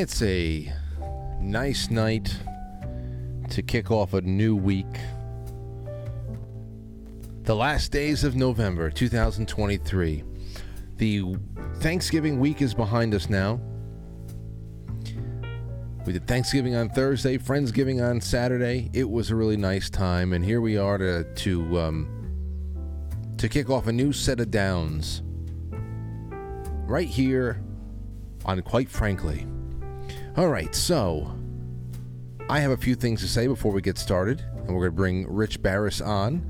It's a nice night to kick off a new week. The last days of November 2023. The Thanksgiving week is behind us now. We did Thanksgiving on Thursday, Friendsgiving on Saturday. It was a really nice time, and here we are to to um, to kick off a new set of downs. Right here on Quite Frankly. All right, so I have a few things to say before we get started, and we're going to bring Rich Baris on.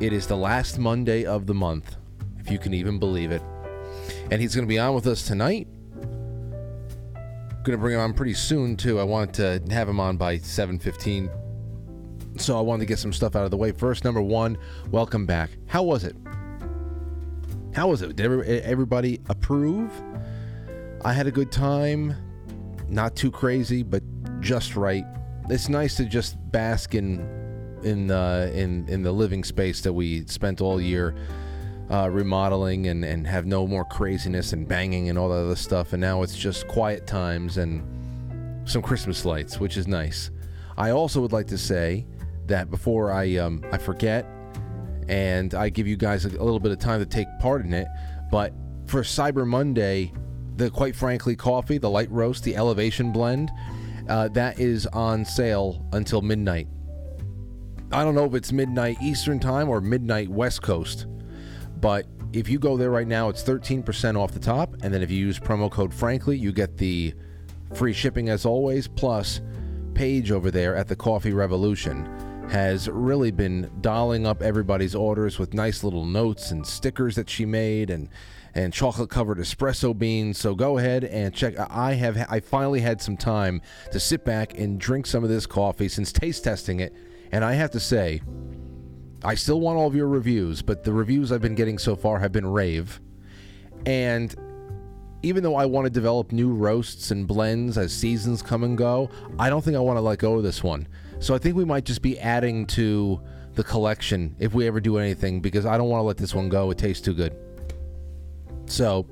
It is the last Monday of the month, if you can even believe it. And he's going to be on with us tonight. Going to bring him on pretty soon too. I wanted to have him on by 7:15. So I wanted to get some stuff out of the way. First, number 1, welcome back. How was it? How was it? Did everybody approve? I had a good time. Not too crazy, but just right. It's nice to just bask in in uh, in in the living space that we spent all year uh, remodeling and and have no more craziness and banging and all that other stuff. And now it's just quiet times and some Christmas lights, which is nice. I also would like to say that before I um, I forget and I give you guys a little bit of time to take part in it. But for Cyber Monday, the quite frankly coffee, the light roast, the elevation blend, uh, that is on sale until midnight. I don't know if it's midnight Eastern time or midnight West Coast, but if you go there right now, it's 13% off the top. And then if you use promo code Frankly, you get the free shipping as always, plus Paige over there at the Coffee Revolution has really been dialing up everybody's orders with nice little notes and stickers that she made and and chocolate covered espresso beans. So go ahead and check. I have I finally had some time to sit back and drink some of this coffee since taste testing it, and I have to say, I still want all of your reviews, but the reviews I've been getting so far have been rave, and. Even though I want to develop new roasts and blends as seasons come and go, I don't think I want to let go of this one. So I think we might just be adding to the collection if we ever do anything because I don't want to let this one go. It tastes too good. So,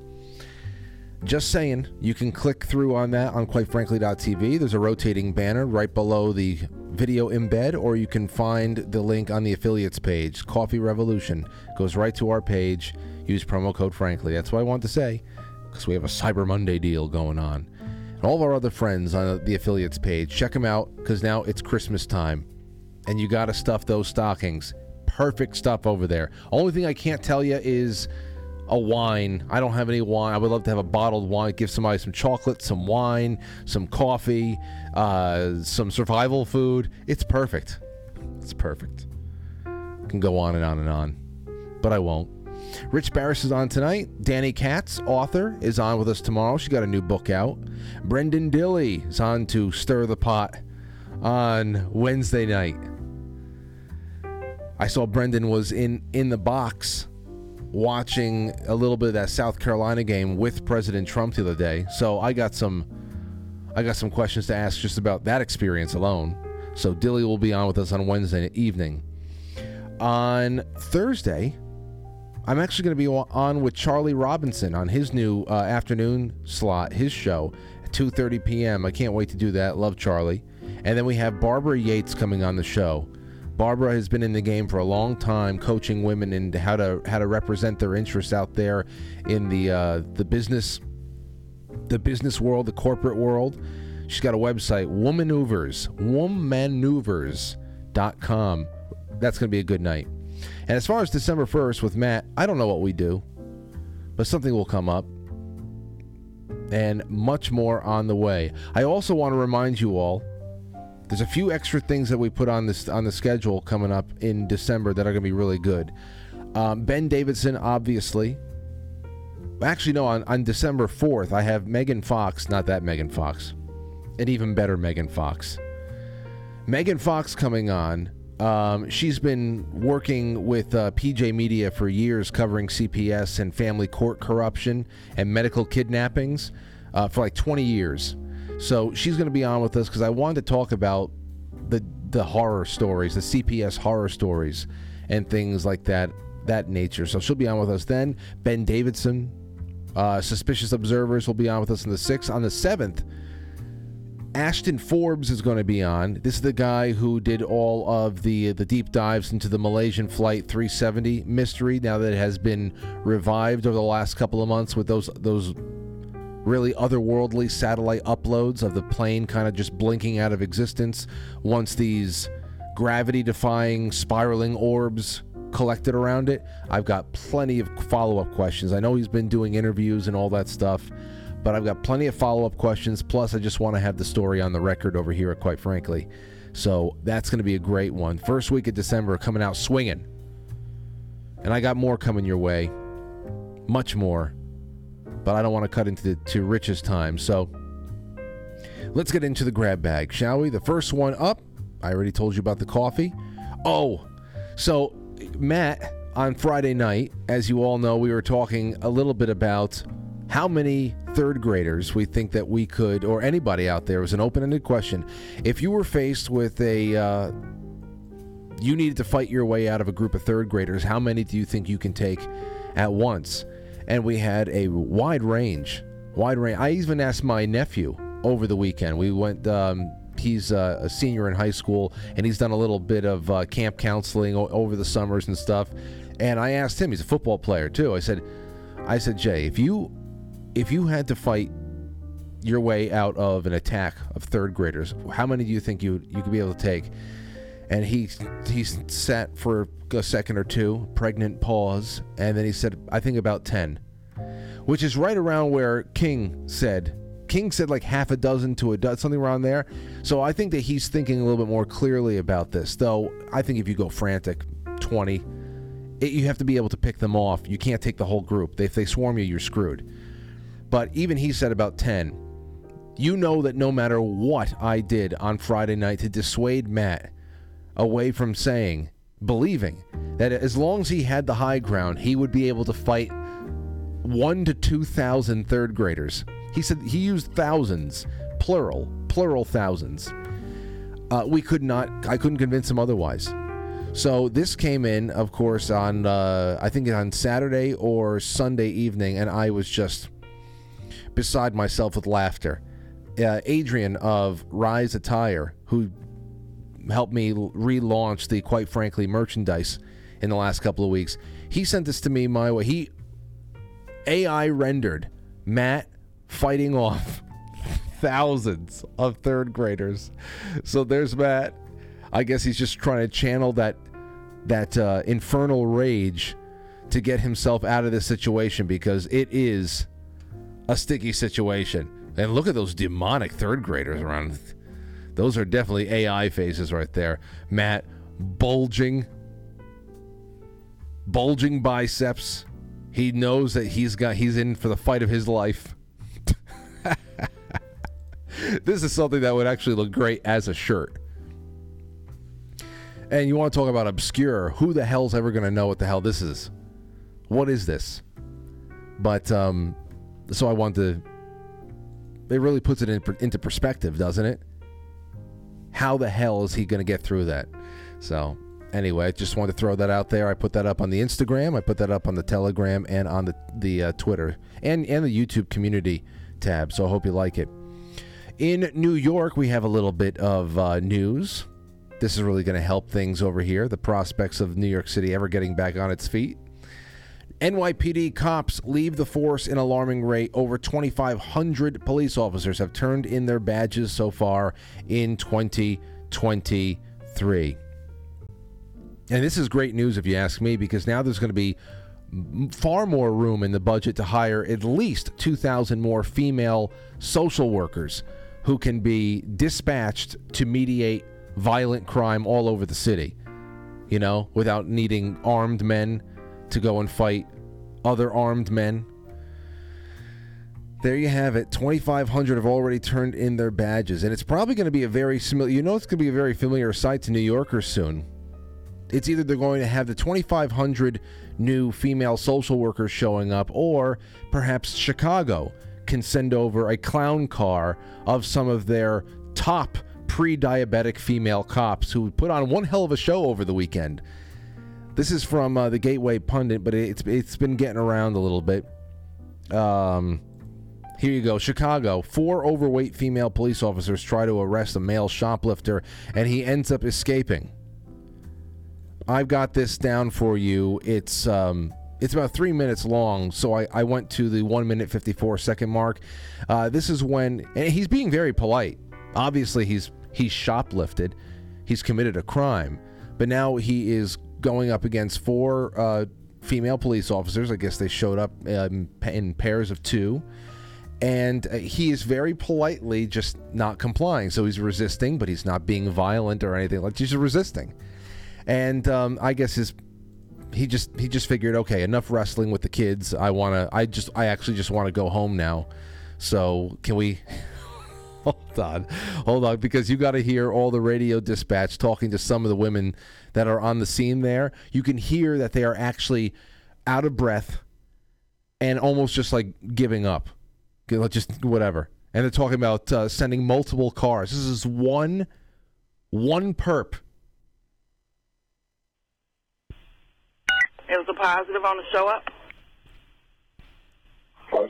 just saying, you can click through on that on quitefrankly.tv. There's a rotating banner right below the video embed, or you can find the link on the affiliates page. Coffee Revolution goes right to our page. Use promo code Frankly. That's what I want to say because we have a Cyber Monday deal going on and all of our other friends on the affiliates page. Check them out because now it's Christmas time and you got to stuff those stockings. Perfect stuff over there. Only thing I can't tell you is a wine. I don't have any wine. I would love to have a bottled wine. Give somebody some chocolate, some wine, some coffee, uh, some survival food. It's perfect. It's perfect. Can go on and on and on, but I won't. Rich Baris is on tonight. Danny Katz, author, is on with us tomorrow. She got a new book out. Brendan Dilley is on to stir the pot on Wednesday night. I saw Brendan was in in the box watching a little bit of that South Carolina game with President Trump the other day. So I got some I got some questions to ask just about that experience alone. So Dilley will be on with us on Wednesday evening. On Thursday, I'm actually going to be on with Charlie Robinson on his new uh, afternoon slot, his show at 2:30 p.m. I can't wait to do that. Love Charlie. And then we have Barbara Yates coming on the show. Barbara has been in the game for a long time, coaching women in how to how to represent their interests out there in the uh, the business the business world, the corporate world. She's got a website, Womanovers, womanovers.com. That's going to be a good night. And as far as December 1st with Matt, I don't know what we do, but something will come up. And much more on the way. I also want to remind you all there's a few extra things that we put on this on the schedule coming up in December that are going to be really good. Um, ben Davidson, obviously. Actually, no. On, on December 4th, I have Megan Fox. Not that Megan Fox. An even better Megan Fox. Megan Fox coming on um, she's been working with uh, PJ Media for years, covering CPS and family court corruption and medical kidnappings uh, for like 20 years. So she's going to be on with us because I wanted to talk about the the horror stories, the CPS horror stories, and things like that that nature. So she'll be on with us then. Ben Davidson, Uh, Suspicious Observers will be on with us on the 6th. On the 7th, Ashton Forbes is going to be on. This is the guy who did all of the the deep dives into the Malaysian Flight 370 mystery. Now that it has been revived over the last couple of months with those those really otherworldly satellite uploads of the plane kind of just blinking out of existence once these gravity defying spiraling orbs collected around it. I've got plenty of follow up questions. I know he's been doing interviews and all that stuff but I've got plenty of follow up questions. Plus, I just want to have the story on the record over here, quite frankly. So that's going to be a great one. First week of December, coming out swinging. And I got more coming your way, much more. But I don't want to cut into the to Rich's time. So let's get into the grab bag, shall we? The first one up, I already told you about the coffee. Oh, so Matt, on Friday night, as you all know, we were talking a little bit about how many third graders we think that we could, or anybody out there, was an open ended question. If you were faced with a, uh, you needed to fight your way out of a group of third graders, how many do you think you can take at once? And we had a wide range, wide range. I even asked my nephew over the weekend. We went, um, he's a senior in high school and he's done a little bit of uh, camp counseling o- over the summers and stuff. And I asked him, he's a football player too. I said, I said, Jay, if you if you had to fight your way out of an attack of third graders, how many do you think you you could be able to take? And he he sat for a second or two, pregnant pause, and then he said, "I think about ten, which is right around where King said. King said like half a dozen to a dozen, something around there. So I think that he's thinking a little bit more clearly about this. Though I think if you go frantic, twenty, it, you have to be able to pick them off. You can't take the whole group. If they swarm you, you're screwed. But even he said about 10. You know that no matter what I did on Friday night to dissuade Matt away from saying, believing that as long as he had the high ground, he would be able to fight one to 2,000 third graders. He said he used thousands, plural, plural thousands. Uh, we could not, I couldn't convince him otherwise. So this came in, of course, on, uh, I think on Saturday or Sunday evening, and I was just beside myself with laughter. Uh, Adrian of Rise Attire, who helped me relaunch the quite frankly merchandise in the last couple of weeks, he sent this to me my way. He AI rendered Matt fighting off thousands of third graders. So there's Matt. I guess he's just trying to channel that that uh, infernal rage to get himself out of this situation because it is a sticky situation. And look at those demonic third graders around. Those are definitely AI faces right there. Matt bulging, bulging biceps. He knows that he's got he's in for the fight of his life. this is something that would actually look great as a shirt. And you want to talk about obscure? Who the hell's ever going to know what the hell this is? What is this? But um, so I want to. It really puts it in, into perspective, doesn't it? How the hell is he going to get through that? So, anyway, I just wanted to throw that out there. I put that up on the Instagram, I put that up on the Telegram, and on the the uh, Twitter and and the YouTube community tab. So I hope you like it. In New York, we have a little bit of uh, news. This is really going to help things over here. The prospects of New York City ever getting back on its feet. NYPD cops leave the force in alarming rate. Over 2,500 police officers have turned in their badges so far in 2023. And this is great news if you ask me, because now there's going to be far more room in the budget to hire at least 2,000 more female social workers who can be dispatched to mediate violent crime all over the city, you know, without needing armed men to go and fight other armed men. There you have it. 2,500 have already turned in their badges, and it's probably going to be a very similar. You know, it's going to be a very familiar sight to New Yorkers soon. It's either they're going to have the 2,500 new female social workers showing up, or perhaps Chicago can send over a clown car of some of their top pre diabetic female cops who put on one hell of a show over the weekend. This is from uh, the Gateway Pundit, but it's it's been getting around a little bit. Um, here you go. Chicago. Four overweight female police officers try to arrest a male shoplifter, and he ends up escaping. I've got this down for you. It's um, it's about three minutes long, so I, I went to the one minute fifty four second mark. Uh, this is when and he's being very polite. Obviously, he's he's shoplifted, he's committed a crime, but now he is going up against four uh, female police officers. I guess they showed up um, in pairs of two and uh, he is very politely just not complying. So he's resisting, but he's not being violent or anything like. He's resisting, and um, I guess his he just he just figured, okay, enough wrestling with the kids. I want to. I just I actually just want to go home now. So can we? Hold on, hold on, because you got to hear all the radio dispatch talking to some of the women that are on the scene there. You can hear that they are actually out of breath and almost just like giving up just whatever. And they're talking about uh, sending multiple cars. This is one, one perp. It was a positive on the show up.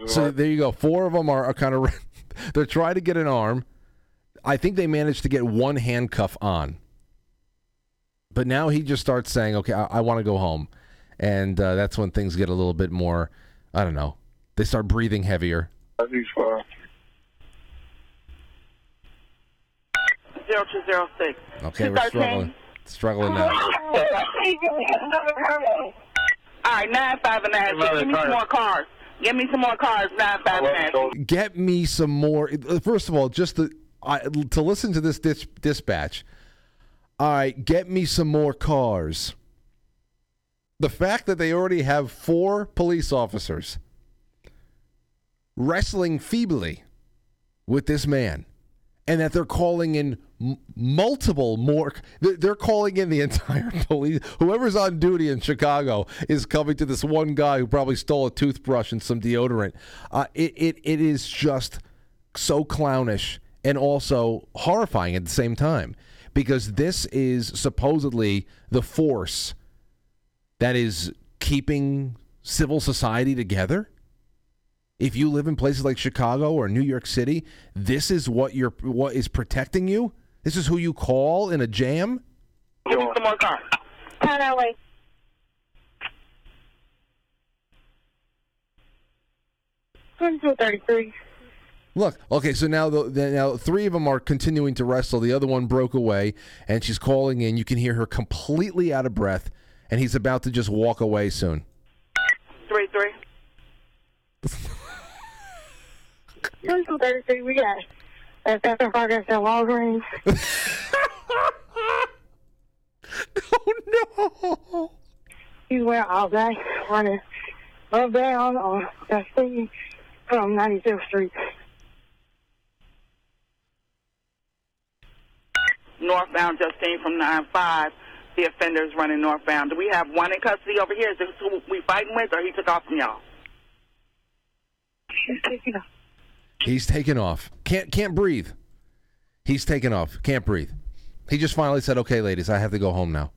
So there you go. Four of them are, are kind of. they're trying to get an arm. I think they managed to get one handcuff on. But now he just starts saying, "Okay, I, I want to go home," and uh, that's when things get a little bit more. I don't know. They start breathing heavier. Zero two zero six. Okay, we're struggling. Struggling now. All right, nine five and nine. Give me some more cars. Give me some more cars. Nine five and. Get me some more. First of all, just to I, to listen to this dis- dispatch. All right, get me some more cars. The fact that they already have four police officers wrestling feebly with this man and that they're calling in multiple more they're calling in the entire police whoever's on duty in chicago is coming to this one guy who probably stole a toothbrush and some deodorant. Uh, it, it, it is just so clownish and also horrifying at the same time because this is supposedly the force that is keeping civil society together if you live in places like Chicago or New York City, this is what you're what is protecting you. This is who you call in a jam. Give me some more cars. Turn that way. Thirty-three. Look, okay, so now the, the, now three of them are continuing to wrestle. The other one broke away, and she's calling in. You can hear her completely out of breath, and he's about to just walk away soon. Three three. Central 33, we got that's after progress at Walgreens. oh no! He's wearing all day running up down on that thing from 95th Street. Northbound Justine from 9-5. The offender is running northbound. Do we have one in custody over here? Is this who we fighting with, or he took off from y'all? He's taking off. He's taken off. Can't can't breathe. He's taken off. Can't breathe. He just finally said, "Okay, ladies, I have to go home now."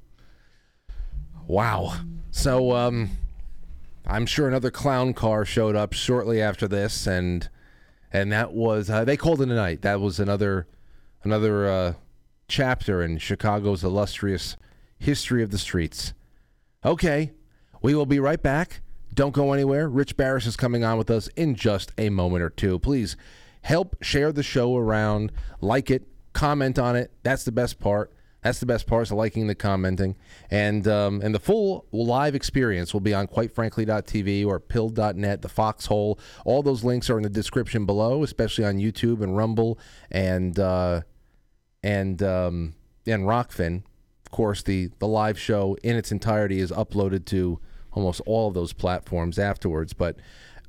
Wow. So um I'm sure another clown car showed up shortly after this and and that was uh, they called it a night. That was another another uh, chapter in Chicago's illustrious history of the streets. Okay, we will be right back. Don't go anywhere. Rich Baris is coming on with us in just a moment or two. Please help share the show around, like it, comment on it. That's the best part. That's the best part is liking the commenting. And um, and the full live experience will be on quitefrankly.tv or pilled.net, the foxhole. All those links are in the description below, especially on YouTube and Rumble and uh, and um, and Rokfin. Of course, the, the live show in its entirety is uploaded to almost all of those platforms afterwards. But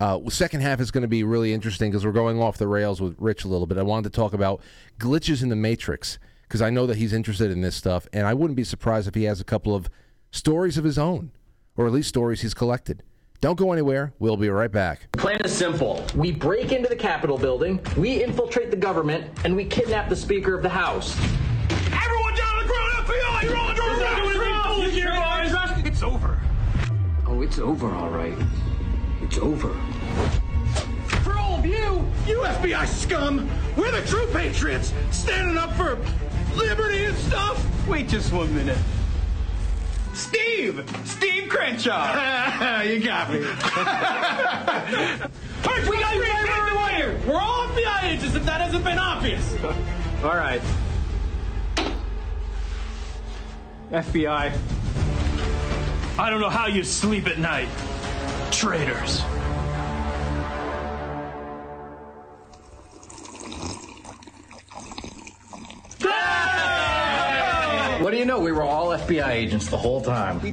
uh, second half is going to be really interesting because we're going off the rails with Rich a little bit. I wanted to talk about glitches in the Matrix because I know that he's interested in this stuff, and I wouldn't be surprised if he has a couple of stories of his own, or at least stories he's collected. Don't go anywhere. We'll be right back. Plan is simple. We break into the Capitol building, we infiltrate the government, and we kidnap the Speaker of the House. Everyone down on the ground, FBI! Oh, it's over, all right. It's over. For all of you you FBI scum! We're the true patriots, standing up for liberty and stuff! Wait just one minute. Steve! Steve Crenshaw! you got me. First, we got right here. We're all FBI agents if that hasn't been obvious. all right. FBI. I don't know how you sleep at night. Traitors. What do you know? We were all FBI agents the whole time.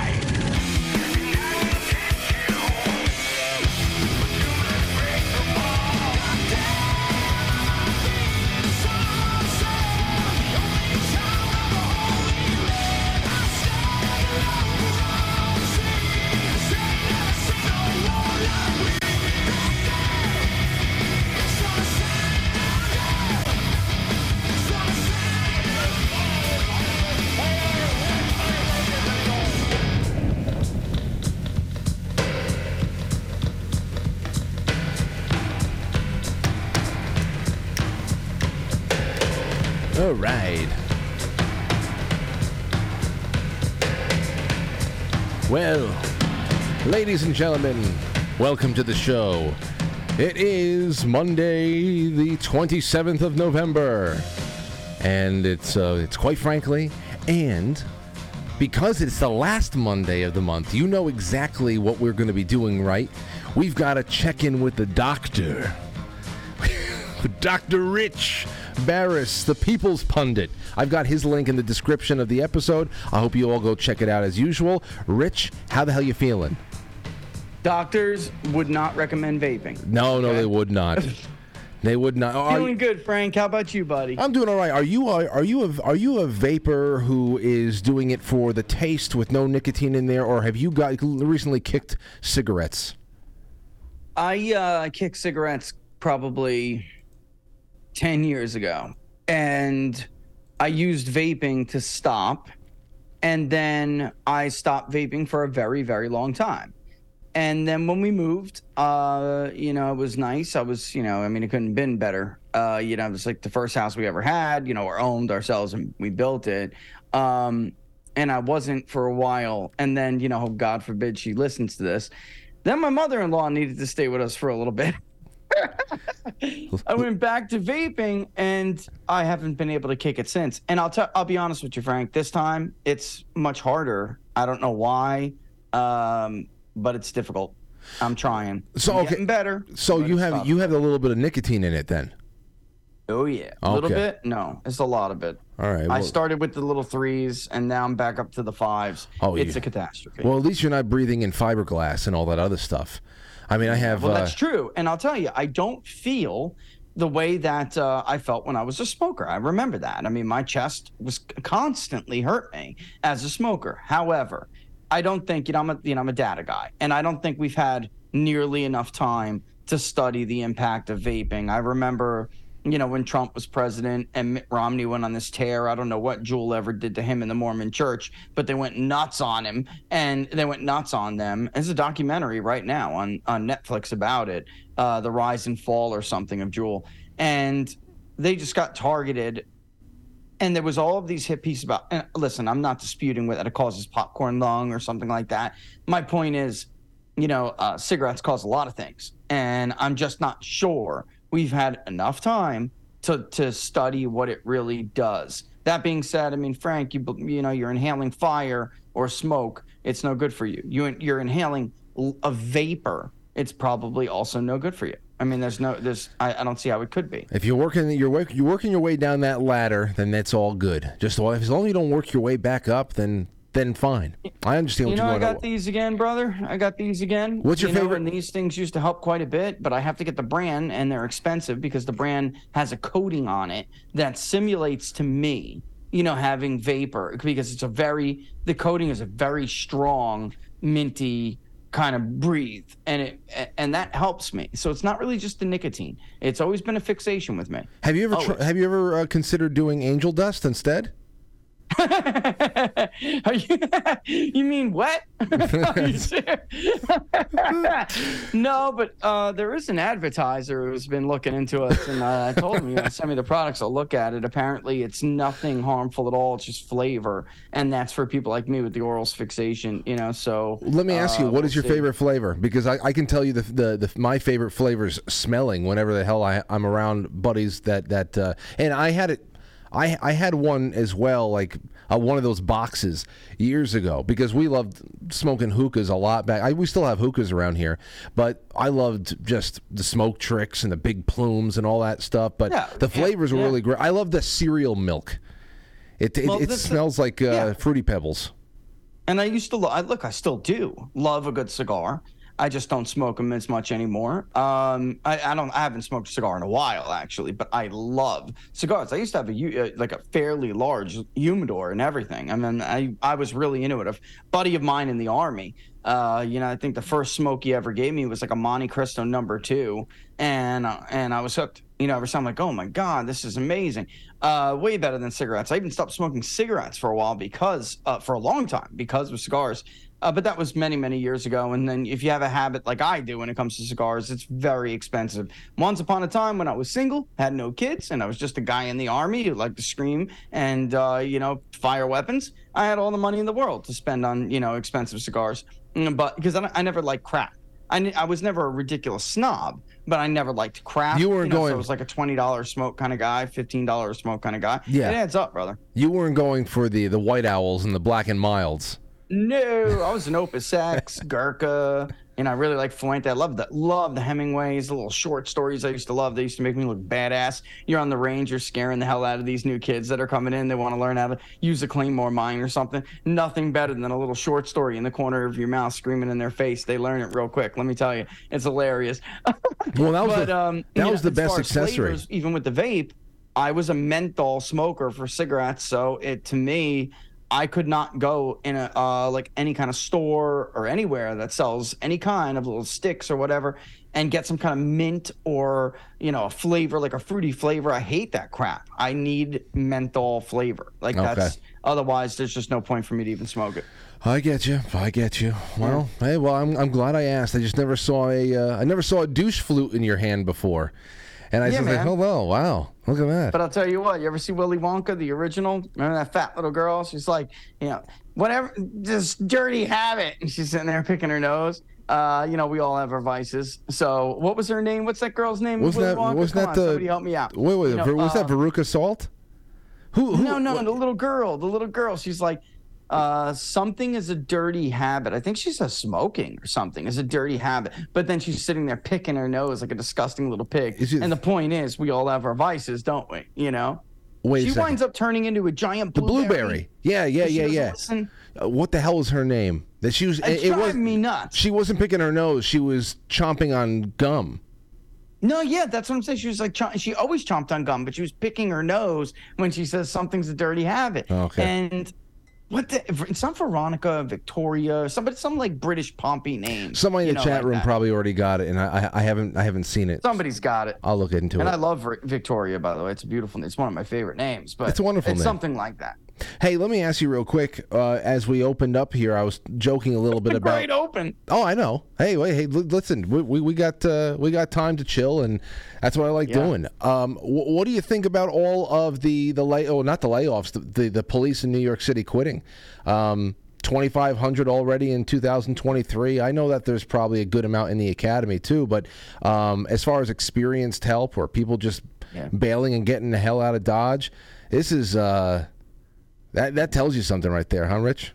Ladies and gentlemen, welcome to the show. It is Monday, the 27th of November. And it's uh, it's quite frankly, and because it's the last Monday of the month, you know exactly what we're going to be doing, right? We've got to check in with the doctor. Dr. Rich Baris, the People's Pundit. I've got his link in the description of the episode. I hope you all go check it out as usual. Rich, how the hell you feeling? Doctors would not recommend vaping. No, no, they would not. They would not. Are Feeling you- good, Frank. How about you, buddy? I'm doing all right. Are you a, are you a, are you a vapor who is doing it for the taste with no nicotine in there, or have you got recently kicked cigarettes? I uh, kicked cigarettes probably 10 years ago. And I used vaping to stop. And then I stopped vaping for a very, very long time. And then when we moved, uh, you know, it was nice. I was, you know, I mean, it couldn't have been better. Uh, you know, it was like the first house we ever had, you know, or owned ourselves and we built it. Um, and I wasn't for a while. And then, you know, God forbid she listens to this. Then my mother in law needed to stay with us for a little bit. I went back to vaping and I haven't been able to kick it since. And I'll tell I'll be honest with you, Frank. This time it's much harder. I don't know why, um, but it's difficult. I'm trying. So, I'm okay. getting better. So you have tough. you have a little bit of nicotine in it then. Oh yeah, a little bit. No, it's a lot of it. All right. I started with the little threes, and now I'm back up to the fives. Oh, it's yeah. a catastrophe. Well, at least you're not breathing in fiberglass and all that other stuff. I mean, I have. Well, uh, that's true. And I'll tell you, I don't feel the way that uh, I felt when I was a smoker. I remember that. I mean, my chest was constantly hurt me as a smoker. However, I don't think you know I'm a you know I'm a data guy, and I don't think we've had nearly enough time to study the impact of vaping. I remember. You know, when Trump was president and Mitt Romney went on this tear, I don't know what Juul ever did to him in the Mormon church, but they went nuts on him and they went nuts on them. There's a documentary right now on, on Netflix about it, uh, The Rise and Fall or something of Juul. And they just got targeted. And there was all of these hit pieces about, and listen, I'm not disputing whether it causes popcorn lung or something like that. My point is, you know, uh, cigarettes cause a lot of things. And I'm just not sure we've had enough time to, to study what it really does. That being said, I mean, Frank, you you know, you're inhaling fire or smoke. It's no good for you. You you're inhaling a vapor. It's probably also no good for you. I mean, there's no, there's, I, I don't see how it could be. If you're working, you're work, you're working your way down that ladder, then that's all good. Just as long as you don't work your way back up, then then fine. I understand You what know, you I want. got these again, brother. I got these again. What's your You know, favorite- and these things used to help quite a bit, but I have to get the brand, and they're expensive because the brand has a coating on it that simulates to me, you know, having vapor because it's a very the coating is a very strong, minty kind of breathe, and it and that helps me. So it's not really just the nicotine. It's always been a fixation with me. Have you ever tr- have you ever uh, considered doing angel dust instead? Are you, you mean what? You no, but uh, there is an advertiser who's been looking into us, and uh, I told him, you know, send me the products. I'll look at it. Apparently, it's nothing harmful at all. It's just flavor, and that's for people like me with the oral fixation. You know, so Let me ask you, uh, what we'll is your see. favorite flavor? Because I, I can tell you the, the the my favorite flavor is smelling. Whenever the hell I I'm around buddies that that uh, and I had it. I, I had one as well, like uh, one of those boxes years ago, because we loved smoking hookahs a lot back. I, we still have hookahs around here, but I loved just the smoke tricks and the big plumes and all that stuff. But Yeah, the yeah, flavors were yeah. really great. I love the cereal milk. It it, Well, it smells like uh, yeah. fruity pebbles. And I used to lo- I, look. I still do love a good cigar. I just don't smoke them as much anymore. Um, I, I don't. I haven't smoked a cigar in a while, actually. But I love cigars. I used to have a uh, like a fairly large humidor and everything. I mean, I I was really into it. A buddy of mine in the army. Uh, you know, I think the first smoke he ever gave me was like a Montecristo number two, and uh, and I was hooked. You know, every time I'm like, oh my god, this is amazing. Uh, way better than cigarettes. I even stopped smoking cigarettes for a while because, uh, for a long time, because of cigars. Uh, but that was many, many years ago. And then if you have a habit like I do when it comes to cigars, it's very expensive. Once upon a time when I was single, had no kids, and I was just a guy in the army who liked to scream and, uh, you know, fire weapons, I had all the money in the world to spend on, you know, expensive cigars. Mm, But because I, I never liked crap. I, I was never a ridiculous snob, but I never liked crap. You weren't know, going- So I was like a twenty dollars smoke kind of guy, fifteen dollars smoke kind of guy. Yeah. it adds up, brother. You weren't going for the the white owls and the black and milds. No, I was an Opus X, Gurkha, and I really like Fuente. I love the love the Hemingways, the little short stories I used to love. They used to make me look badass. You're on the range, you're scaring the hell out of these new kids that are coming in. They want to learn how to use a Claymore mine or something. Nothing better than a little short story in the corner of your mouth screaming in their face. They learn it real quick. Let me tell you, it's hilarious. Well, that was but the, um, that was know, the best accessory. flavors, even with the vape, I was a menthol smoker for cigarettes, so it to me, I could not go in a uh, like any kind of store or anywhere that sells any kind of little sticks or whatever, and get some kind of mint or you know a flavor like a fruity flavor. I hate that crap. I need menthol flavor. Like Okay. that's otherwise there's just no point for me to even smoke it. I get you. I get you. Well, hey, well, I'm, I'm glad I asked. I just never saw a uh, I never saw a douche flute in your hand before, and I Yeah, was like, man. oh well, wow, look at that. But I'll tell you what, you ever see Willy Wonka, the original? Remember that fat little girl? She's like, you know, whatever, this dirty habit. And she's sitting there picking her nose. Uh, you know, we all have our vices. So, what was her name? What's that girl's name? wasn't Willy that Wonka? wasn't Come that on, the somebody help me out. Wait, wait, You know, was uh, that Veruca Salt? Who? who No, no, what- the little girl, the little girl. She's like, uh, something is a dirty habit. I think she says smoking or something is a dirty habit. But then she's sitting there picking her nose like a disgusting little pig. And the point is, we all have our vices, don't we? You know. Wait she winds up turning into a giant the blueberry. blueberry. Yeah, yeah, yeah, yeah. Uh, what the hell was her name? That she was. It, it driving was me nuts. She wasn't picking her nose. She was chomping on gum. No, yeah, that's what I'm saying. She was like, she always chomped on gum, but she was picking her nose when she says something's a dirty habit. Okay. And what the? some Veronica, Victoria, somebody, some like British pompy name. Somebody in the know, chat like room that. probably already got it, and I, I, I haven't, I haven't seen it. Somebody's got it. I'll look into And it. And I love Victoria, by the way. It's a beautiful. It's one of my favorite names. But It's a wonderful It's name. something like that. Hey, let me ask you real quick. Uh, as we opened up here, I was joking a little bit about. Great open. Oh, I know. Hey, wait, hey, li- listen. We, we, we got uh, we got time to chill, and that's what I like Yeah. doing. Um, wh- what do you think about all of the the lay? Oh, not the layoffs. The the, the police in New York City quitting. Um, 2,500 already in 2023. I know that there's probably a good amount in the academy too, but um, as far as experienced help or people just Yeah. bailing and getting the hell out of Dodge, this is uh, that that tells you something right there, huh, Rich?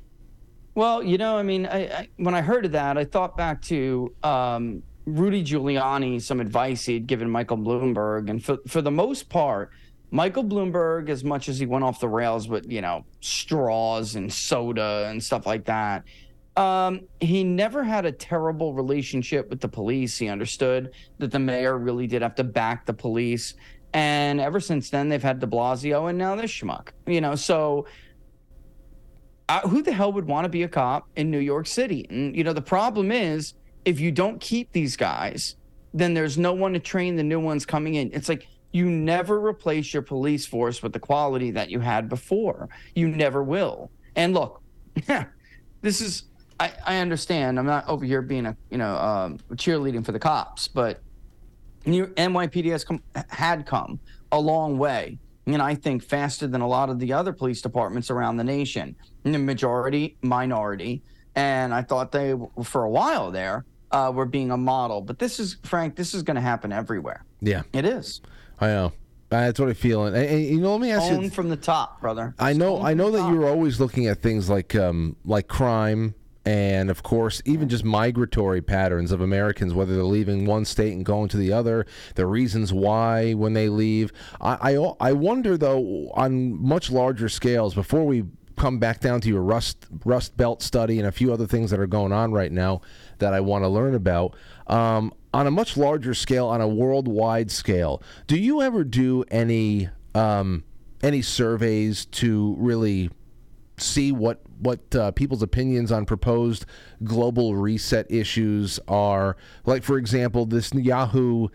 Well, you know, I mean, I, I when I heard of that, I thought back to um, Rudy Giuliani some advice he'd given Michael Bloomberg, and for for the most part, Michael Bloomberg, as much as he went off the rails with you know straws and soda and stuff like that, um, he never had a terrible relationship with the police. He understood that the mayor really did have to back the police, and ever since then, they've had De Blasio and now this schmuck. You know, so uh, who the hell would want to be a cop in New York City? And you know, the problem is if you don't keep these guys, then there's no one to train the new ones coming in. It's like you never replace your police force with the quality that you had before. You never will. And look, this is I, I understand. I'm not over here being a you know um, cheerleading for the cops, but New NYPD has come had come a long way, and I think faster than a lot of the other police departments around the nation. The majority, minority, and I thought they for a while there uh, were being a model. But this is Frank. This is going to happen everywhere. Yeah, it is. I know. That's what I feel. And, and you know, let me ask Own you. from the top, brother. I know. I know that top. you're always looking at things like um, like crime and of course even just migratory patterns of Americans, whether they're leaving one state and going to the other, the reasons why when they leave. I I, I wonder though on much larger scales before we come back down to your rust rust belt study and a few other things that are going on right now that I want to learn about. Um, on a much larger scale, on a worldwide scale, do you ever do any um, any surveys to really see what what uh, people's opinions on proposed global reset issues are? Like, for example, this Yahoo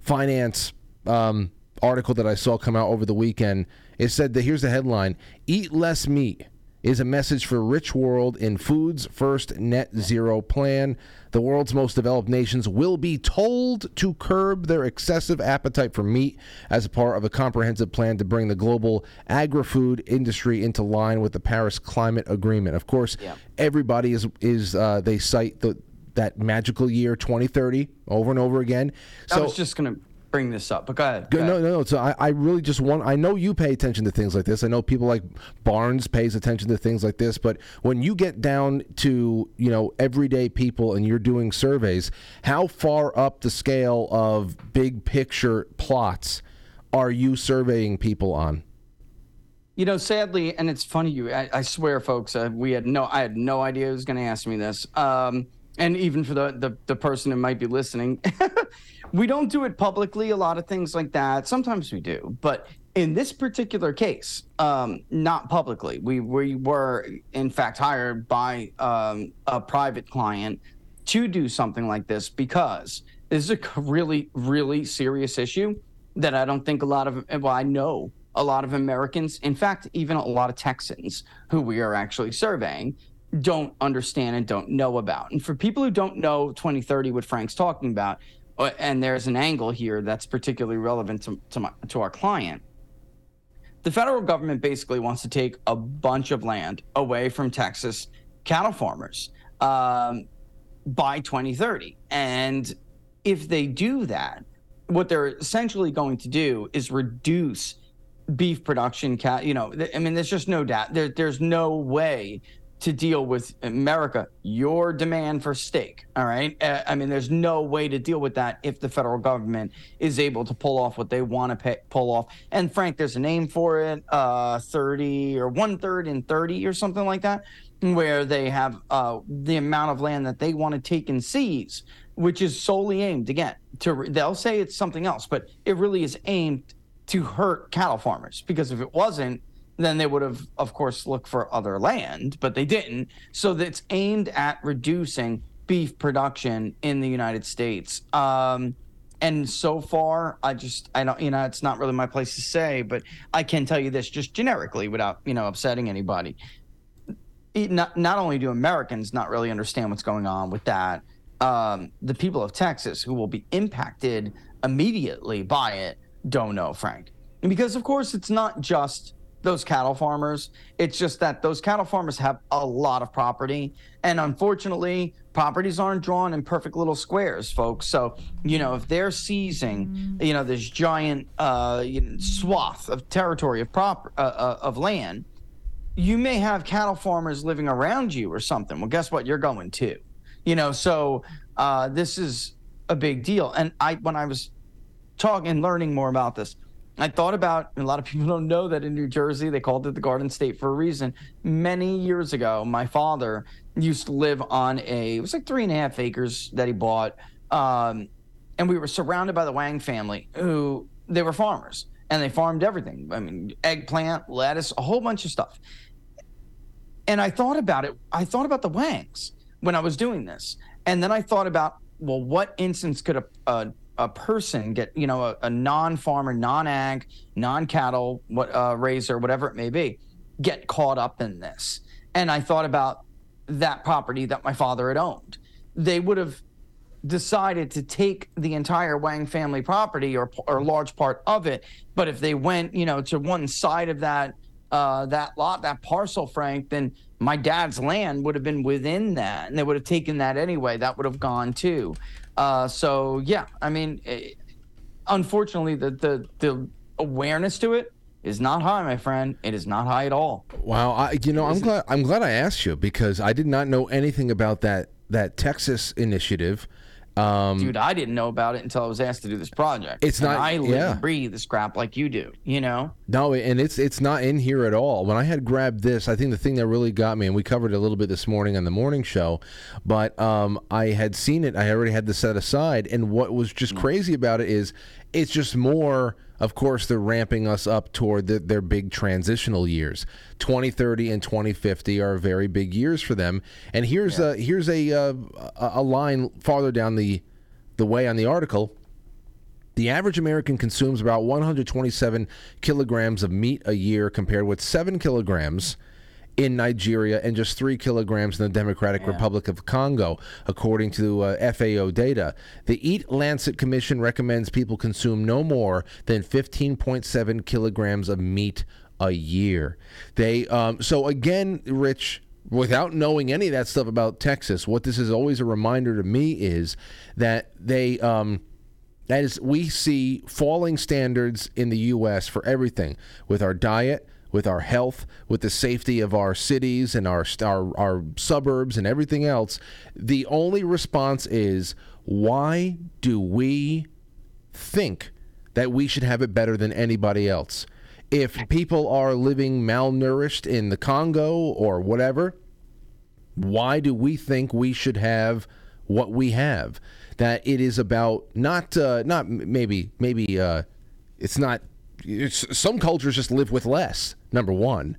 Finance um, article that I saw come out over the weekend. It said that here's the headline: "Eat less meat." Is a message for rich world in foods first net zero plan. The world's most developed nations will be told to curb their excessive appetite for meat as a part of a comprehensive plan to bring the global agri-food industry into line with the Paris Climate Agreement. Of course, everybody is is uh, they cite the that magical year 2030 over and over again. I was just going to bring this up, but go ahead. Go- No, no, no. So I, I really just want. I know you pay attention to things like this. I know people like Barnes pays attention to things like this. But when you get down to you know everyday people and you're doing surveys, how far up the scale of big picture plots are you surveying people on? You know, sadly, and it's funny. You, I, I swear, folks, uh, we had no, I had no idea who was going to ask me this. Um, and even for the, the the person who might be listening, we don't do it publicly. A lot of things like that. Sometimes we do, but in this particular case, um, not publicly. We we were in fact hired by um, a private client to do something like this because this is a really really serious issue that I don't think a lot of well I know a lot of Americans, in fact even a lot of Texans who we are actually surveying don't understand and don't know about. And for people who don't know 2030 what Frank's talking about and there's an angle here that's particularly relevant to to, my, to our client the federal government basically wants to take a bunch of land away from Texas cattle farmers um, by 2030. And if they do that, what they're essentially going to do is reduce beef production. Cat, you know, I mean, there's just no doubt. There, there's no way to deal with America, your demand for steak. All right. Uh, I mean, there's no way to deal with that if the federal government is able to pull off what they want to pull off. And Frank, there's a name for it, uh, 30 or one third in 30 or something like that, where they have uh, the amount of land that they want to take and seize, which is solely aimed again to. They'll say it's something else, but it really is aimed to hurt cattle farmers because if it wasn't then they would have, of course, looked for other land, but they didn't. So that's aimed at reducing beef production in the United States. Um, and so far, I just, I don't, you know, it's not really my place to say, but I can tell you this just generically without, you know, upsetting anybody. Not, not only do Americans not really understand what's going on with that, um, the people of Texas who will be impacted immediately by it don't know, Frank. Because, of course, it's not just those cattle farmers. It's just that those cattle farmers have a lot of property. And unfortunately, properties aren't drawn in perfect little squares, folks. So, you know, if they're seizing, you know, this giant uh, you know, swath of territory of prop uh, uh, of land, you may have cattle farmers living around you or something. Well, guess what? You're going to. You know, so uh, this is a big deal. And I, when I was talking and learning more about this, I thought about a lot of people don't know that in New Jersey they called it the Garden State for a reason. Many years ago, my father used to live on a it was like three and a half acres that he bought, um, and we were surrounded by the Wang family, who they were farmers and they farmed everything. I mean, eggplant, lettuce, a whole bunch of stuff. And I thought about it. I thought about the Wangs when I was doing this, and then I thought about well, what instance could a, a a person get, you know, a, a non-farmer, non-ag, non-cattle, what uh, raiser, whatever it may be, get caught up in this. And I thought about that property that my father had owned. They would have decided to take the entire Wang family property or or large part of it, but if they went, you know, to one side of that uh, that lot, that parcel, Frank, then my dad's land would have been within that, and they would have taken that anyway. That would have gone too. Uh, so yeah, I mean, it, eh, unfortunately, the, the the awareness to it is not high, my friend. It is not high at all. Wow, I, you know, I'm glad I'm glad I asked you because I did not know anything about that that Texas initiative. Um, Dude, I didn't know about it until I was asked to do this project. It's not. I live yeah. and breathe this crap like you do. You know. No, and it's it's not in here at all. When I had grabbed this, I think the thing that really got me, and we covered it a little bit this morning on the morning show, but um, I had seen it. I already had this set aside, and what was just mm. crazy about it is, it's just more. Of course, they're ramping us up toward the, their big transitional years. 2030 and 2050 are very big years for them. And here's yeah. a here's a, uh, a line farther down the the way on the article. The average American consumes about 127 kilograms of meat a year, compared with seven kilograms in Nigeria and just three kilograms in the Democratic yeah. Republic of Congo, according to uh, FAO data. The Eat Lancet Commission recommends people consume no more than 15.7 kilograms of meat a year. They um, so again, Rich. Without knowing any of that stuff about Texas, what this is always a reminder to me is that they um, that is we see falling standards in the U.S. for everything with our diet, with our health, with the safety of our cities and our, our, our suburbs and everything else. The only response is why do we think that we should have it better than anybody else? if people are living malnourished in the Congo or whatever, why do we think we should have what we have? That it is about not uh, not maybe maybe uh, it's not. It's, some cultures just live with less. Number one,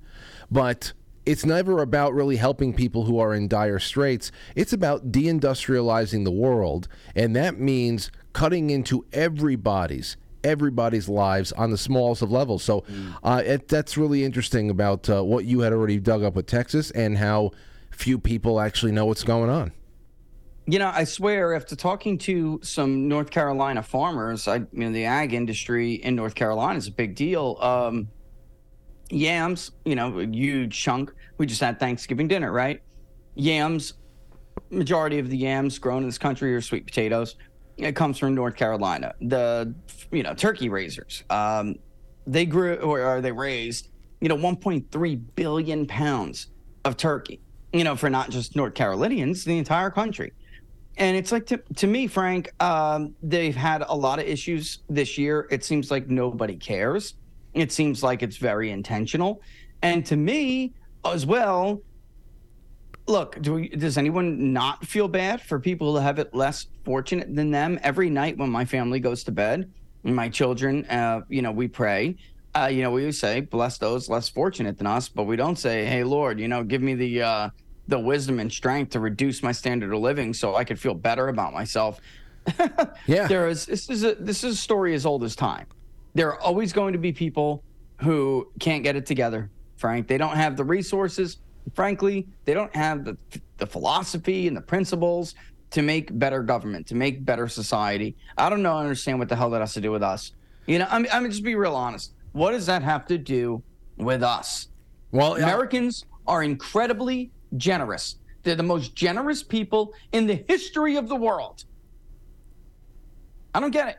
but it's never about really helping people who are in dire straits. It's about deindustrializing the world, and that means cutting into everybody's everybody's lives on the smallest of levels. So mm. uh, it, that's really interesting about uh, what you had already dug up with Texas and how few people actually know what's going on. You know, I swear, after talking to some North Carolina farmers, I you know the ag industry in North Carolina is a big deal. Um, yams, you know, a huge chunk. We just had Thanksgiving dinner, right? Yams, majority of the yams grown in this country are sweet potatoes. It comes from North Carolina. The you know turkey raisers, um, they grew or they raised you know 1.3 billion pounds of turkey. You know for not just North Carolinians, the entire country. And it's like to, to me, Frank, um, they've had a lot of issues this year. It seems like nobody cares. It seems like it's very intentional. And to me, as well, look, do we, does anyone not feel bad for people who have it less fortunate than them? Every night when my family goes to bed, my children, uh, you know, we pray. Uh, you know, we say, bless those less fortunate than us, but we don't say, hey, Lord, you know, give me the uh, the wisdom and strength to reduce my standard of living so I could feel better about myself. yeah, there is this is a this is a story as old as time. There are always going to be people who can't get it together. Frank, they don't have the resources frankly, they don't have the, the philosophy and the principles to make better government, to make better society. I don't know, I understand what the hell that has to do with us. You know, I'm, I'm just be real honest. What does that have to do with us? Well, Americans are incredibly generous. They're the most generous people in the history of the world. I don't get it.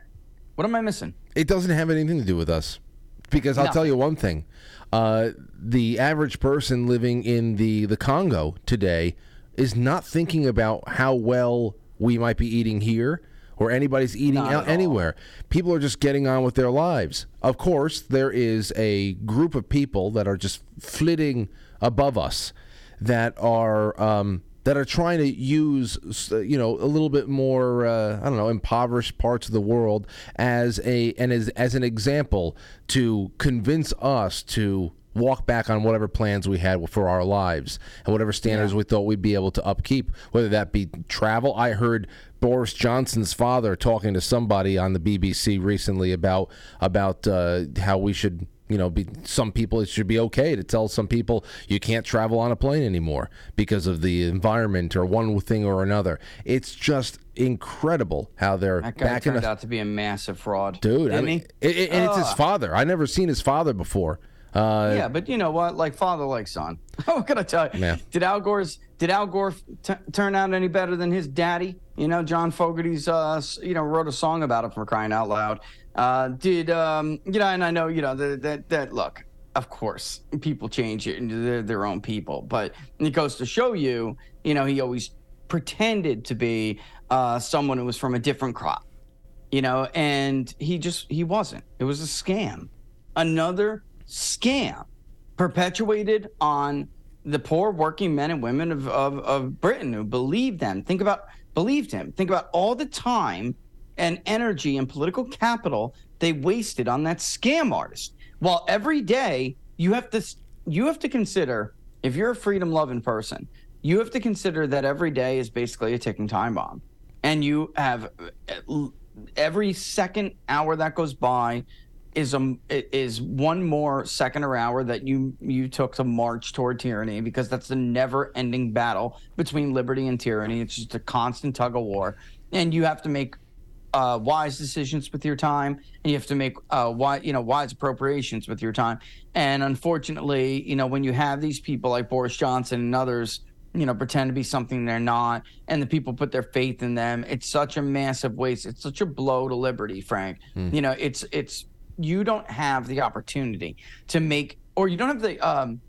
What am I missing? It doesn't have anything to do with us. Because I'll no. tell you one thing uh, the average person living in the, the Congo today is not thinking about how well we might be eating here or anybody's eating out anywhere. People are just getting on with their lives. Of course, there is a group of people that are just flitting above us that are um, that are trying to use you know a little bit more uh, I don't know impoverished parts of the world as a and as as an example to convince us to walk back on whatever plans we had for our lives and whatever standards we thought we'd be able to upkeep whether that be travel. I heard Boris Johnson's father talking to somebody on the BBC recently about about uh, how we should you know, be, some people it should be okay to tell some people you can't travel on a plane anymore because of the environment or one thing or another. It's just incredible how they're That guy turned the out to be a massive fraud, dude. I mean, it, it- and it's his father. I never seen his father before. Uh, yeah, but you know what? Like father, like son. What can I tell you? Yeah. Did Al Gore's did Al Gore t- turn out any better than his daddy? You know, John Fogerty's uh, you know wrote a song about it for crying out loud. Uh, did um, you know? And I know you know that that that look. Of course, people change it into their, their own people, but it goes to show you, you know, he always pretended to be uh, someone who was from a different crop you know and he just he wasn't it was a scam another scam perpetuated on the poor working men and women of, of, of britain who believed them think about believed him think about all the time and energy and political capital they wasted on that scam artist. While every day you have to you have to consider if you're a freedom loving person you have to consider that every day is basically a ticking time bomb. And you have uh, every second hour that goes by is a is one more second or hour that you you took to march toward tyranny because that's the never ending battle between liberty and tyranny. It's just a constant tug of war. And you have to make uh, wise decisions with your time, and you have to make uh, wise, you know, wise appropriations with your time. And unfortunately, you know, when you have these people like Boris Johnson and others, you know, pretend to be something they're not, and the people put their faith in them, it's such a massive waste. It's such a blow to liberty, Frank. You know, it's it's you don't have the opportunity to make, or you don't have the um,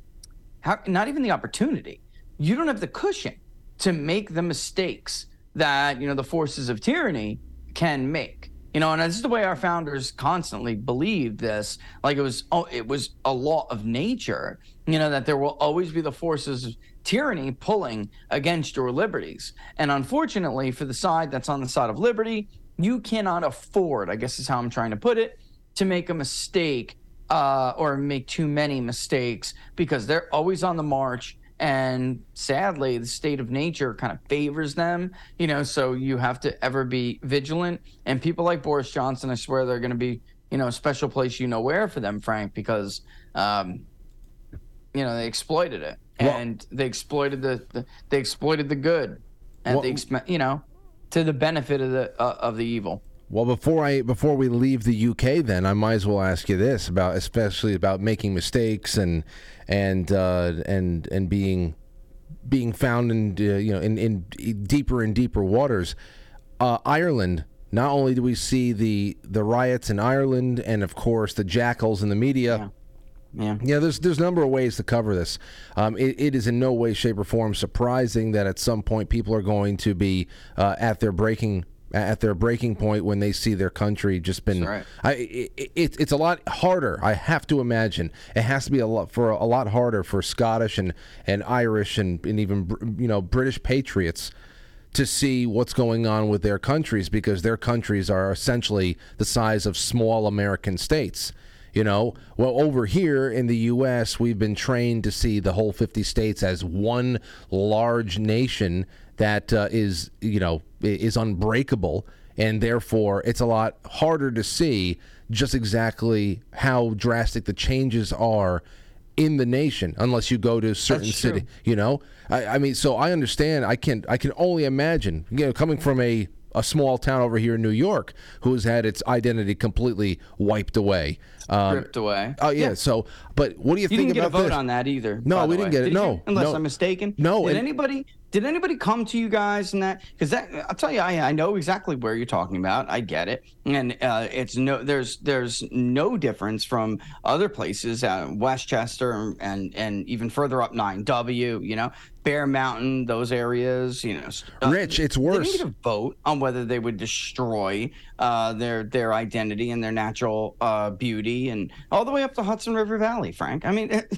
how, not even the opportunity. You don't have the cushion to make the mistakes that you know the forces of tyranny can make. You know, and this is the way our founders constantly believed this. Like it was, oh, it was a law of nature. You know that there will always be the forces of tyranny pulling against your liberties. And unfortunately, for the side that's on the side of liberty, you cannot afford. I guess is how I'm trying to put it, to make a mistake uh, or make too many mistakes because they're always on the march. And sadly, the state of nature kind of favors them, you know, so you have to ever be vigilant. And people like Boris Johnson, I swear they're going to be, you know, a special place you know where for them, Frank, because, um, you know, they exploited it Well- and they exploited the, the they exploited the good and Well- they, expe- you know, to the benefit of the uh, of the evil. Well, before I before we leave the UK, then I might as well ask you this about, especially about making mistakes and and uh, and and being being found in uh, you know in, in deeper and deeper waters. Uh, Ireland. Not only do we see the the riots in Ireland, and of course the jackals in the media. Yeah. Yeah, there's there's a number of ways to cover this. Um, it, it is in no way, shape, or form surprising that at some point people are going to be uh, at their breaking at their breaking point when they see their country just been. That's I, it, it, it's a lot harder. I have to imagine it has to be a lot for a lot harder for Scottish and and Irish and, and even you know British patriots to see what's going on with their countries because their countries are essentially the size of small American states. You know, well, over here in the U.S., we've been trained to see the whole 50 states as one large nation that uh, is, you know, is unbreakable, and therefore it's a lot harder to see just exactly how drastic the changes are in the nation unless you go to a certain That's city true. you know I, I mean so i understand i can i can only imagine you know coming from a a small town over here in new york who's had its identity completely wiped away um, Stripped away. oh yeah, so but what do you, You think didn't get a vote this on that either. No, we didn't way. get it. Did No, you? unless no. I'm mistaken. No, Did and- anybody Did anybody come to you guys and that? Because that I'll tell you, I, I know exactly where you're talking about. I get it, and uh, it's no there's there's no difference from other places, uh, Westchester and and even further up Nine W. You know, Bear Mountain, those areas. You know, uh, Rich, it's worse. They didn't a vote on whether they would destroy uh, their their identity and their natural uh, beauty, and all the way up to Hudson River Valley. Frank, I mean.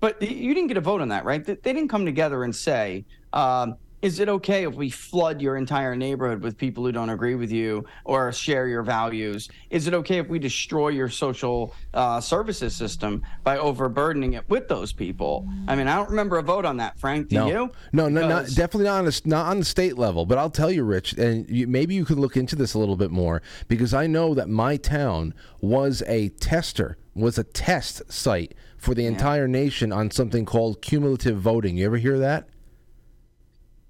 But you didn't get a vote on that, right? They didn't come together and say, um, is it okay if we flood your entire neighborhood with people who don't agree with you or share your values? Is it okay if we destroy your social uh, services system by overburdening it with those people? I mean, I don't remember a vote on that, Frank. Do no. you? No, no, not, definitely not on, a, not on the state level. But I'll tell you, Rich, and you, maybe you could look into this a little bit more because I know that my town was a tester, was a test site for the entire nation on something called cumulative voting. You ever hear that?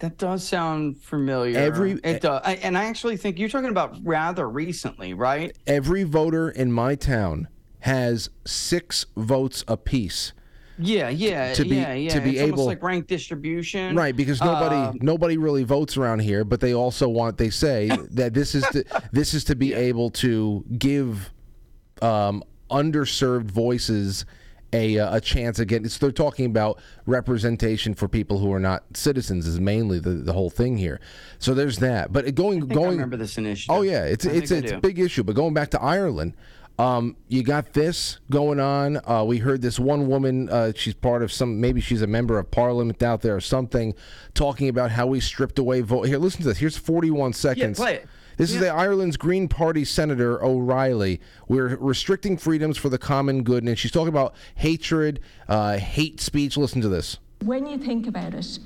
That does sound familiar. Every it does, I, and I actually think you're talking about rather recently, right? Every voter in my town has six votes apiece. Yeah, yeah, to be, yeah, yeah. To be it's able, like ranked distribution, right? Because nobody, um, nobody really votes around here, but they also want. They say that this is to, this is to be able to give um, underserved voices a, uh, a chance again. So they're talking about representation for people who are not citizens is mainly the, the whole thing here. So there's that. But going going. I remember this initiative. Oh yeah, it's I it's it's a big issue. But going back to Ireland. Um, you got this going on. Uh, we heard this one woman. Uh, she's part of some. Maybe she's a member of parliament out there or something, talking about how we stripped away vote. Here, listen to this. Here's 41 seconds. Yeah, play it. This yeah. is the Ireland's Green Party Senator O'Reilly. We're restricting freedoms for the common good, and she's talking about hatred, uh, hate speech. Listen to this. When you think about it,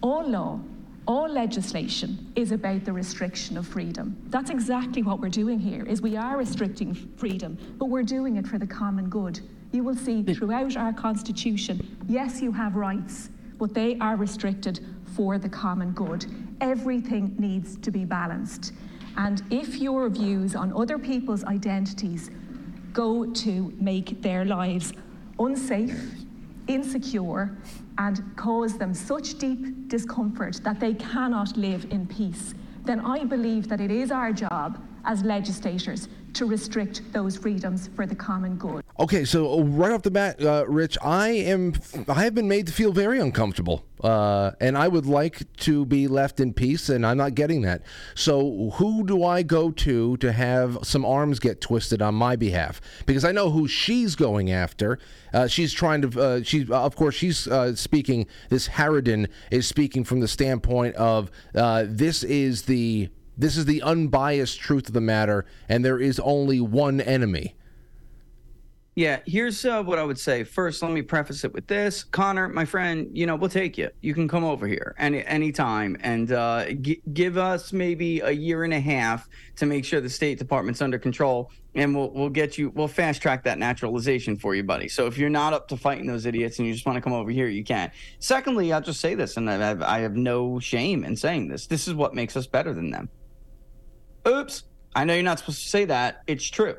all law, all legislation is about the restriction of freedom. That's exactly what we're doing here. Is we are restricting freedom, but we're doing it for the common good. You will see throughout our constitution, yes, you have rights, but they are restricted for the common good. Everything needs to be balanced. And if your views on other people's identities go to make their lives unsafe, insecure, and cause them such deep discomfort that they cannot live in peace, then I believe that it is our job as legislators to restrict those freedoms for the common good. Okay, so uh, right off the bat, uh, Rich, I am I have been made to feel very uncomfortable, uh, and I would like to be left in peace, and I'm not getting that. So who do I go to to have some arms get twisted on my behalf? Because I know who she's going after. Uh, she's trying to. Uh, she, uh, of course, she's speaking. This Harridan is speaking from the standpoint of this is the this is the unbiased truth of the matter, and there is only one enemy. Yeah, here's uh, what I would say. First, let me preface it with this. Connor, my friend, you know, we'll take you. You can come over here any anytime and uh, g- give us maybe a year and a half to make sure the State Department's under control, and we'll we'll get you. We'll fast track that naturalization for you, buddy. So if you're not up to fighting those idiots and you just want to come over here, you can. Secondly, I'll just say this, and I have, I have no shame in saying this. This is what makes us better than them. Oops, I know you're not supposed to say that. It's true.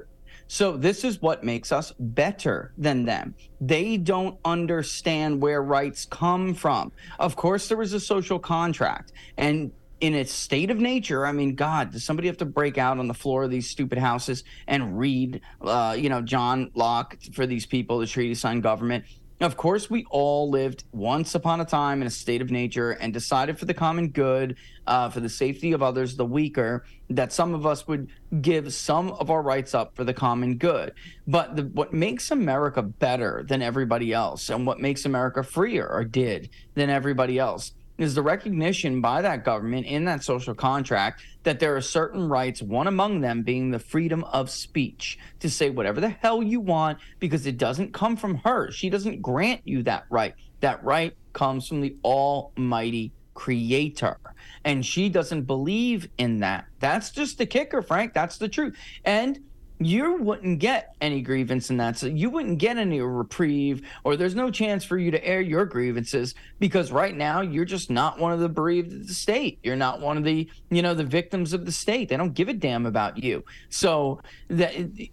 So this is what makes us better than them. They don't understand where rights come from. Of course, there was a social contract, and in its state of nature, I mean, God, does somebody have to break out on the floor of these stupid houses and read, uh, you know, John Locke for these people, the Treatise on government? Of course, we all lived once upon a time in a state of nature and decided for the common good, uh, for the safety of others, the weaker, that some of us would give some of our rights up for the common good. But the, what makes America better than everybody else and what makes America freer or did than everybody else is the recognition by that government in that social contract that there are certain rights, one among them being the freedom of speech to say whatever the hell you want because it doesn't come from her. She doesn't grant you that right. That right comes from the Almighty Creator. And she doesn't believe in that. That's just the kicker, Frank. That's the truth. And you wouldn't get any grievance in that. So you wouldn't get any reprieve, or there's no chance for you to air your grievances because right now you're just not one of the bereaved of the state. You're not one of the, you know, the victims of the state. They don't give a damn about you. So the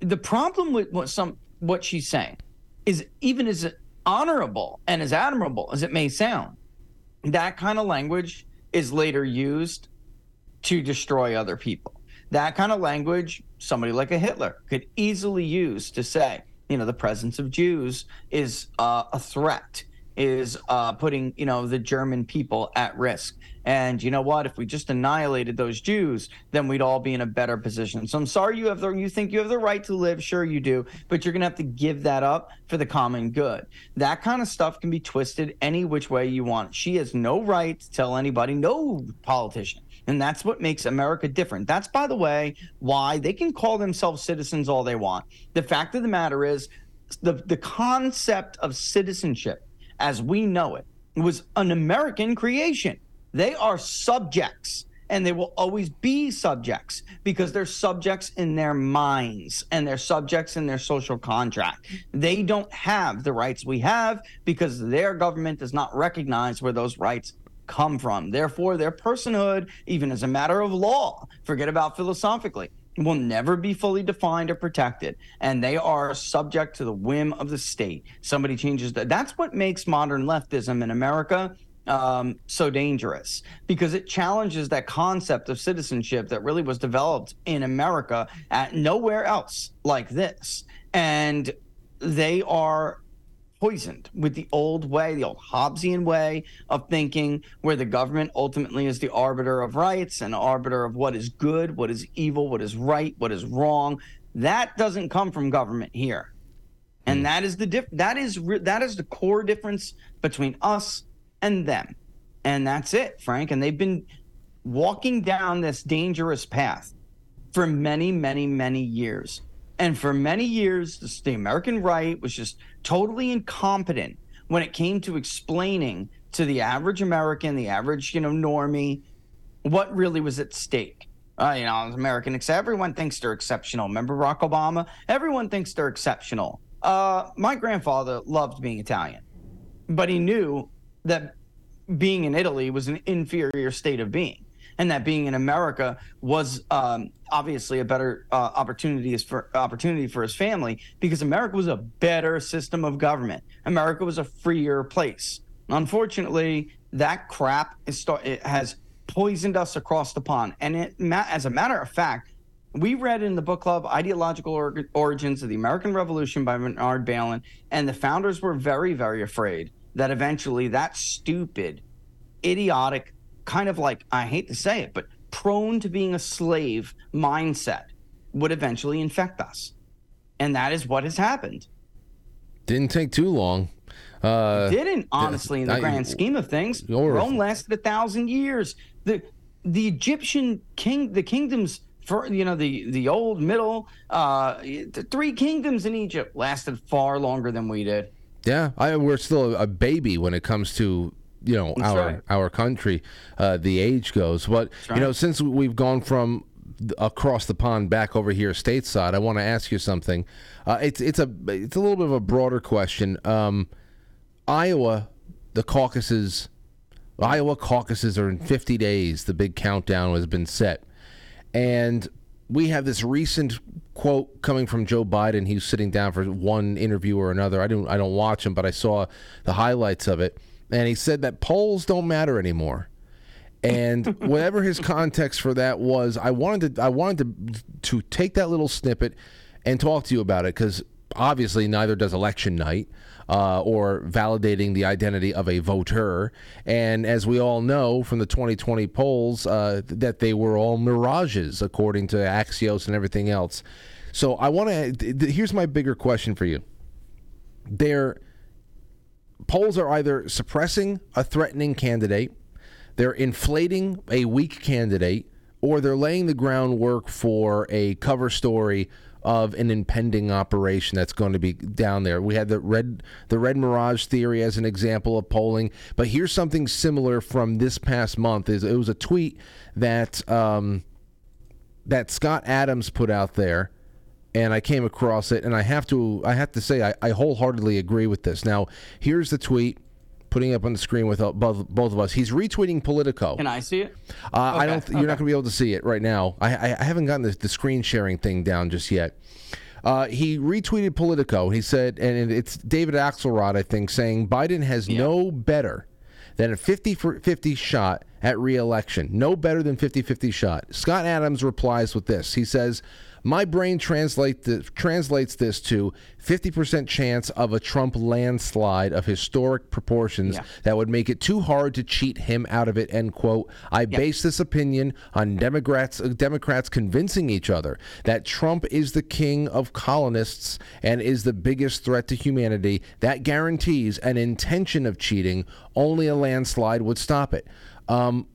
the problem with what some what she's saying is even as honorable and as admirable as it may sound, that kind of language is later used to destroy other people. That kind of language, somebody like a Hitler could easily use to say, you know, the presence of Jews is uh, a threat, is uh, putting, you know, the German people at risk. And you know what? If we just annihilated those Jews, then we'd all be in a better position. So I'm sorry you have the you think you have the right to live. Sure you do, but you're gonna have to give that up for the common good. That kind of stuff can be twisted any which way you want. She has no right to tell anybody, no politician. And that's what makes America different. That's, by the way, why they can call themselves citizens all they want. The fact of the matter is, the, the concept of citizenship as we know it was an American creation. They are subjects and they will always be subjects because they're subjects in their minds and they're subjects in their social contract. They don't have the rights we have because their government does not recognize where those rights come from. Therefore, their personhood, even as a matter of law, forget about philosophically, will never be fully defined or protected. And they are subject to the whim of the state. Somebody changes that. That's what makes modern leftism in America um, so dangerous because it challenges that concept of citizenship that really was developed in America at nowhere else like this. And they are poisoned with the old way, the old Hobbesian way of thinking, where the government ultimately is the arbiter of rights and arbiter of what is good, what is evil, what is right, what is wrong. That doesn't come from government here. And mm. that is the diff- that is re- that is the core difference between us and them. And that's it, Frank. And they've been walking down this dangerous path for many, many, many years. And for many years, the American right was just totally incompetent when it came to explaining to the average American, the average, you know, normie, what really was at stake. Uh, you know, American, everyone thinks they're exceptional. Remember Barack Obama? Everyone thinks they're exceptional. Uh, my grandfather loved being Italian, but he knew that being in Italy was an inferior state of being and that being in America was um, obviously a better uh, opportunity for opportunity for his family because America was a better system of government. America was a freer place. Unfortunately, that crap is start, it has poisoned us across the pond. And it, as a matter of fact, we read in the book club Ideological or- Origins of the American Revolution by Bernard Bailyn, and the founders were very, very afraid that eventually that stupid, idiotic kind of like, I hate to say it, but prone to being a slave mindset would eventually infect us. And that is what has happened. Didn't take too long. Uh, didn't honestly, in the I, grand scheme of things. Rome lasted a thousand years. the The Egyptian king, the kingdoms for you know the the old middle, uh, the three kingdoms in Egypt lasted far longer than we did. Yeah, I, we're still a baby when it comes to you know That's our right. our country uh, the age goes but right. you know since we've gone from across the pond back over here stateside i want to ask you something uh, it's it's a it's a little bit of a broader question um, iowa the caucuses iowa caucuses are in 50 days the big countdown has been set and we have this recent quote coming from Joe Biden. He's sitting down for one interview or another. I don't I don't watch him, but I saw the highlights of it and he said that polls don't matter anymore. And whatever his context for that was, I wanted to I wanted to to take that little snippet and talk to you about it because obviously neither does election night uh, or validating the identity of a voter. And as we all know from the 2020 polls, uh, that they were all mirages according to Axios and everything else. So I want to. Here's my bigger question for you. There polls are either suppressing a threatening candidate, they're inflating a weak candidate, or they're laying the groundwork for a cover story of an impending operation that's going to be down there. We had the red the red mirage theory as an example of polling, but here's something similar from this past month. Is it was a tweet that um, that Scott Adams put out there and I came across it, and I have to I have to say I, I wholeheartedly agree with this. Now, here's the tweet putting up on the screen with uh, both both of us. He's retweeting Politico. Can I see it? Uh, okay. I don't. You're not going to be able to see it right now. I, I, I haven't gotten the, the, screen sharing thing down just yet. Uh, he retweeted Politico. He said, and it's David Axelrod, I think, saying Biden has yeah. no better than a 50 50 shot at reelection. No better than 50 50 shot. Scott Adams replies with this. He says, my brain translate the, translates this to 50% chance of a Trump landslide of historic proportions Yeah. that would make it too hard to cheat him out of it. End quote. I base this opinion on Democrats uh, Democrats convincing each other that Trump is the king of colonists and is the biggest threat to humanity. That guarantees an intention of cheating. Only a landslide would stop it. Um,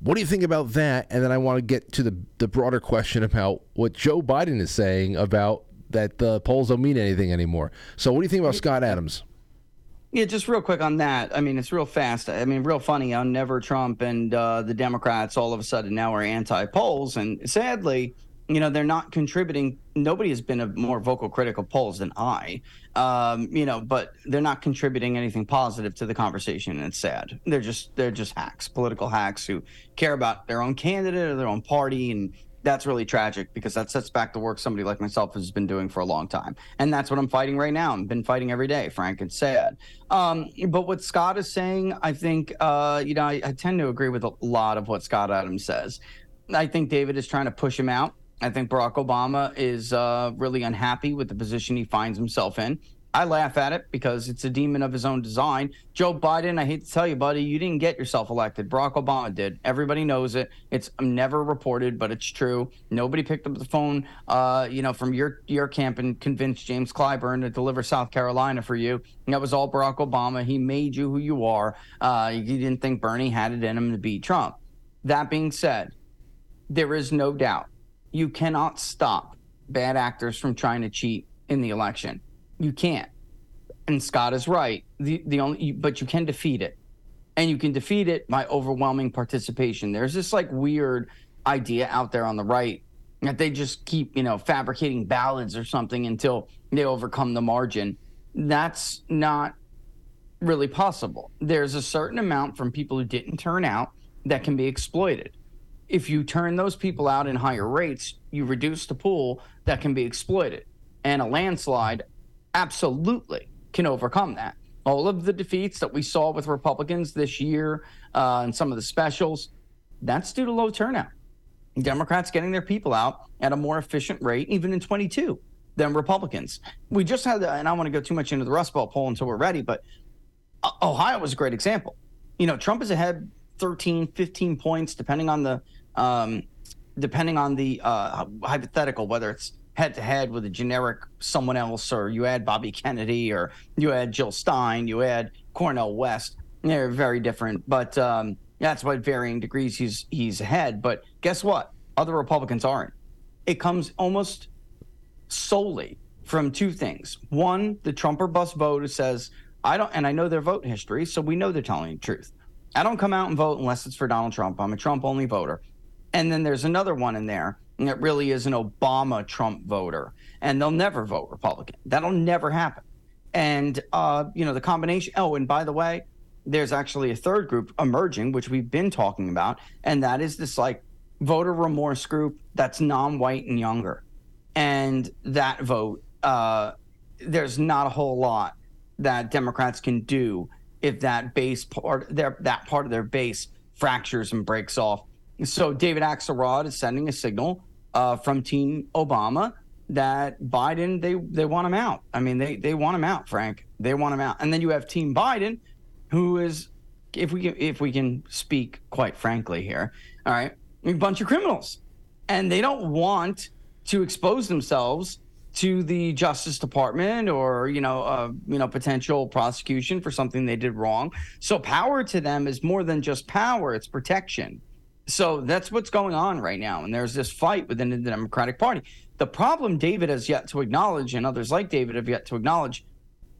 what do you think about that? And then I want to get to the the broader question about what Joe Biden is saying about that the polls don't mean anything anymore. So, what do you think about Scott Adams? Yeah, just real quick on that. I mean, it's real fast. I mean, real funny on Never Trump and uh, the Democrats all of a sudden now are anti polls. And sadly, you know, they're not contributing. Nobody has been a more vocal critic of polls than I, um, you know, but they're not contributing anything positive to the conversation. And it's sad. They're just, they're just hacks, political hacks who care about their own candidate or their own party. And that's really tragic because that sets back the work somebody like myself has been doing for a long time. And that's what I'm fighting right now. I've been fighting every day, Frank. It's sad. Um, but what Scott is saying, I think, uh, you know, I, I tend to agree with a lot of what Scott Adams says. I think David is trying to push him out. I think Barack Obama is uh, really unhappy with the position he finds himself in. I laugh at it because it's a demon of his own design. Joe Biden, I hate to tell you, buddy, you didn't get yourself elected. Barack Obama did. Everybody knows it. It's never reported, but it's true. Nobody picked up the phone, uh, you know, from your your camp and convinced James Clyburn to deliver South Carolina for you. And that was all Barack Obama. He made you who you are. Uh, you didn't think Bernie had it in him to beat Trump. That being said, there is no doubt you cannot stop bad actors from trying to cheat in the election. You can't. And Scott is right. The the only but you can defeat it. And you can defeat it by overwhelming participation. There's this like weird idea out there on the right that they just keep, you know, fabricating ballots or something until they overcome the margin. That's not really possible. There's a certain amount from people who didn't turn out that can be exploited. If you turn those people out in higher rates, you reduce the pool that can be exploited. And a landslide absolutely can overcome that. All of the defeats that we saw with Republicans this year uh, and some of the specials, that's due to low turnout. Democrats getting their people out at a more efficient rate, even in 22, than Republicans. We just had, and I don't want to go too much into the Rust Belt poll until we're ready, but uh, Ohio was a great example. You know, Trump is ahead 13, 15 points, depending on the um, depending on the uh, hypothetical, whether it's head to head with a generic someone else, or you add Bobby Kennedy, or you add Jill Stein, you add Cornel West. They're very different, but um, that's why varying degrees he's he's ahead. But guess what? Other Republicans aren't. It comes almost solely from two things. One, the Trump or bust vote says, I don't, and I know their vote history, so we know they're telling the truth. I don't come out and vote unless it's for Donald Trump. I'm a Trump only voter. And then there's another one in there that really is an Obama Trump voter, and they'll never vote Republican. That'll never happen. And, uh, you know, the combination. Oh, and by the way, there's actually a third group emerging, which we've been talking about, and that is this like voter remorse group that's non white and younger. And that vote, uh, there's not a whole lot that Democrats can do if that base part, their that part of their base fractures and breaks off. So David Axelrod is sending a signal uh, from Team Obama that Biden they they want him out. I mean they they want him out, Frank. They want him out. And then you have Team Biden, who is, if we can if we can speak quite frankly here, all right, a bunch of criminals, and they don't want to expose themselves to the Justice Department or you know uh, you know potential prosecution for something they did wrong. So power to them is more than just power; it's protection. So that's what's going on right now, and there's this fight within the Democratic Party. The problem David has yet to acknowledge, and others like David have yet to acknowledge,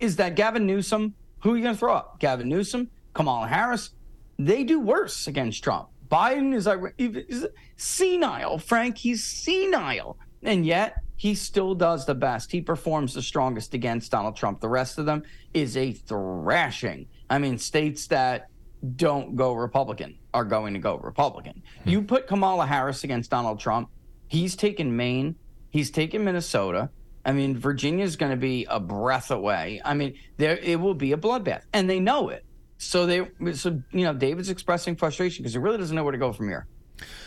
is that Gavin Newsom. Who are you going to throw up? Gavin Newsom, Kamala Harris. They do worse against Trump. Biden is, is senile, Frank. He's senile, and yet he still does the best. He performs the strongest against Donald Trump. The rest of them is a thrashing. I mean, states that don't go Republican are going to go Republican. Hmm. You put Kamala Harris against Donald Trump, he's taken Maine, he's taken Minnesota. I mean, Virginia is going to be a breath away. I mean, there it will be a bloodbath, and they know it. So they, so you know, David's expressing frustration because he really doesn't know where to go from here.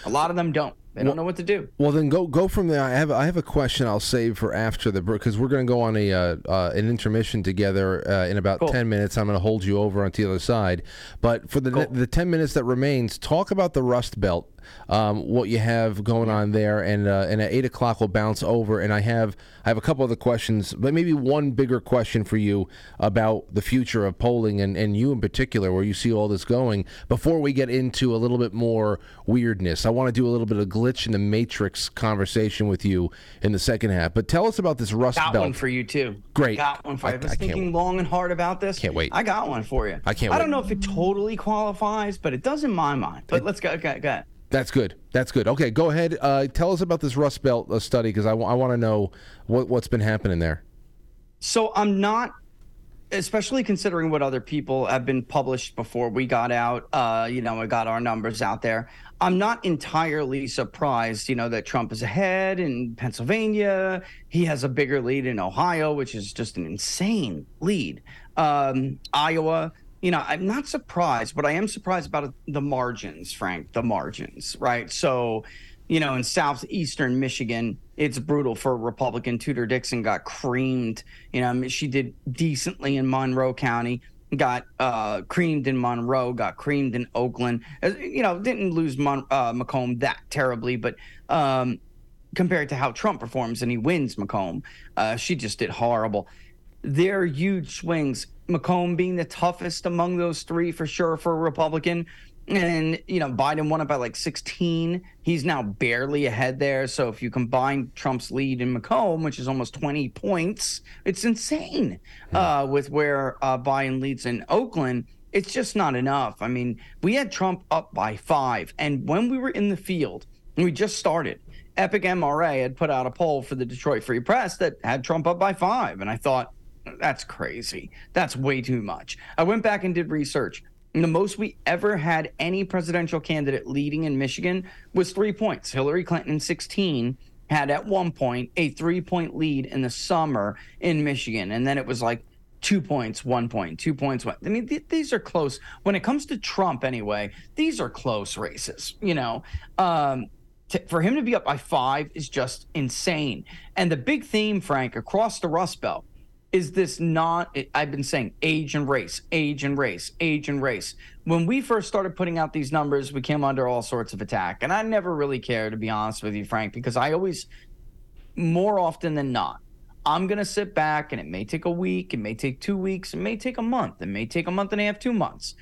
A lot of them don't. They don't know what to do. Well, then go go from there. I have I have a question I'll save for after the break because we're going to go on a uh, uh, an intermission together uh, in about Cool. ten minutes. I'm going to hold you over onto the other side, but for the the ten minutes that remains, talk about the Rust Belt, um, what you have going on there, and uh, and at eight o'clock we'll bounce over. And I have I have a couple other questions, but maybe one bigger question for you about the future of polling and and you in particular, where you see all this going. Before we get into a little bit more weirdness, I want to do a little bit of glitch in the matrix conversation with you in the second half. But tell us about this Rust Got Belt. one for you too. Great. Got one for you. I, I- was I thinking long and hard about this. Can't wait. I got one for you. I can't I don't know if it totally qualifies, but it does in my mind. But let's go. Go, go ahead. That's good. That's good. Okay, go ahead. Uh, tell us about this Rust Belt uh, study because I want to know what, what's been happening there. So I'm not, especially considering what other people have been published before we got out. Uh, you know, we got our numbers out there. I'm not entirely surprised, you know, that Trump is ahead in Pennsylvania. He has a bigger lead in Ohio, which is just an insane lead. Um, Iowa, you know, I'm not surprised, but I am surprised about the margins, Frank, the margins, right? So, you know, in southeastern Michigan, it's brutal for a Republican. Tudor Dixon got creamed. You know, she did decently in Monroe County, got uh, creamed in Monroe, got creamed in Oakland. Uh, You know, didn't lose Mon- uh, Macomb that terribly, but um, compared to how Trump performs and he wins Macomb, uh, she just did horrible. They're huge swings. Macomb being the toughest among those three for sure for a Republican. And, you know, Biden won it by like 16. He's now barely ahead there. So if you combine Trump's lead in Macomb, which is almost 20 points, it's insane uh, with where uh, Biden leads in Oakland. It's just not enough. I mean, we had Trump up by five. And when we were in the field, and we just started, Epic MRA had put out a poll for the Detroit Free Press that had Trump up by five. And I thought, that's crazy. That's way too much. I went back and did research. And the most we ever had any presidential candidate leading in Michigan was three points. Hillary Clinton in 16 had at one point a three point lead in the summer in Michigan. And then it was like two points, one point, two points, one. I mean, th- these are close. When it comes to Trump, anyway, these are close races, you know. Um, for him to be up by five is just insane. And the big theme, Frank, across the Rust Belt is this not I've been saying age and race, age and race, age and race. When we first started putting out these numbers, we came under all sorts of attack. And I never really cared to be honest with you, Frank, because I always more often than not, I'm going to sit back and it may take a week, it may take 2 weeks, it may take a month, it may take a month and a half, 2 months.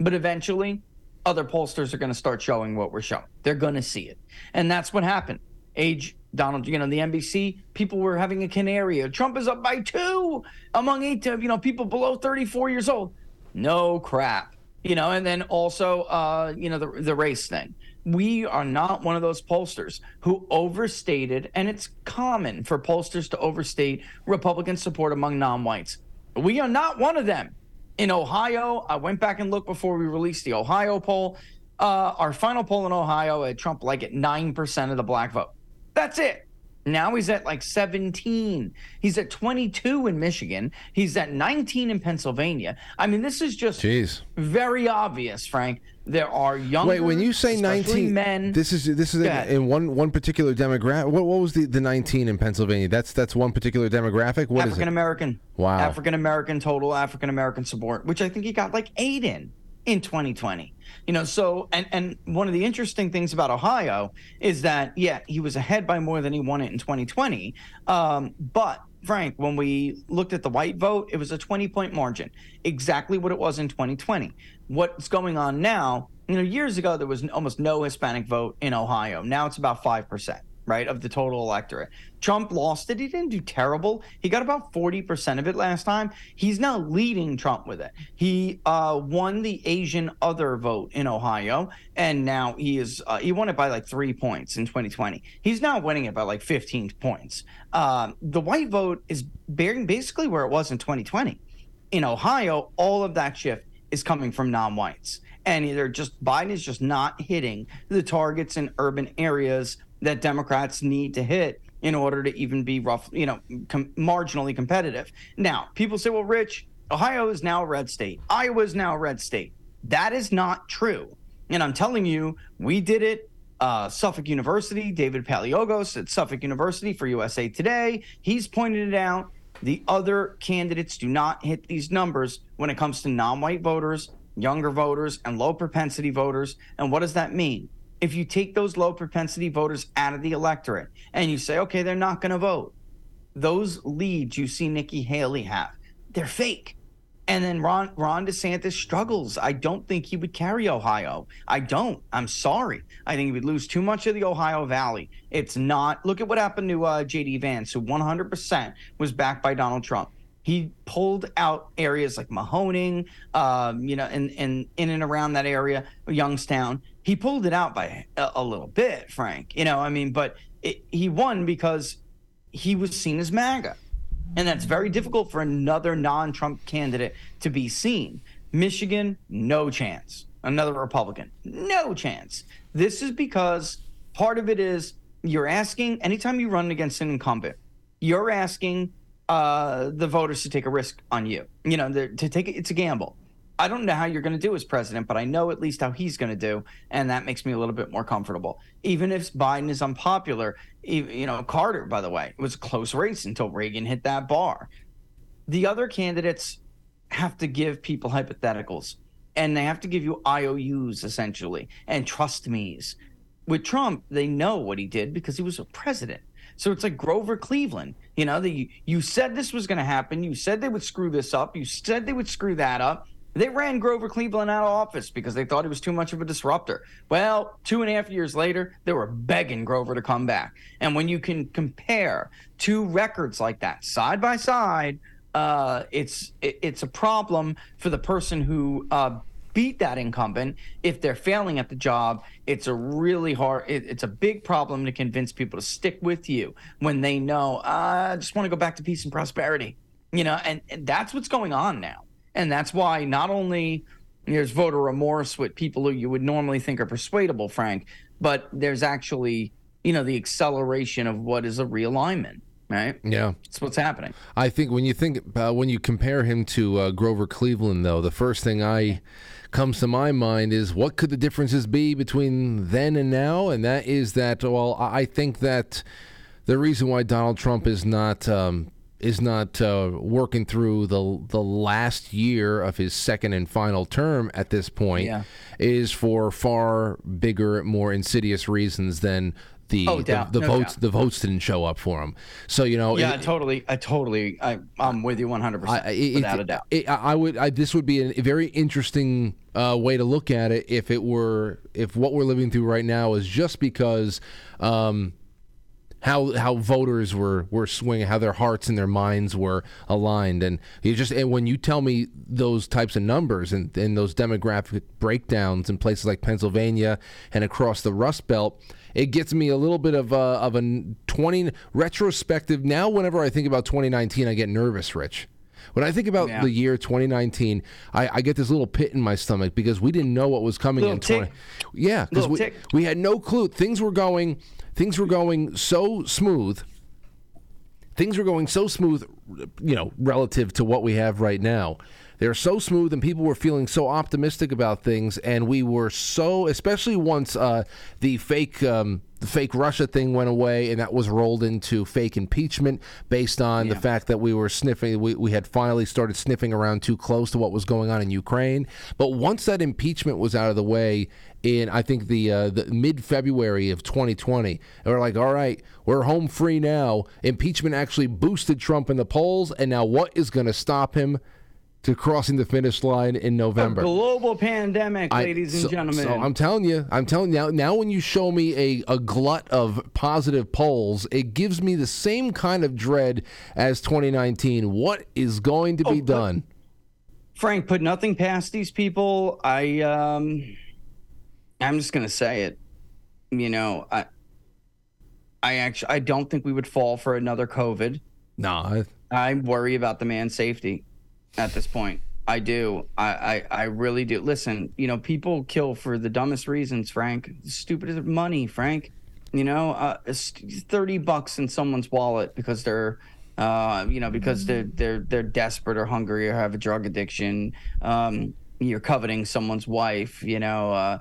But eventually, other pollsters are going to start showing what we're showing. They're going to see it. And that's what happened. Age Donald, you know, the NBC, people were having a canary. Trump is up by two among eight, you know, people below 34 years old. No crap. You know, and then also, uh, you know, the, the race thing. We are not one of those pollsters who overstated, and it's common for pollsters to overstate Republican support among non whites. We are not one of them. In Ohio, I went back and looked before we released the Ohio poll. Uh, our final poll in Ohio had Trump like at 9% of the black vote. That's it. Now he's at like 17. He's at 22 in Michigan. He's at 19 in Pennsylvania. I mean, this is just Jeez. very obvious, Frank. There are young. Wait, when you say 19, men, this is this is in, in one one particular demographic. What, what was the, the 19 in Pennsylvania? That's that's one particular demographic. What is African? American. Wow. African American total African American support, which I think he got like eight in in 2020. You know, so and and one of the interesting things about Ohio is that yeah, he was ahead by more than he won it in 2020. Um, but Frank, when we looked at the white vote, it was a 20 point margin, exactly what it was in 2020. What's going on now? You know, years ago there was almost no Hispanic vote in Ohio. Now it's about five percent right, of the total electorate. Trump lost it. He didn't do terrible. He got about 40% of it last time. He's now leading Trump with it. He uh, won the Asian other vote in Ohio, and now he is uh, he won it by like three points in 2020. He's now winning it by like 15 points. Um, the white vote is bearing basically where it was in 2020. In Ohio, all of that shift is coming from non-whites. And they're just Biden is just not hitting the targets in urban areas that Democrats need to hit in order to even be rough, you know, com- marginally competitive. Now, people say, well, Rich, Ohio is now a red state. Iowa is now a red state. That is not true. And I'm telling you, we did it. Uh, Suffolk University, David Paleologos at Suffolk University for USA Today, he's pointed it out. The other candidates do not hit these numbers when it comes to non white voters, younger voters, and low propensity voters. And what does that mean? If you take those low propensity voters out of the electorate and you say, okay, they're not going to vote, those leads you see Nikki Haley have, they're fake. And then Ron Ron DeSantis struggles. I don't think he would carry Ohio. I don't. I'm sorry. I think he would lose too much of the Ohio Valley. It's not. Look at what happened to uh, J.D. Vance, who 100% was backed by Donald Trump. He pulled out areas like Mahoning, um, you know, and, and in and around that area, Youngstown. He pulled it out by a, a little bit, Frank. You know, I mean, but it, he won because he was seen as MAGA. And that's very difficult for another non Trump candidate to be seen. Michigan, no chance. Another Republican, no chance. This is because part of it is you're asking, anytime you run against an incumbent, you're asking uh, the voters to take a risk on you. You know, to take it, it's a gamble. I don't know how you're going to do as president, but I know at least how he's going to do, and that makes me a little bit more comfortable. Even if Biden is unpopular, you know, Carter, by the way, it was a close race until Reagan hit that bar. The other candidates have to give people hypotheticals, and they have to give you IOUs essentially and trust me's. With Trump, they know what he did because he was a president. So it's like Grover Cleveland. You know, the, you said this was going to happen. You said they would screw this up. You said they would screw that up they ran Grover Cleveland out of office because they thought he was too much of a disruptor. Well, two and a half years later, they were begging Grover to come back. And when you can compare two records like that side by side, uh, it's it, it's a problem for the person who uh, beat that incumbent. If they're failing at the job, it's a really hard. It, it's a big problem to convince people to stick with you when they know I just want to go back to peace and prosperity. You know, and, and that's what's going on now. And that's why not only there's voter remorse with people who you would normally think are persuadable, Frank, but there's actually, you know, the acceleration of what is a realignment. Right. Yeah, that's what's happening. I think when you think uh, when you compare him to uh, Grover Cleveland, though, the first thing I comes to my mind is what could the differences be between then and now, and that is that. Well, I think that the reason why Donald Trump is not um, is not uh, working through the the last year of his second and final term at this point yeah. is for far bigger, more insidious reasons than the oh, the, the no votes doubt. the votes didn't show up for him. So you know, yeah, it, totally, I totally, I, I'm with you 100 percent without it, a doubt. It, I would, I, this would be a very interesting uh, way to look at it if it were if what we're living through right now is just because. Um, how how voters were were swinging, how their hearts and their minds were aligned, and you just and when you tell me those types of numbers and, and those demographic breakdowns in places like Pennsylvania and across the Rust Belt, it gets me a little bit of a, of a 20 retrospective. Now, whenever I think about 2019, I get nervous, Rich. When I think about Yeah. the year 2019, I, I get this little pit in my stomach because we didn't know what was coming Little in 20. tick. Yeah, because we, tick. we had no clue. Things were going things were going so smooth. Things were going so smooth, you know, relative to what we have right now. They're so smooth, and people were feeling so optimistic about things, and we were so, especially once uh, the fake, um, the fake Russia thing went away, and that was rolled into fake impeachment based on the fact that we were sniffing, we, we had finally started sniffing around too close to what was going on in Ukraine. But once that impeachment was out of the way, in I think the uh, the mid February of 2020, and we're like, all right, we're home free now. Impeachment actually boosted Trump in the polls, and now what is going to stop him to crossing the finish line in November. A global pandemic, I- ladies and so- gentlemen. So I'm telling you, I'm telling you now. Now, when you show me a, a glut of positive polls, it gives me the same kind of dread as 2019. What is going to be Oh, but- done? Frank, put nothing past these people. I um I'm just gonna say it. You know, I I actually I don't think we would fall for another COVID. No, I, I worry about the man's safety at this point. I do. I, I, I really do. Listen, you know, people kill for the dumbest reasons, Frank. Stupid as money, Frank. You know, uh, 30 bucks in someone's wallet because they're uh, you know, because they're they're they're desperate or hungry or have a drug addiction. Um, you're coveting someone's wife, you know, uh,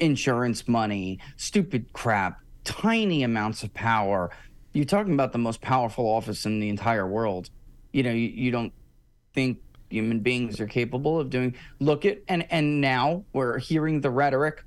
insurance money, stupid crap, tiny amounts of power. You're talking about the most powerful office in the entire world. You know, you, you don't think human beings are capable of doing. Look at and and now we're hearing the rhetoric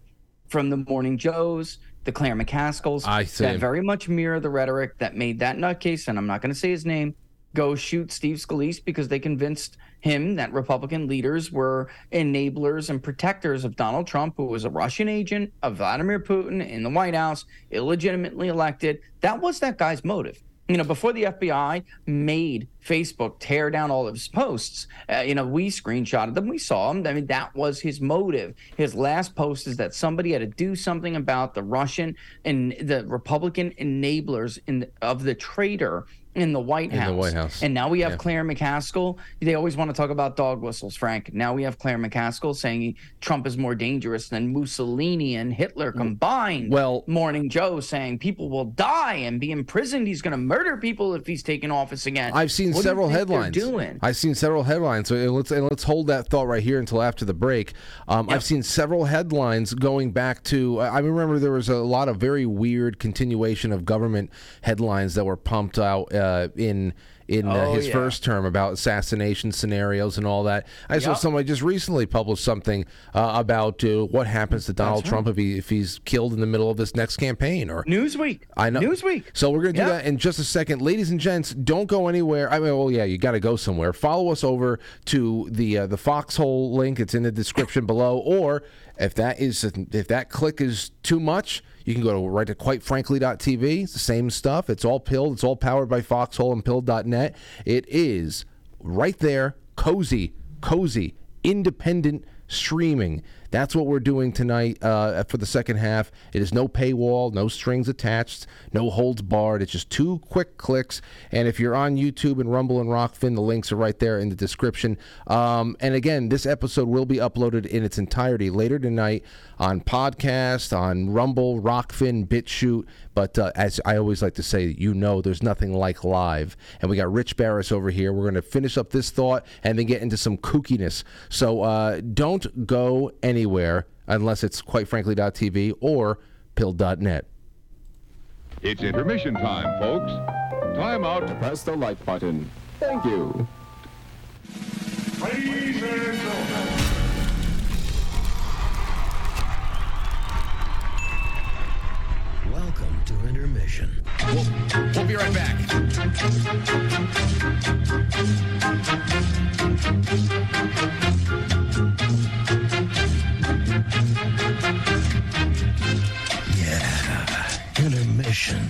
from the morning joes the claire McCaskills I see. that very much mirror the rhetoric that made that nutcase and i'm not going to say his name. Go shoot steve scalise because they convinced him that republican leaders were enablers and protectors of donald trump who was a russian agent of vladimir putin in the white house illegitimately elected. That was that guy's motive you know, before the FBI made Facebook tear down all of his posts, uh, you know, we screenshotted them, we saw them. I mean, that was his motive. His last post is that somebody had to do something about the Russian and the Republican enablers in of the traitor in the White In the House. White House. And now we have Yeah. Claire McCaskill. They always want to talk about dog whistles, Frank. Now we have Claire McCaskill saying Trump is more dangerous than Mussolini and Hitler combined. Well- Morning Joe saying people will die and be imprisoned. He's going to murder people if he's taken office again. I've seen What do you several think headlines. Doing. I've seen several headlines. So and let's and let's hold that thought right here until after the break. Um, I've seen several headlines going back to. I remember there was a lot of very weird continuation of government headlines that were pumped out uh, in. In uh, Oh, his yeah. first term, about assassination scenarios and all that, I saw somebody just recently published something uh, about uh, what happens to Donald Trump if he if he's killed in the middle of this next campaign, or Newsweek. I know. Newsweek. So we're going to do Yeah. that in just a second. Ladies and gents, don't go anywhere. I mean, well, yeah, you got to go somewhere. Follow us over to the uh, the Foxhole link. It's in the description below. Or if that is if that click is too much, you can go to right to quitefrankly.tv. It's the same stuff. It's all pilled. It's all powered by Foxhole and pilled.net. It is right there, cozy, cozy, independent streaming. That's what we're doing tonight uh, for the second half. It is no paywall, no strings attached, no holds barred. It's just two quick clicks. And if you're on YouTube and Rumble and Rokfin, the links are right there in the description. Um, and again, this episode will be uploaded in its entirety later tonight on podcast, on Rumble, Rokfin, BitChute. But uh, as I always like to say, you know, there's nothing like live. And we got Rich Baris over here. We're going to finish up this thought and then get into some kookiness. So uh, don't go anywhere unless it's quite frankly.tv or pilled.net. It's intermission time, folks. Time out. To press the like button. Thank you. Ladies and gentlemen. Welcome to intermission. We'll be right back. Edition.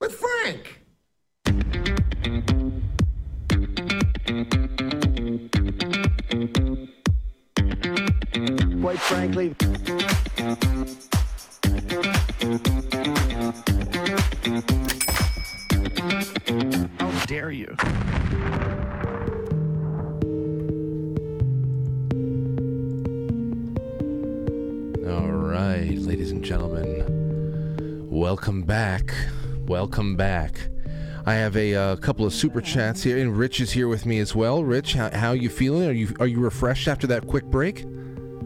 with Frank. Quite frankly. How dare you? All right, ladies and gentlemen, welcome back. Welcome back. I have a uh, couple of super chats here, and Rich is here with me as well. Rich, how, how you feeling? Are you are you refreshed after that quick break?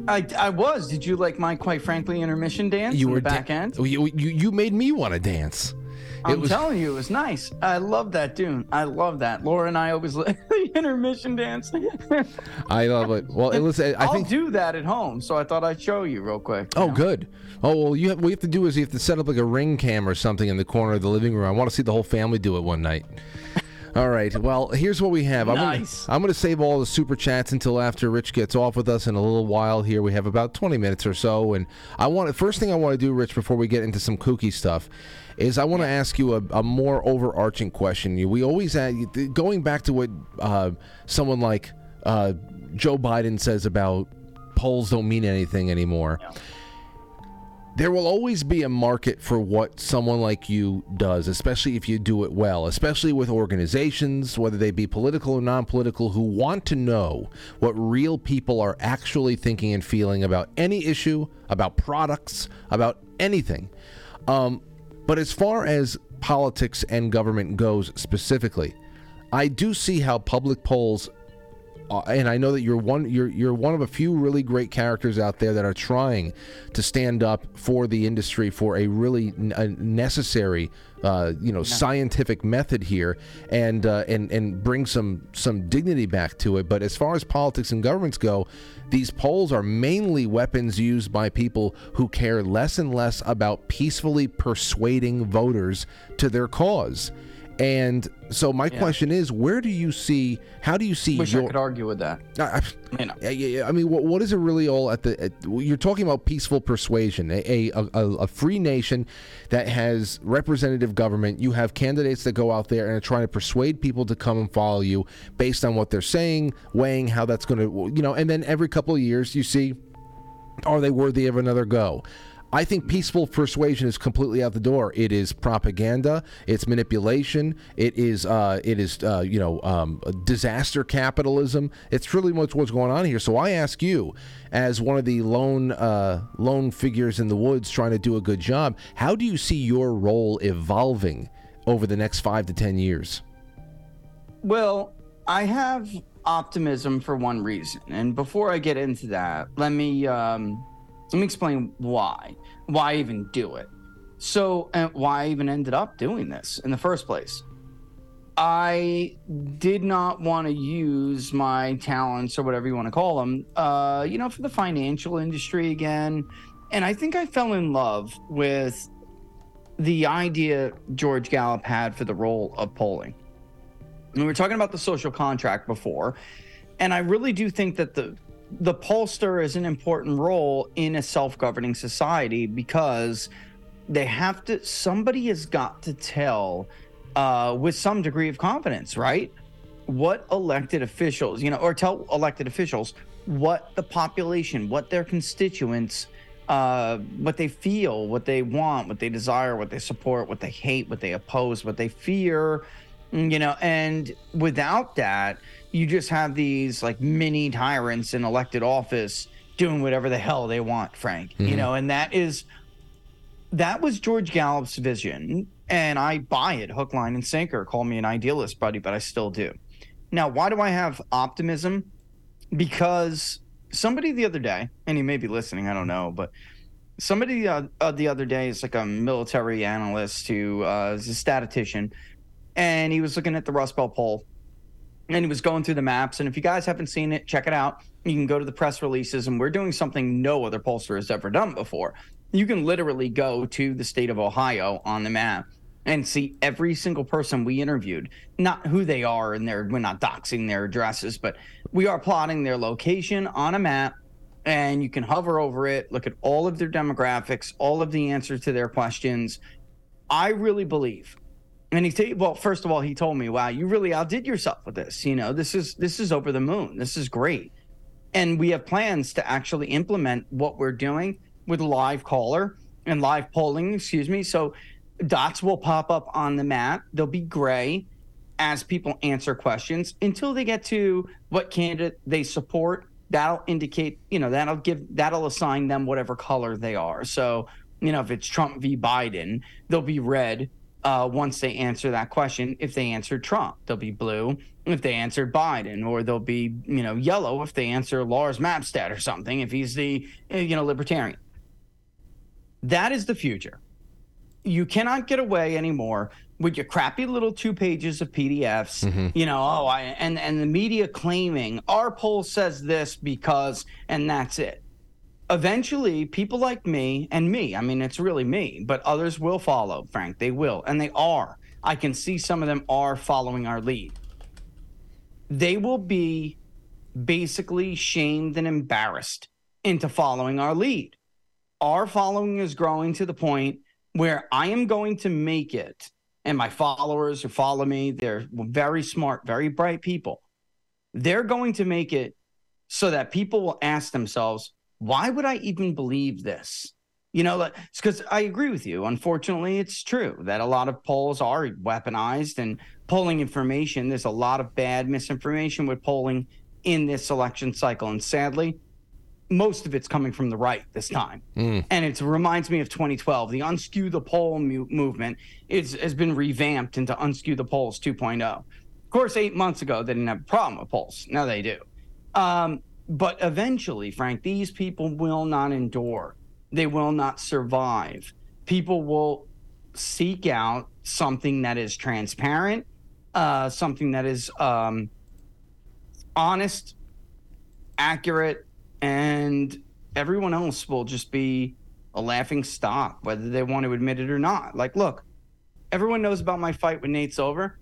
I, I was. Did you like my quite frankly intermission dance? You in were the back da- end. You, you you made me want to dance. I'm was- telling you, it was nice. I love that tune. I love that. Laura and I always the intermission dance. I love it. Well, listen, I I'll think. do that at home, so I thought I'd show you real quick. Oh, good. Oh well, you have, what you have to do is you have to set up like a ring cam or something in the corner of the living room. I want to see the whole family do it one night. All right. Well, here's what we have. I'm Nice. Gonna, I'm going to save all the super chats until after Rich gets off with us in a little while. Here we have about 20 minutes or so, and I want first thing I want to do, Rich, before we get into some kooky stuff, is I want to ask you a, a more overarching question. We always ask, going back to what uh, someone like uh, Joe Biden says about polls don't mean anything anymore. There will always be a market for what someone like you does, especially if you do it well, especially with organizations, whether they be political or non political, who want to know what real people are actually thinking and feeling about any issue, about products, about anything. Um, but as far as politics and government goes specifically, I do see how public polls uh, and I know that you're one you're you're one of a few really great characters out there that are trying to stand up for the industry for a really n- a necessary uh, you know scientific method here and uh, and and bring some some dignity back to it. But as far as politics and governments go these polls are mainly weapons used by people who care less and less about peacefully persuading voters to their cause and so my question is, where do you see? How do you see Wish your? I could argue with that. I, I, yeah, yeah, I mean, what, what is it really all at the? At, you're talking about peaceful persuasion, a, a, a, a free nation that has representative government. You have candidates that go out there and are trying to persuade people to come and follow you based on what they're saying, weighing how that's going to, you know, and then every couple of years you see, are they worthy of another go? I think peaceful persuasion is completely out the door. It is propaganda. It's manipulation. It is, uh, it is, uh, you know, um, disaster capitalism. It's really what's what's going on here. So I ask you, as one of the lone uh, lone figures in the woods trying to do a good job, how do you see your role evolving over the next five to ten years? Well, I have optimism for one reason, and before I get into that, let me um, let me explain why. Why I even do it? So, and why I even ended up doing this in the first place? I did not want to use my talents or whatever you want to call them, uh, you know, for the financial industry again. And I think I fell in love with the idea George Gallup had for the role of polling. We were talking about the social contract before, and I really do think that the the pollster is an important role in a self-governing society because they have to somebody has got to tell uh, with some degree of confidence, right? What elected officials, you know, or tell elected officials what the population, what their constituents, uh, what they feel, what they want, what they desire, what they support, what they hate, what they oppose, what they fear, you know, and without that, you just have these like mini tyrants in elected office doing whatever the hell they want, Frank, you Mhm. know, and that is that was George Gallup's vision, and I buy it hook, line, and sinker. Call me an idealist, buddy, but I still do. Now, why do I have optimism? Because somebody the other day, and he may be listening, I don't know, but somebody uh, uh, the other day is like a military analyst who uh, is a statistician, and he was looking at the Rust Belt poll, and he was going through the maps. And if you guys haven't seen it, check it out. You can go to the press releases, and we're doing something no other pollster has ever done before. You can literally go to the state of Ohio on the map and see every single person we interviewed, not who they are, and they're we're not doxing their addresses, but we are plotting their location on a map, and you can hover over it, look at all of their demographics, all of the answers to their questions. I really believe and he said, well, first of all, he told me, wow, you really outdid yourself with this. You know, this is this is over the moon. This is great. And we have plans to actually implement what we're doing with live caller and live polling, excuse me. So dots will pop up on the map. They'll be gray as people answer questions until they get to what candidate they support. That'll indicate, you know, that'll give that'll assign them whatever color they are. So, you know, if it's Trump v. Biden, they'll be red uh, once they answer that question. If they answer Trump, they'll be blue. If they answer Biden, or they'll be you know yellow if they answer Lars Mapstead or something. If he's the you know libertarian, that is the future. You cannot get away anymore with your crappy little two pages of PDFs. Mm-hmm. You know, oh, I and and the media claiming our poll says this because, and that's it eventually people like me and me i mean it's really me but others will follow frank they will and they are. I can see some of them are following our lead. They will be basically shamed and embarrassed into following our lead. Our following is growing to the point where i am going to make it and my followers who follow me they're very smart very bright people. They're going to make it so that people will ask themselves why would I even believe this? You know, it's because I agree with you. Unfortunately, it's true that a lot of polls are weaponized and polling information. There's a lot of bad misinformation with polling in this election cycle. And sadly, most of it's coming from the right this time. Mm. And it reminds me of 2012. The Unskew the Poll mu- movement is, has been revamped into Unskew the Polls 2.0. Of course, eight months ago, they didn't have a problem with polls. Now they do. Um, but eventually, Frank, these people will not endure. They will not survive. People will seek out something that is transparent, uh, something that is um, honest, accurate, and everyone else will just be a laughing stock, whether they want to admit it or not. Like, look, everyone knows about my fight with Nate Silver.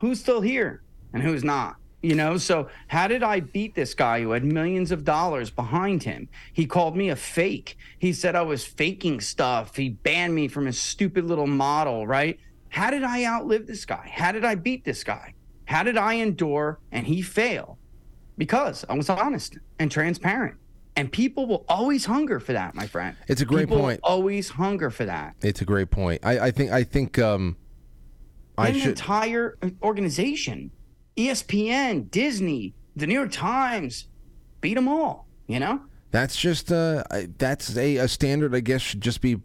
Who's still here and who's not? You know, so how did I beat this guy who had millions of dollars behind him? He called me a fake. He said I was faking stuff. He banned me from his stupid little model, right? How did I outlive this guy? How did I beat this guy? How did I endure and he fail? Because I was honest and transparent. And people will always hunger for that, my friend. It's a great people point. Always hunger for that. It's a great point. I, I think I think um I an should entire organization, E ESPN, Disney, the New York Times, beat them all. You know, That's just uh, that's a, a standard. I guess should just be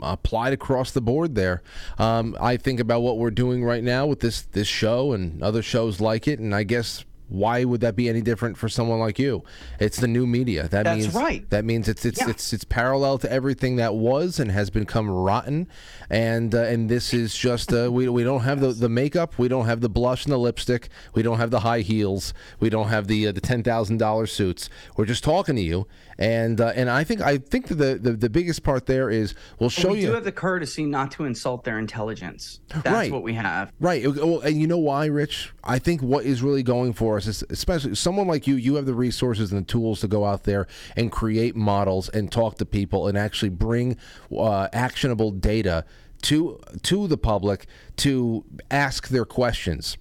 applied across the board. There, um, I think about what we're doing right now with this this show and other shows like it, and I guess why would that be any different for someone like you? It's the new media. That That's means right. That means it's it's Yeah. it's it's parallel to everything that was and has become rotten, and uh, and this is just uh, we we don't have the the makeup, we don't have the blush and the lipstick, we don't have the high heels, we don't have the uh, the ten thousand dollar suits. We're just talking to you, and uh, and I think I think the, the the biggest part there is we'll show you. we you do have the courtesy not to insult their intelligence. That's Right. what we have. Right. Well, and you know why, Rich? I think what is really going for is, especially someone like you, you have the resources and the tools to go out there and create models and talk to people and actually bring uh, actionable data to to the public to ask their questions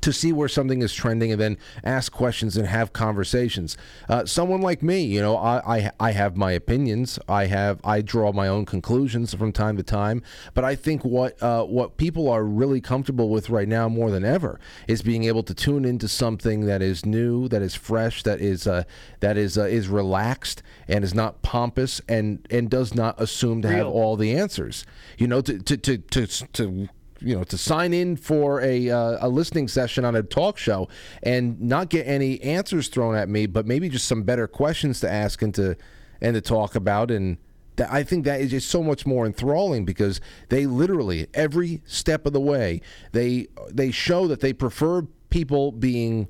to see where something is trending and then ask questions and have conversations. Uh, someone like me, you know, I, I I have my opinions. I have I draw my own conclusions from time to time. But I think what uh, what people are really comfortable with right now more than ever is being able to tune into something that is new, that is fresh, that is uh, that is uh, is relaxed and is not pompous and and does not assume to have all the answers. You know, to to to to, to you know to sign in for a uh, a listening session on a talk show and not get any answers thrown at me, but maybe just some better questions to ask and to and to talk about and. That I think that is just so much more enthralling because they literally every step of the way they they show that they prefer people being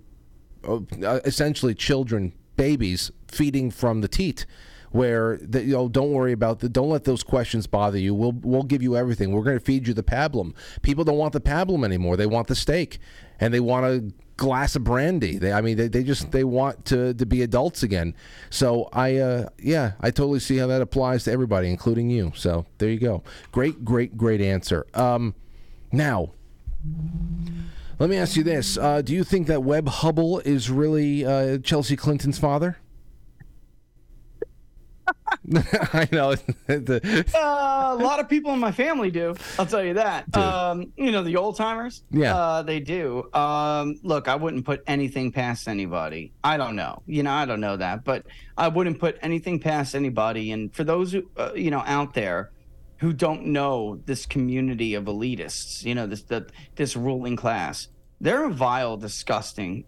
uh, essentially children, babies feeding from the teat. Where the, you know, don't worry about the, don't let those questions bother you. We'll we'll give you everything. We're going to feed you the pablum. People don't want the pablum anymore. They want the steak, and they want a glass of brandy. They, I mean, they, they just they want to to be adults again. So I, uh, yeah, I totally see how that applies to everybody, including you. So there you go. Great, great, great answer. Um, now, let me ask you this: uh, Do you think that Webb Hubbell is really uh, Chelsea Clinton's father? I know. The- Uh, a lot of people in my family do. I'll tell you that. Um, you know, the old timers. Yeah. Uh, they do. Um, look, I wouldn't put anything past anybody. I don't know. You know, I don't know that, but I wouldn't put anything past anybody. And for those who, uh, you know, out there, who don't know this community of elitists, you know, this the, this ruling class. They're a vile, disgusting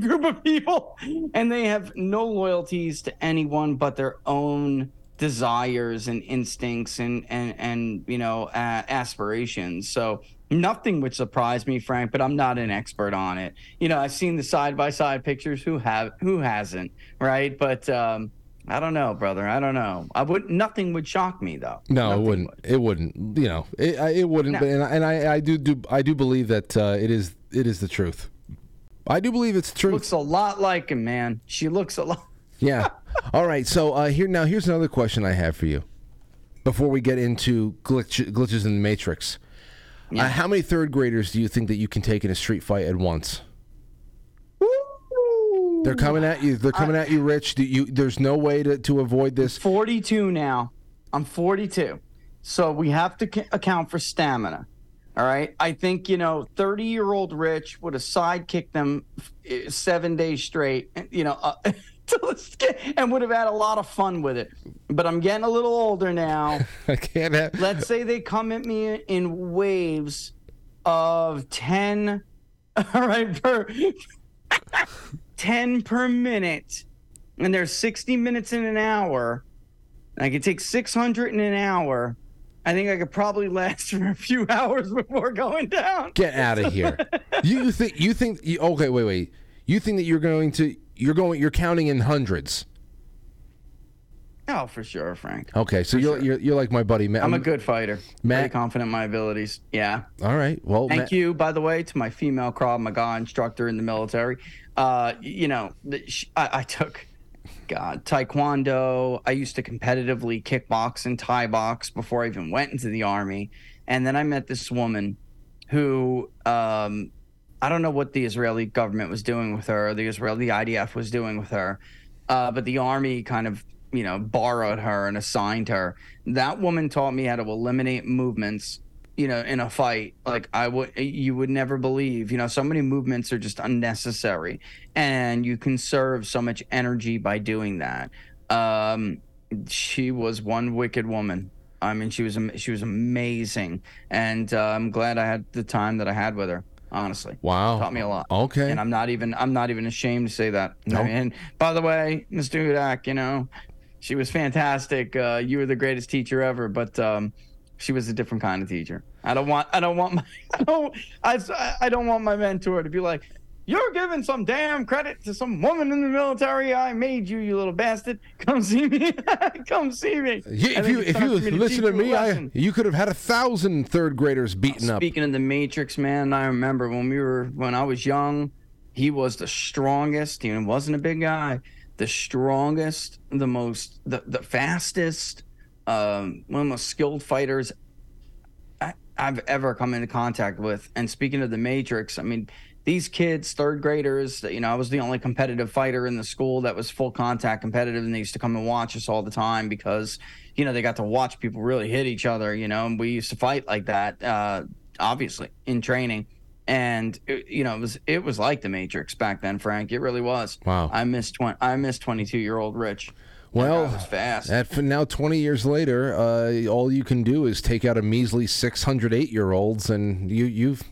group of people, and they have no loyalties to anyone but their own desires and instincts and and and you know uh, aspirations. So nothing would surprise me, Frank. But I'm not an expert on it. You know, I've seen the side by side pictures. Who have who hasn't, right? But um, I don't know, brother. I don't know. I would. Nothing would shock me though. No, Nothing it wouldn't. It wouldn't. You know, it, it wouldn't. No. But, and I, and I, I do do I do believe that uh, it is it is the truth. I do believe it's true. Looks a lot like him, man. She looks a lot. Yeah. All right. So uh, here now, here's another question I have for you. Before we get into glitch, glitches in the matrix, uh, how many third graders do you think that you can take in a street fight at once? They're coming at you. They're coming at you, Rich. Do you? There's no way to, to avoid this. 42 now. I'm 42. So we have to c- account for stamina. All right. I think, you know, 30 year old Rich would have sidekicked them eh, seven days straight, you know, uh, till it's get- and would have had a lot of fun with it. But I'm getting a little older now. I can't have. Let's say they come at me in waves of 10. All right. Per, 10 per minute. And there's 60 minutes in an hour. And I could take 600 in an hour. I think I could probably last for a few hours before going down. Get out of here. you think? You think? You, okay, wait, wait. You think that you're going to? You're going. You're counting in hundreds. Oh, for sure, Frank. Okay, so you're, you're you're like my buddy Matt. I'm a good fighter. Very Matt- confident in my abilities. Yeah. All right. Well, Thank Matt- you, by the way, to my female Krav Maga instructor in the military. Uh, you know, I, I took, God, Taekwondo. I used to competitively kickbox and Thai box before I even went into the army. And then I met this woman who, um, I don't know what the Israeli government was doing with her, the Israeli IDF was doing with her, uh, but the army kind of, you know, borrowed her and assigned her. That woman taught me how to eliminate movements you know, in a fight, like I would, you would never believe. You know, so many movements are just unnecessary, and you conserve so much energy by doing that. Um, she was one wicked woman. I mean, she was she was amazing, and uh, I'm glad I had the time that I had with her. Honestly, Wow. taught me a lot. Okay. and I'm not even I'm not even ashamed to say that. No. And by the way, Mr. Hudak, you know, she was fantastic. Uh, you were the greatest teacher ever, but um, she was a different kind of teacher. I don't want I don't want my I don't I, I don't want my mentor to be like, you're giving some damn credit to some woman in the military. I made you, you little bastard. Come see me. Come see me. If you if you listen to me, I you could have had a thousand third graders beaten up. Speaking of the Matrix, man, I remember when we were when I was young, he was the strongest. He wasn't a big guy. The strongest, the most, the the fastest, um, one of the most skilled fighters I, I've ever come into contact with. And speaking of the Matrix, I mean, these kids, third graders, you know, I was the only competitive fighter in the school that was full contact competitive, and they used to come and watch us all the time because, you know, they got to watch people really hit each other, you know, and we used to fight like that, uh, obviously, in training. And it- you know, it was it was like the Matrix back then, Frank. It really was. Wow. I miss twenty. I miss twenty two year old Rich. Well, That fast. At now, twenty years later, uh, all you can do is take out a measly six hundred eight year olds, and you you've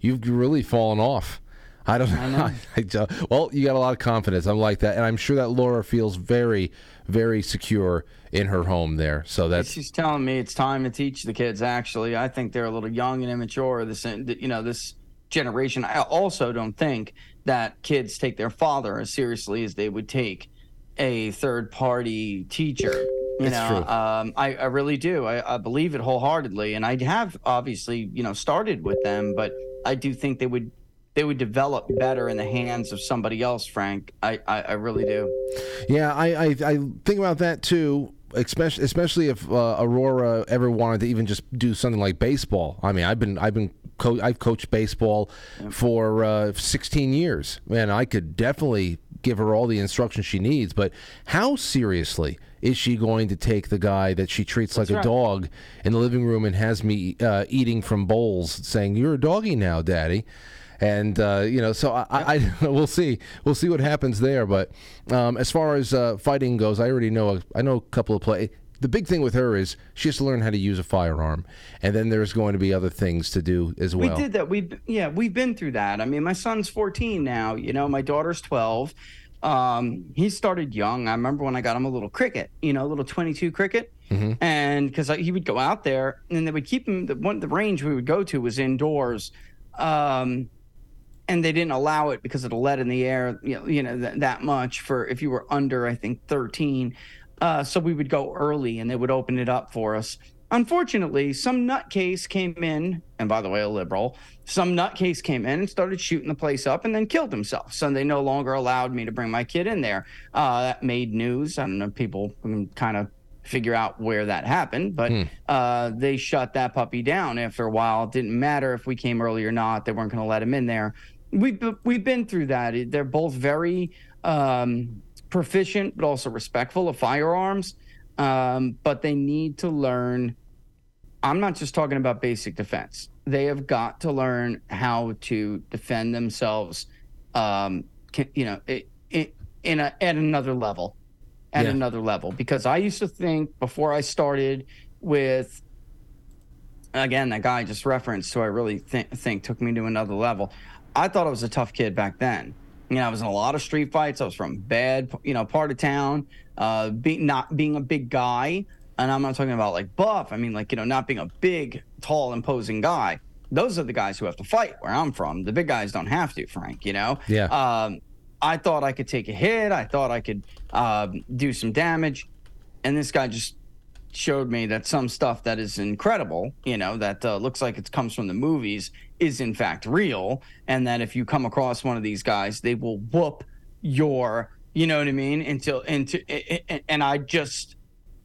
you've really fallen off. I don't know. I ju- well, you got a lot of confidence. I'm like that, and I'm sure that Laura feels very, very secure in her home there. So that's She's telling me it's time to teach the kids. Actually, I think they're a little young and immature. This, you know, this generation. I also don't think that kids take their father as seriously as they would take a third-party teacher. You It's know, true. Um, I, I really do. I, I believe it wholeheartedly, and I have obviously, you know, started with them, but I do think they would they would develop better in the hands of somebody else. Frank, I, I, I really do. Yeah, I, I, I think about that too. Especially, especially if uh, Aurora ever wanted to even just do something like baseball. I mean, I've been, I've been, co- I've coached baseball for uh, 16 years, and I could definitely give her all the instruction she needs. But how seriously is she going to take the guy that she treats like That's a right. dog in the living room and has me uh, eating from bowls, saying, "You're a doggy now, Daddy." and uh, you know, so I, I, I we'll see, we'll see what happens there. But um, as far as uh, fighting goes, I already know, a, I know a couple of play. The big thing with her is she has to learn how to use a firearm, and then there's going to be other things to do as well. We did that. We yeah, we've been through that. I mean, my son's 14 now. You know, my daughter's 12. Um, he started young. I remember when I got him a little cricket, you know, a little 22 cricket, Mm-hmm. and because he would go out there, and they would keep him. The one the range we would go to was indoors. Um, and they didn't allow it because of the lead in the air, you know, you know that, that much for if you were under, I think, 13. Uh, so we would go early and they would open it up for us. Unfortunately, some nutcase came in, and by the way, a liberal, some nutcase came in and started shooting the place up and then killed himself. So they no longer allowed me to bring my kid in there. Uh, that made news. I don't know, people kind of figure out where that happened, but uh, they shut that puppy down after a while. It didn't matter if we came early or not; they weren't going to let him in there. We've we've been through that. They're both very um, proficient, but also respectful of firearms. Um, but they need to learn. I'm not just talking about basic defense. They have got to learn how to defend themselves. Um, can, you know, it, it, in a, at another level at Yeah. another level because I used to think before I started with again that guy I just referenced who I really think think took me to another level. I thought I was a tough kid back then. You know, I was in a lot of street fights. I was from bad, you know, part of town. Uh, be, not being a big guy, and I'm not talking about like buff. I mean, like you know, not being a big, tall, imposing guy. Those are the guys who have to fight where I'm from. The big guys don't have to, Frank. You know. Yeah. Um, I thought I could take a hit. I thought I could um, do some damage, and this guy just showed me that some stuff that is incredible, you know, that uh, looks like it comes from the movies, is in fact real, and that if you come across one of these guys, they will whoop your, you know what I mean, until into, and I just,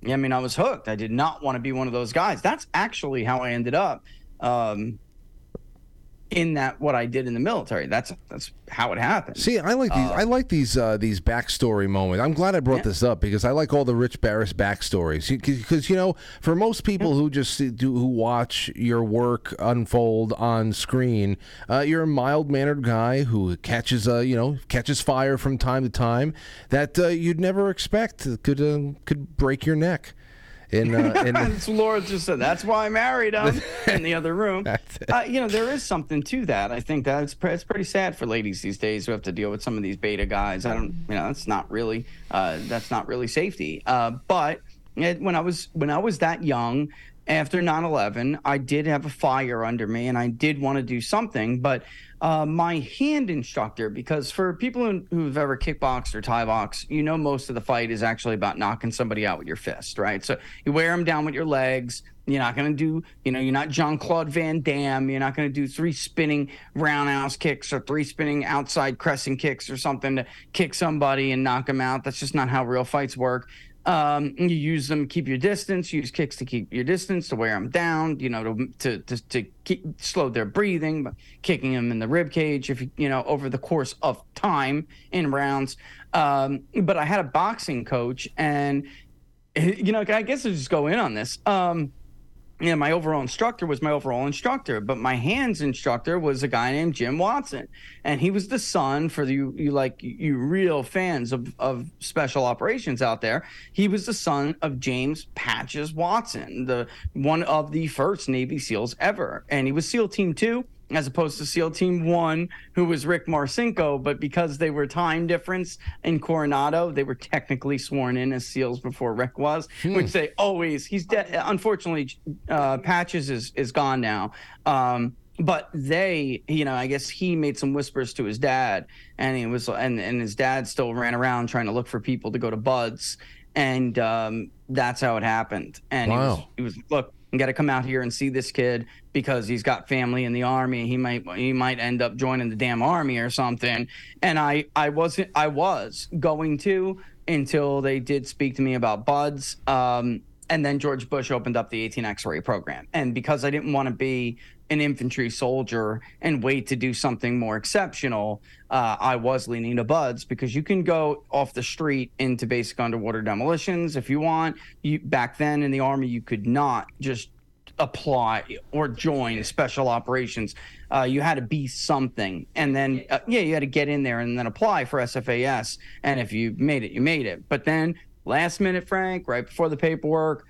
I mean, I was hooked. I did not want to be one of those guys. That's actually how I ended up. Um, in that what I did in the military. That's that's how it happened. See, I like these. I like these uh, these backstory moments. I'm glad I brought this up because I like all the Rich Baris backstories. Because you know, for most people who just do who watch your work unfold on screen, uh, you're a mild mannered guy who catches uh, you know catches fire from time to time that uh, you'd never expect could uh, could break your neck. In, uh, in That's Laura just said. That's why I married him in the other room. Uh, you know, there is something to that. I think that it's, pre- it's pretty sad for ladies these days who have to deal with some of these beta guys. I don't, you know, that's not really, uh, that's not really safety. Uh, but it, when I was when I was that young, after 9/11, I did have a fire under me, and I did want to do something. But uh, my hand instructor, because for people who, who've ever kickboxed or Thai box, you know most of the fight is actually about knocking somebody out with your fist, right? So you wear them down with your legs. You're not going to do, you know, you're not Jean Claude Van Damme. You're not going to do three spinning roundhouse kicks or three spinning outside crescent kicks or something to kick somebody and knock them out. That's just not how real fights work. Um, you use them keep your distance. Use kicks to keep your distance to wear them down. You know, to to to, to keep, slow their breathing, kicking them in the rib cage. If you you know over the course of time in rounds. Um, but I had a boxing coach, and you know, I guess I'll just go in on this. Um, yeah, my overall instructor was my overall instructor, but my hands instructor was a guy named Jim Watson, and he was the son for you, you like you real fans of of special operations out there. He was the son of James Patches Watson, the one of the first Navy SEALs ever, and he was SEAL Team Two as opposed to SEAL Team One, who was Rick Marcinko. But because they were time difference in Coronado, they were technically sworn in as SEALs before Rick was, which they always. He's dead. Unfortunately, uh, Patches is is gone now. Um, but they, you know, I guess he made some whispers to his dad, and he was, and and his dad still ran around trying to look for people to go to BUD/S, and um, that's how it happened. And he was, he was look you got to come out here and see this kid because he's got family in the army he might he might end up joining the damn army or something. And i i wasn't i was going to until they did speak to me about BUD/S um and then george bush opened up the 18 x-ray program. And because i didn't want to be an infantry soldier and wait to do something more exceptional uh, i was leaning to BUD/S because you can go off the street into basic underwater demolitions if you want. You back then in the army you could not just apply or join special operations. Uh, you had to be something. And then uh, yeah you had to get in there and then apply for sfas and if you made it you made it. But then last minute, Frank, right before the paperwork.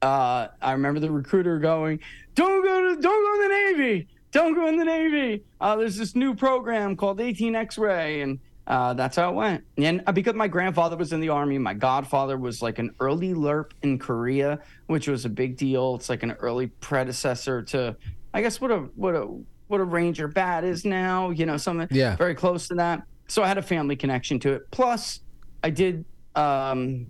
Uh, I remember the recruiter going, "Don't go to, don't go in the Navy, don't go in the Navy. Uh, there's this new program called 18 X-ray, and uh, that's how it went. And uh, because my grandfather was in the army, my godfather was like an early LRRP in Korea, which was a big deal. It's like an early predecessor to, I guess, what a what a what a Ranger bat is now. You know, something Yeah. very close to that. So I had a family connection to it. Plus, I did. Um,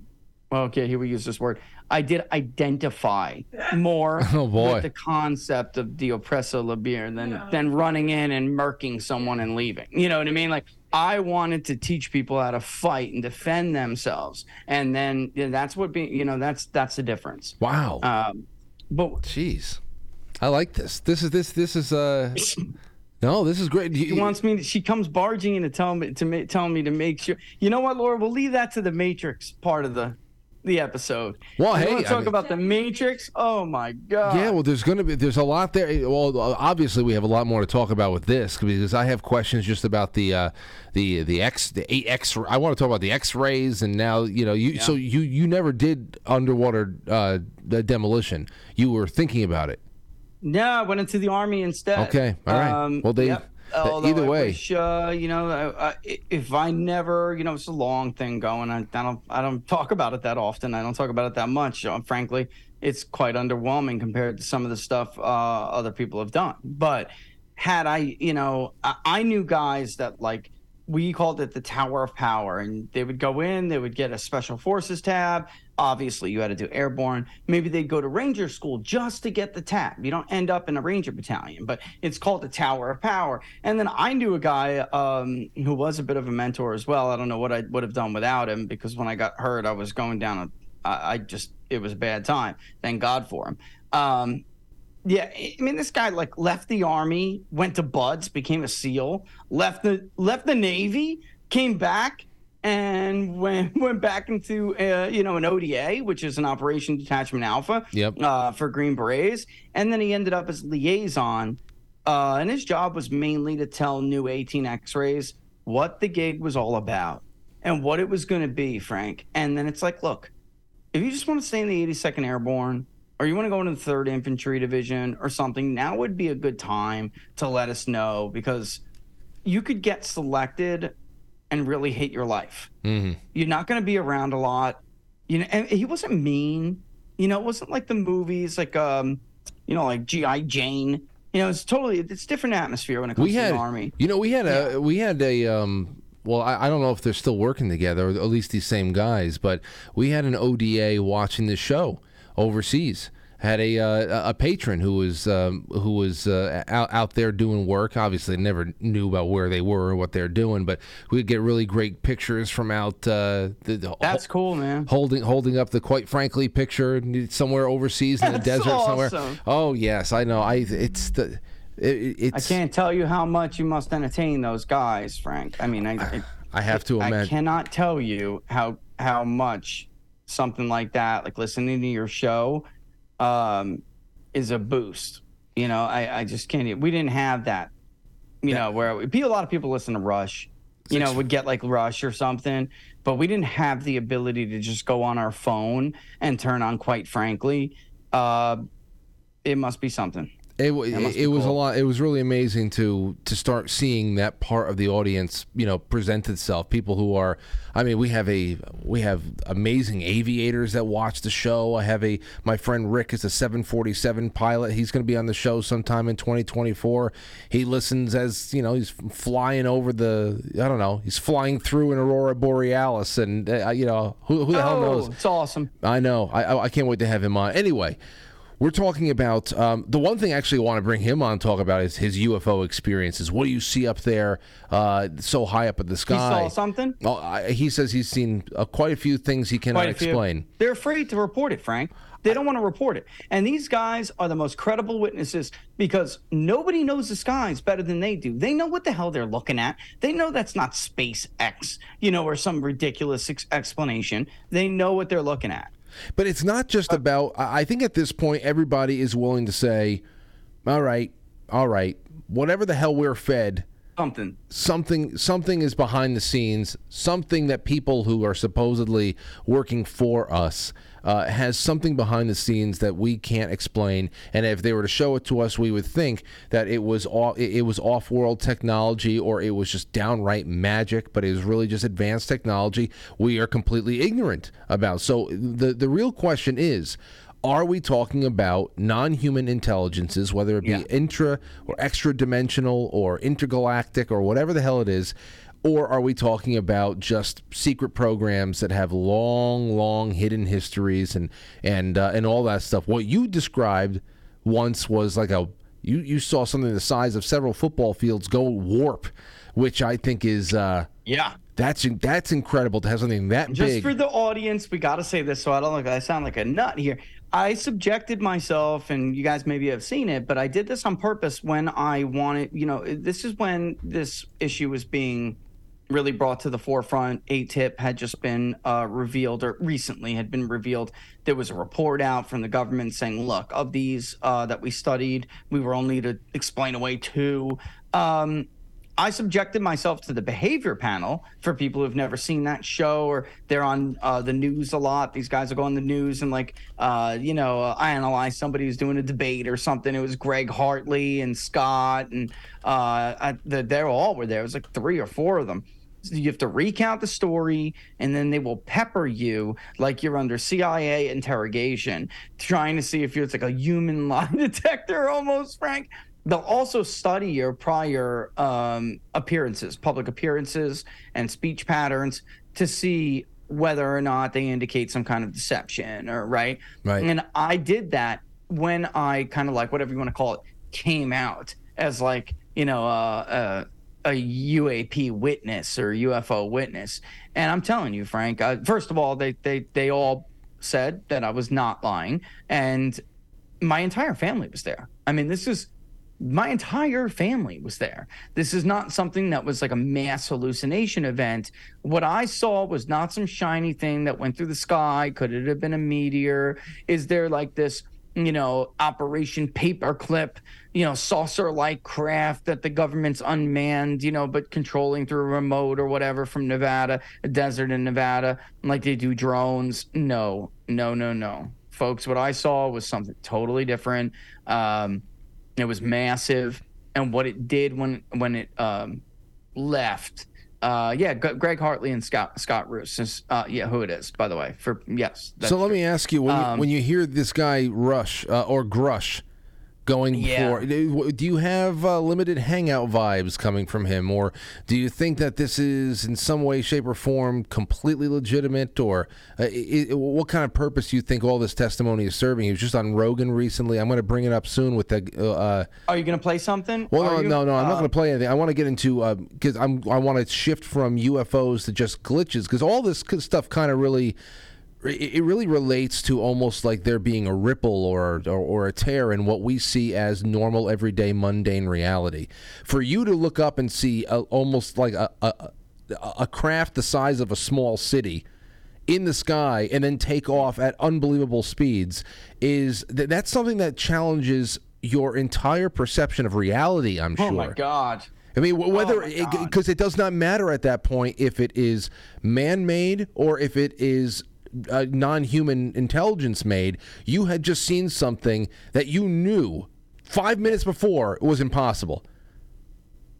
well, okay, here we use this word. I did identify more Oh, boy. with the concept of De Oppresso Liber than than running in and murking someone and leaving. You know what I mean? Like I wanted to teach people how to fight and defend themselves, and then yeah, that's what being. You know, that's that's the difference. Wow. Um, but jeez, I like this. This is this this is uh. No, this is great. She wants me. To, she comes barging in to tell me to ma- tell me to make sure. You know what, Laura? We'll leave that to the Matrix part of the the episode. Well, You hey, wanna I talk mean- about the Matrix. Oh my god. Yeah, well, there's going to be there's a lot there. Well, obviously, we have a lot more to talk about with this because I have questions just about the uh, the the X the eight X. I want to talk about the X rays, and now you know you. So you you never did underwater uh, the demolition. You were thinking about it. No, I went into the army instead. Okay, all right. Well, they- yep. Th- Although either I way. wish, uh, you know, I, I, if I never, you know, it's a long thing going. I, I don't, I don't talk about it that often. I don't talk about it that much. Uh, frankly, it's quite underwhelming compared to some of the stuff uh, other people have done. But had I, you know, I, I knew guys that like we called it the Tower of Power, and they would go in, they would get a Special Forces tab. Obviously, you had to do airborne. Maybe they'd go to Ranger school just to get the tab. You don't end up in a Ranger battalion, but it's called the Tower of Power. And then I knew a guy um, who was a bit of a mentor as well. I don't know what I would have done without him because when I got hurt, I was going down a, I, I just, it was a bad time. Thank God for him. Um, yeah, I mean, this guy like left the army, went to BUD/S, became a SEAL, left the left the Navy, came back, and went went back into uh, you know an ODA, which is an Operation Detachment Alpha, Yep. uh, for Green Berets, and then he ended up as liaison, uh, and his job was mainly to tell new 18 X-rays what the gig was all about and what it was going to be, Frank. And then it's like, look, if you just want to stay in the 82nd Airborne or you want to go into the 3rd Infantry Division or something, now would be a good time to let us know because you could get selected and really hate your life. Mm-hmm. You're not going to be around a lot. You know, and he wasn't mean. You know, it wasn't like the movies, like um, you know, like GI Jane. You know, it's totally it's different atmosphere when it comes we to had the army. you know we had a we had a um well I, I don't know if they're still working together or at least these same guys but we had an oda watching the show overseas had a uh, a patron who was um, who was uh, out, out there doing work. Obviously never knew about where they were or what they're doing but we'd get really great pictures from out uh, the, the That's cool, man. holding holding up the quite frankly picture somewhere overseas in the That's desert somewhere. Oh yes i know. I it's the it, it's I can't tell you how much you must entertain those guys, Frank. I mean, I I, I have to I cannot tell you how how much something like that, like listening to your show, um, is a boost. You know, I I just can't. We didn't have that. You know, where we, a lot of people listen to Rush. You know, would get like Rush or something, but we didn't have the ability to just go on our phone and turn on. Quite frankly, uh, it must be something. It, w- That must it, be was a lot. It was really amazing to to start seeing that part of the audience, you know, present itself. People who are, I mean, we have a we have amazing aviators that watch the show. I have a my friend Rick is a 747 pilot. He's going to be on the show sometime in 2024. He listens as you know he's flying over the I don't know he's flying through an aurora borealis, and uh, you know who, who the hell Oh, knows? It's awesome. I know. I, I I can't wait to have him on. Anyway, we're talking about um, the one thing I actually want to bring him on and talk about is his UFO experiences. What do you see up there, uh, so high up in the He sky? saw something. Oh, I, he says he's seen uh, quite a few things he cannot explain. They're afraid to report it, Frank. They don't want to report it. And these guys are the most credible witnesses because nobody knows the skies better than they do. They know what the hell they're looking at. They know that's not SpaceX, you know, or some ridiculous ex- explanation. They know what they're looking at. But it's not just uh, about. I I think at this point, everybody is willing to say, "All right, all right, whatever the hell we're fed, something something something is behind the scenes something that people who are supposedly working for us uh, has something behind the scenes that we can't explain and if they were to show it to us we would think that it was all it was off-world technology or it was just downright magic but it was really just advanced technology we are completely ignorant about so the the real question is are we talking about non-human intelligences, whether it be intra or extra dimensional or intergalactic or whatever the hell it is? Or are we talking about just secret programs that have long, long hidden histories and and uh, and all that stuff? What you described once was like a you you saw something the size of several football fields go warp, which I think is uh, yeah that's that's incredible to have something that just big. for the audience, we got to say this so I don't look. I sound like a nut here. I subjected myself, and you guys maybe have seen it, but I did this on purpose when I wanted. You know, this is when this issue was being really brought to the forefront. AATIP had just been uh, revealed, or recently had been revealed. There was a report out from the government saying, "Look, of these uh, that we studied, we were only to explain away two." Um, I subjected myself to the behavior panel for people who've never seen that show or they're on uh, the news a lot. These guys will go on the news and like, uh, you know, uh, I analyze somebody who's doing a debate or something. It was Greg Hartley and Scott and uh, I, the, they all were there. It was like three or four of them. So you have to recount the story and then they will pepper you like you're under CIA interrogation, trying to see if you're it's like a human lie detector almost, Frank they'll also study your prior um, appearances, public appearances, and speech patterns to see whether or not they indicate some kind of deception or right. Right. And I did that when I kind of like whatever you want to call it came out as like you know uh, uh, a UAP witness or UFO witness. And I'm telling you, Frank. First of all, they they they all said that I was not lying, and my entire family was there. I mean, this is my entire family was there. This is not something that was like a mass hallucination event. What I saw was not some shiny thing that went through the sky. Could it have been a meteor? Is there like this, you know, Operation Paperclip, you know, saucer like craft that the government's unmanned, you know, but controlling through a remote or whatever from Nevada, a desert in Nevada, like they do drones? No, no, no, no. Folks, what I saw was something totally different. Um, it was massive, and what it did when when it um, left. Uh, yeah, G- Greg Hartley and Scott Scott Rouse is uh, yeah who it is by the way for yes. So let me ask you when, Um, you when you hear this guy Rush uh, or Grusch going Yeah. for, do you have uh, limited hangout vibes coming from him, or do you think that this is in some way, shape, or form completely legitimate, or uh, i i what kind of purpose do you think all this testimony is serving? He was just on Rogan recently. I'm going to bring it up soon with the. Uh, Are you gonna play something? well, no, you? no, no. I'm not Uh, going to play anything. I want to get into because I'm. I want to shift from UFOs to just glitches because all this stuff kind of really, it it really relates to almost like there being a ripple or, or or a tear in what we see as normal, everyday, mundane reality. For you to look up and see a, almost like a, a a craft the size of a small city in the sky and then take off at unbelievable speeds is th- that's something that challenges your entire perception of reality i'm sure Oh my god. I mean, wh- whether Oh my God. because it, does not matter at that point if it is man-made or if it is uh, non-human intelligence made. You had just seen something that you knew five minutes before it was impossible.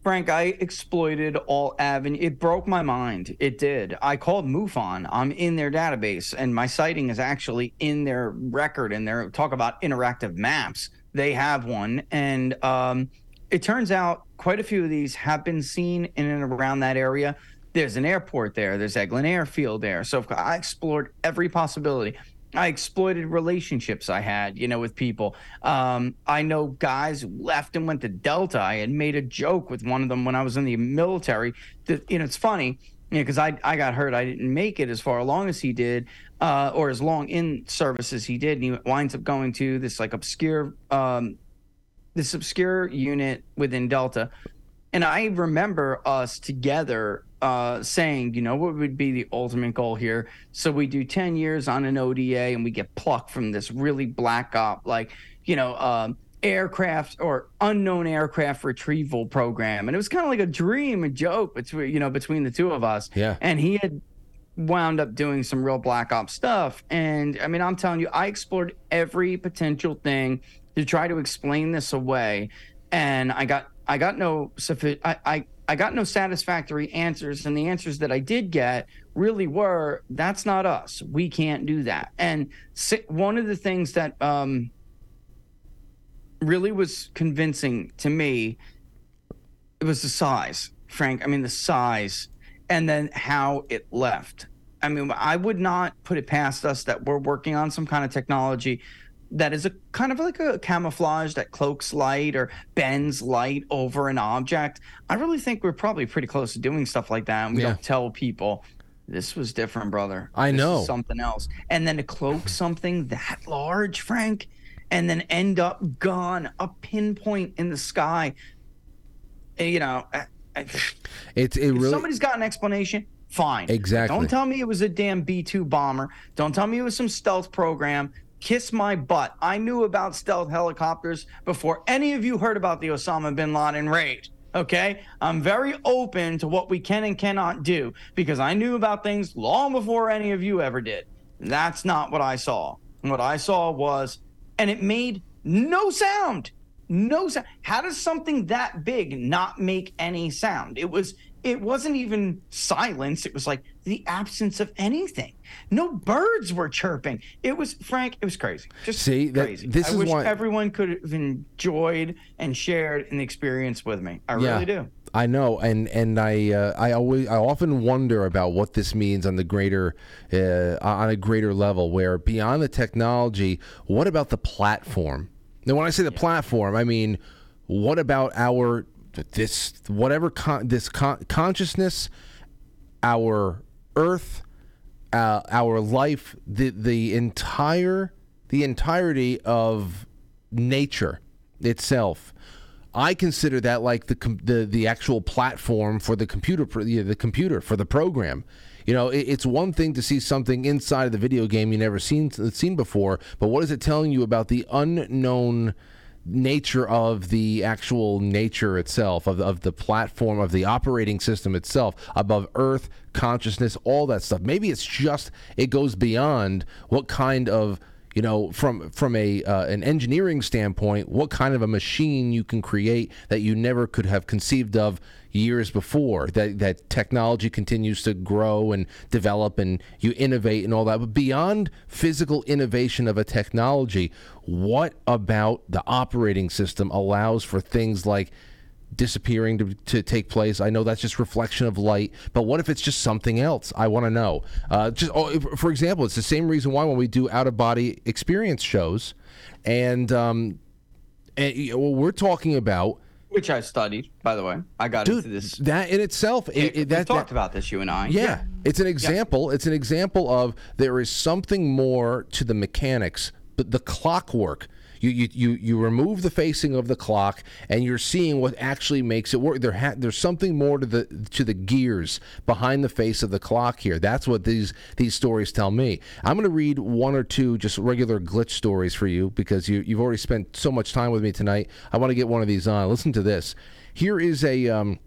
Frank, I exploited all avenue. It broke my mind. It did. I called MUFON. I'm in their database, and my sighting is actually in their record. And their talk about interactive maps. They have one, and um, it turns out quite a few of these have been seen in and around that area. There's an airport there. There's Eglin Airfield there. So I explored every possibility. I exploited relationships I had, you know, with people. Um, I know guys left and went to Delta. I had made a joke with one of them when I was in the military. That you know, it's funny, you know, because I I got hurt. I didn't make it as far along as he did, uh, or as long in service as he did. And he winds up going to this like obscure, um, this obscure unit within Delta. And I remember us together uh, saying, you know, what would be the ultimate goal here? So we do 10 years on an ODA and we get plucked from this really black op, like, you know, um, aircraft or unknown aircraft retrieval program, and it was kind of like a dream, a joke between you know between the two of us. Yeah. And he had wound up doing some real black ops stuff, and I mean, I'm telling you, I explored every potential thing to try to explain this away, and I got I got no suffi- I, I I got no satisfactory answers, and the answers that I did get really were that's not us. We can't do that. And one of the things that um, really was convincing to me it was the size, Frank. I mean, the size, and then how it left. I mean, I would not put it past us that we're working on some kind of technology that is a kind of like a camouflage that cloaks light or bends light over an object. I really think we're probably pretty close to doing stuff like that. And we Yeah. don't tell people this was different, brother. I This know. something else. And then to cloak something that large, Frank, and then end up gone, a pinpoint in the sky. You know, It's it really somebody's got an explanation, fine. Exactly. Don't tell me it was a damn B 2 bomber. Don't tell me it was some stealth program. Kiss my butt. I knew about stealth helicopters before any of you heard about the Osama bin Laden raid. Okay? I'm very open to what we can and cannot do because I knew about things long before any of you ever did. That's not what I saw. What I saw was, and it made no sound. No sound. How does something that big not make any sound? It was it wasn't even silence. It was like the absence of anything. No birds were chirping. It was Frank. It was crazy. Just See, that- crazy. this I is wish why- everyone could have enjoyed and shared an experience with me. I really do. I know, and and I uh, I always I often wonder about what this means on the greater uh, on a greater level, where beyond the technology, what about the platform? Now, when I say the platform, I mean what about our this whatever con- this con- consciousness, our Earth, uh, our life, the the entire the entirety of nature itself. I consider that like the com- the the actual platform for the computer for the, computer for the program. You know, it, it's one thing to see something inside of the video game you never seen seen before, but what is it telling you about the unknown nature of the actual nature itself of, of the platform of the operating system itself above earth consciousness all that stuff. Maybe it's just it goes beyond what kind of you know from from a uh, an engineering standpoint what kind of a machine you can create that you never could have conceived of years before that that technology continues to grow and develop and you innovate and all that but beyond physical innovation of a technology what about the operating system allows for things like disappearing to, to take place. I know that's just reflection of light, but what if it's just something else? I want to know. Uh, just oh, for example, it's the same reason why when we do out of body experience shows, and um, and well, we're talking about Which I studied, by the way. I got Dude, into this. that in itself. It, it, We've that, talked that- about this, you and I. yeah, it's an example. It's an example of there is something more to the mechanics, but the clockwork. You, you, you, you remove the facing of the clock, and you're seeing what actually makes it work. There ha- there's something more to the to the gears behind the face of the clock here. That's what these these stories tell me. I'm going to read one or two just regular glitch stories for you because you you've already spent so much time with me tonight. I want to get one of these on. Listen to this. Here is a um,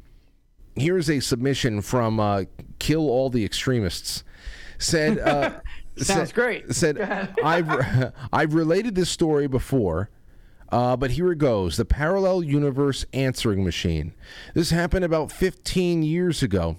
here's a submission from uh, Kill All the Extremists. Said, uh, Sounds said- great. Said, I've, I've related this story before, uh, but here it goes The Parallel Universe Answering Machine. This happened about 15 years ago.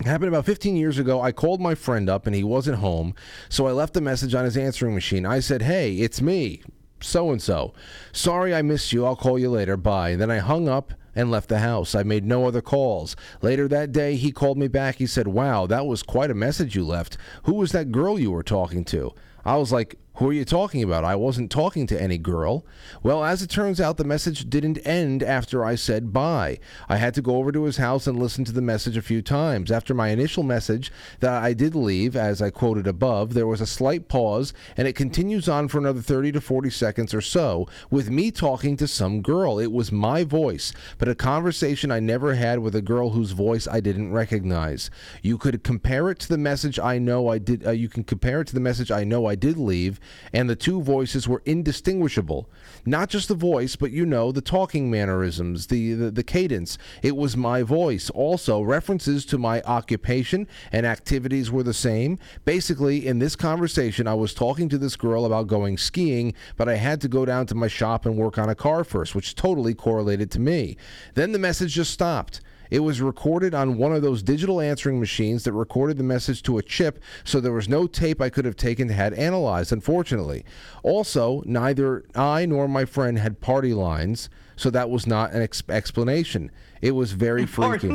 It happened about 15 years ago. I called my friend up and he wasn't home, so I left a message on his answering machine. I said, Hey, it's me, so and so. Sorry I missed you. I'll call you later. Bye. Then I hung up and left the house. I made no other calls. Later that day, he called me back. He said, Wow, that was quite a message you left. Who was that girl you were talking to? I was like, Who are you talking about? I wasn't talking to any girl. Well, as it turns out, the message didn't end after I said bye. I had to go over to his house and listen to the message a few times. After my initial message that I did leave, as I quoted above, there was a slight pause and it continues on for another 30 to 40 seconds or so with me talking to some girl. It was my voice, but a conversation I never had with a girl whose voice I didn't recognize. You could compare it to the message I know I did. Uh, you can compare it to the message I know I did leave, and the two voices were indistinguishable. Not just the voice, but you know, the talking mannerisms, the, the, the cadence. It was my voice. Also, references to my occupation and activities were the same. Basically, in this conversation, I was talking to this girl about going skiing, but I had to go down to my shop and work on a car first, which totally correlated to me. Then the message just stopped. It was recorded on one of those digital answering machines that recorded the message to a chip, so there was no tape I could have taken to had analyzed, unfortunately. Also, neither I nor my friend had party lines, so that was not an ex- explanation. It was very freaky.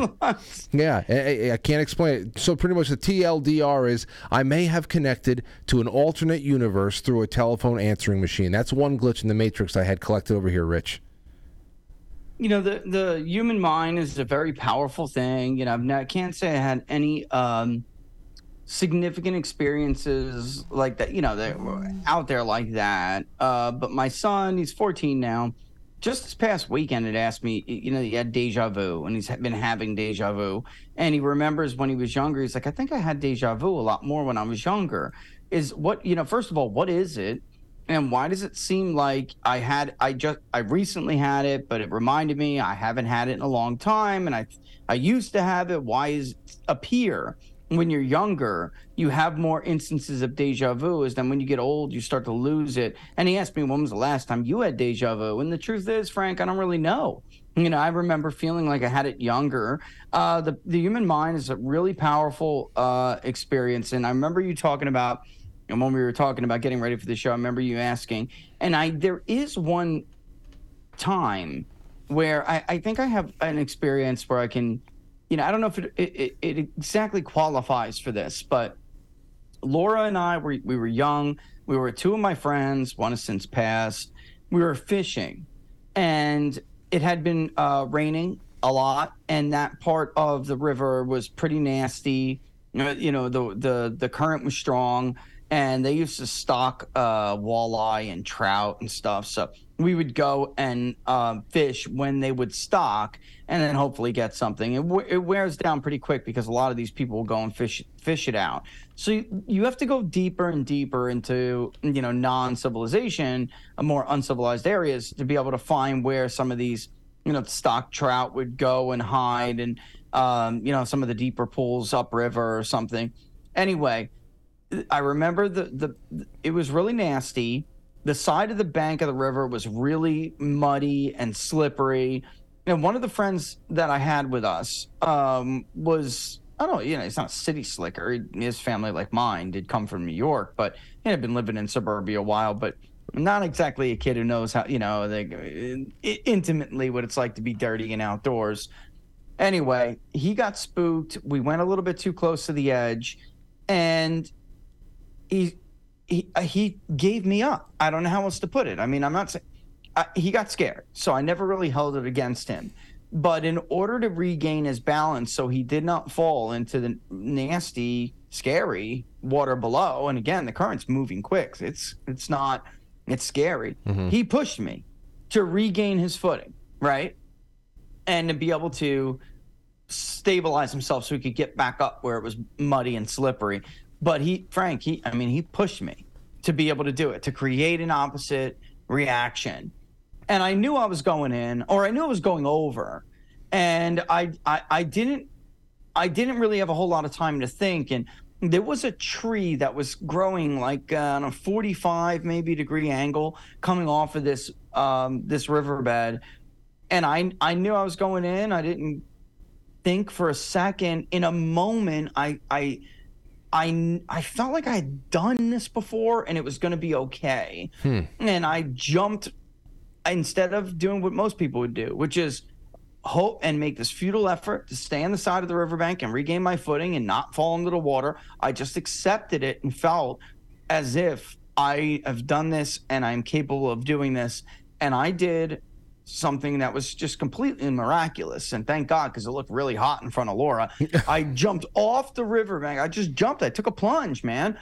Yeah, I, I- I can't explain it. So pretty much the TLDR is I may have connected to an alternate universe through a telephone answering machine. That's one glitch in the matrix I had collected over here, Rich. You know the the human mind is a very powerful thing. You know not, i can't say i had any um significant experiences like that you know that were out there like that. Uh but my son he's 14 now. Just this past weekend had asked me you know he had deja vu and he's been having deja vu. And he remembers when he was younger he's like i think i had deja vu a lot more when i was younger. Is what you know first of all what is it and why does it seem like I had I just I recently had it, but it reminded me I haven't had it in a long time, and I I used to have it. Why is appear when you're younger? You have more instances of deja vu, is then when you get old, you start to lose it. And he asked me when was the last time you had deja vu, and the truth is, Frank, I don't really know. You know, I remember feeling like I had it younger. Uh, the the human mind is a really powerful uh, experience, and I remember you talking about and when we were talking about getting ready for the show, I remember you asking, and I there is one time where I, I think I have an experience where I can, you know, I don't know if it, it, it exactly qualifies for this, but Laura and I were we were young. We were two of my friends. One has since passed. We were fishing, and it had been uh, raining a lot, and that part of the river was pretty nasty. You know, you know, the the the current was strong, and they used to stock uh, walleye and trout and stuff. So we would go and um, fish when they would stock, and then hopefully get something. It, w- it wears down pretty quick because a lot of these people will go and fish fish it out. So you, you have to go deeper and deeper into you know non-civilization, uh, more uncivilized areas to be able to find where some of these you know stock trout would go and hide, and um, you know some of the deeper pools upriver or something. Anyway, I remember the the it was really nasty. The side of the bank of the river was really muddy and slippery. And one of the friends that I had with us um, was I don't know, you know, he's not city slicker. His family, like mine, did come from New York, but he had been living in suburbia a while, but not exactly a kid who knows how, you know, they, intimately what it's like to be dirty and outdoors. Anyway, he got spooked. We went a little bit too close to the edge, and he he uh, he gave me up. I don't know how else to put it. I mean, I'm not saying I, he got scared, so I never really held it against him. But in order to regain his balance, so he did not fall into the nasty, scary water below, and again, the current's moving quick. It's it's not it's scary. Mhm. He pushed me to regain his footing, right, and to be able to stabilize himself so he could get back up where it was muddy and slippery. But he, Frank, he, I mean, he pushed me to be able to do it, to create an opposite reaction. And I knew I was going in, or I knew I was going over. And I, I, I didn't, I didn't really have a whole lot of time to think. And there was a tree that was growing like uh, on a 45 maybe degree angle coming off of this, um, this riverbed. And I, I knew I was going in. I didn't think for a second. In a moment, I, I, I, I felt like I had done this before and it was going to be okay. Hmm. And I jumped instead of doing what most people would do, which is hope and make this futile effort to stay on the side of the riverbank and regain my footing and not fall into the water. I just accepted it and felt as if I have done this and I'm capable of doing this. And I did something that was just completely miraculous. And thank God, because it looked really hot in front of Laura. I jumped off the riverbank. I just jumped. I took a plunge, man.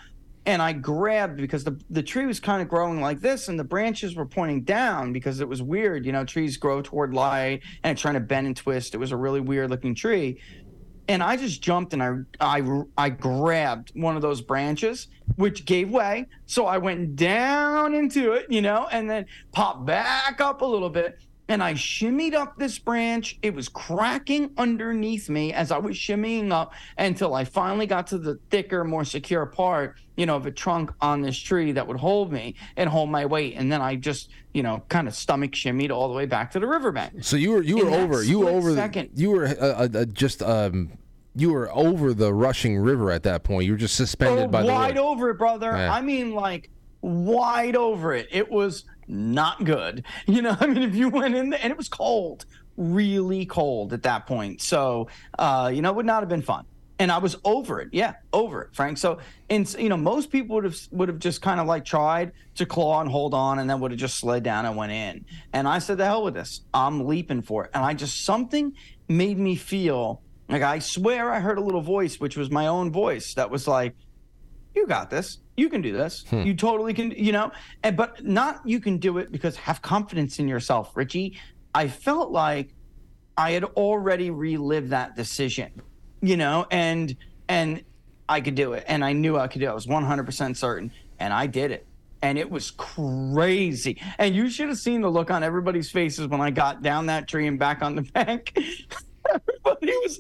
And I grabbed because the, the tree was kind of growing like this and the branches were pointing down because it was weird. You know, trees grow toward light and trying to bend and twist. It was a really weird looking tree. and I just jumped and I I I grabbed one of those branches, which gave way. So I went down into it, you know, and then popped back up a little bit. And I shimmied up this branch. It was cracking underneath me as I was shimmying up until I finally got to the thicker, more secure part, you know, of a trunk on this tree that would hold me and hold my weight. And then I just, you know, kind of stomach shimmied all the way back to the riverbank. So you were you were In over you were over the- second. you were uh, uh, uh, just um you were over the rushing river at that point. You were just suspended Oh, by the wide over it, brother. Yeah. I mean, like wide over it. It was not good. You know, I mean, if you went in there and it was cold, really cold at that point. So, uh, you know, it would not have been fun. And I was over it. Yeah, over it, Frank. So, and you know, most people would have would have just kind of like tried to claw and hold on, and then would have just slid down and went in. And I said, "The hell with this! I'm leaping for it." And I just something made me feel like I swear I heard a little voice, which was my own voice, that was like, you got this. You can do this. Hmm. You totally can, you know, and but not you can do it because have confidence in yourself, Richie. I felt like I had already relived that decision, you know, and and I could do it, and I knew I could do it. I was 100% certain, and I did it. And it was crazy. And you should have seen the look on everybody's faces when I got down that tree and back on the bank. Everybody was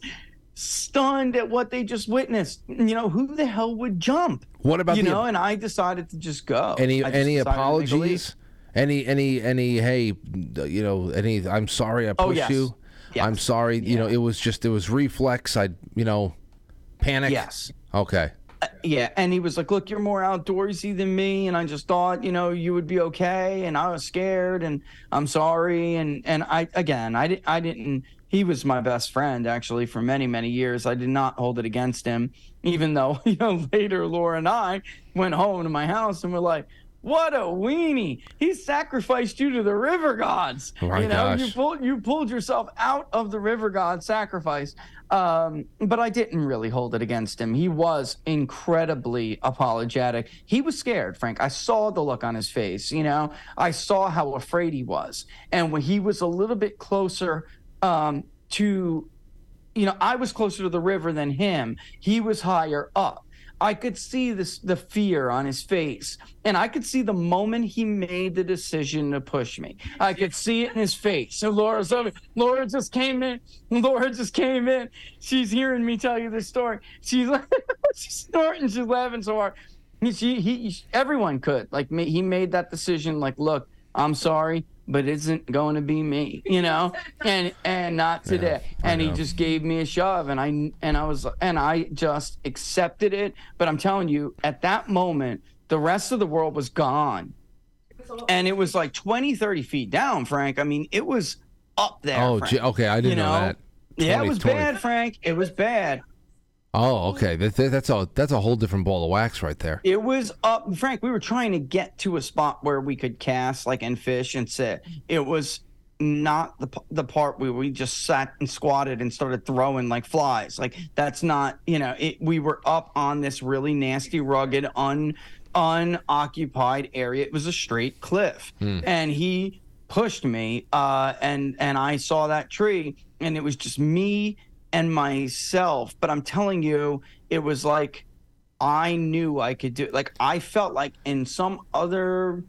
stunned at what they just witnessed. You know, who the hell would jump? What about you the- know? And I decided to just go. Any just any decided to make a leap. apologies? Any any any hey, you know, any I'm sorry I oh, pushed Oh, yes. you. I'm sorry, you know, it was just it was reflex. I you know, panic. Yes. Okay. Uh, yeah, and he was like, "Look, you're more outdoorsy than me, and I just thought, you know, you would be okay." And I was scared, and I'm sorry. And and I again, I didn't, I didn't. He was my best friend actually for many many years. I did not hold it against him, even though you know later Laura and I went home to my house and were like. What a weenie! He sacrificed you to the river gods. Oh you know, you pulled you pulled yourself out of the river god sacrifice. Um, but I didn't really hold it against him. He was incredibly apologetic. He was scared, Frank. I saw the look on his face. You know, I saw how afraid he was, and when he was a little bit closer um, to, you know, I was closer to the river than him. He was higher up. I could see this the fear on his face, and I could see the moment he made the decision to push me. I could see it in his face. So Laura's over. Laura just came in. Laura just came in. She's hearing me tell you this story. She's she's snorting. She's laughing so hard. He, she, he, everyone could like. He made that decision. Like, look, I'm sorry, but it isn't going to be me, you know, and and not today. and he just gave me a shove, and I and I was and I just accepted it. But I'm telling you, at that moment, the rest of the world was gone, and it was like 20, 30 feet down, Frank. I mean, it was up there. Oh, Frank. okay, I didn't You know that. Yeah, it was 20. bad, Frank. It was bad. Oh, okay. That, that, that's a that's a whole different ball of wax right there. It was up, Frank. We were trying to get to a spot where we could cast, like, and fish and sit. It was not the the part where we just sat and squatted and started throwing like flies. Like that's not, you know. It, we were up on this really nasty, rugged, un unoccupied area. It was a straight cliff, Hmm. and he pushed me, uh, and and I saw that tree, and it was just me and myself. But I'm telling you, it was like I knew I could do it. Like I felt like in some other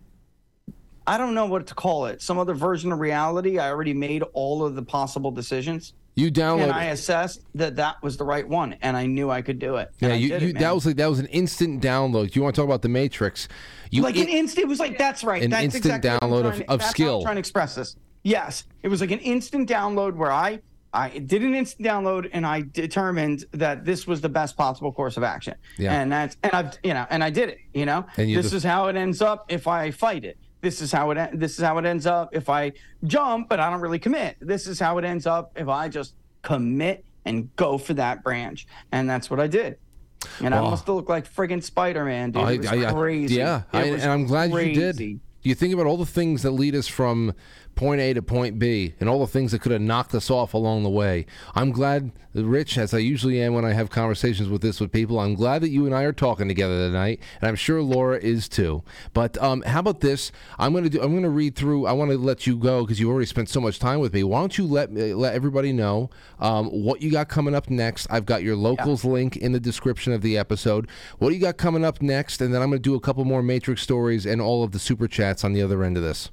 I don't know what to call it, some other version of reality, I already made all of the possible decisions. You downloaded. And I assessed that that was the right one, and I knew I could do it. yeah, you, you it, that was like that was an instant download. You want to talk about the Matrix? You like an instant. It was like that's right. An that's instant exactly download of- trying of that's how I'm skill. trying to express this. Yes, it was like an instant download where I I did an instant download and I determined that this was the best possible course of action. Yeah. And that's and I've you know and I did it. You know, And you this is how it ends up if I fight it. This is how it this is how it ends up if I jump but I don't really commit. This is how it ends up if I just commit and go for that branch. And that's what I did. And I must look like friggin' Spider Man, dude. It was I- I- crazy. Yeah, I, and I'm glad you did. crazy. You think about all the things that lead us from point A to point B, and all the things that could have knocked us off along the way. I'm glad, Rich, as I usually am when I have conversations with this with people. I'm glad that you and I are talking together tonight, and I'm sure Laura is too. But um, how about this? I'm gonna do. I'm gonna read through. I want to let you go because you already spent so much time with me. Why don't you let let everybody know um, what you got coming up next? I've got your locals link in the description of the episode. What do you got coming up next? And then I'm gonna do a couple more Matrix stories and all of the super chats on the other end of this.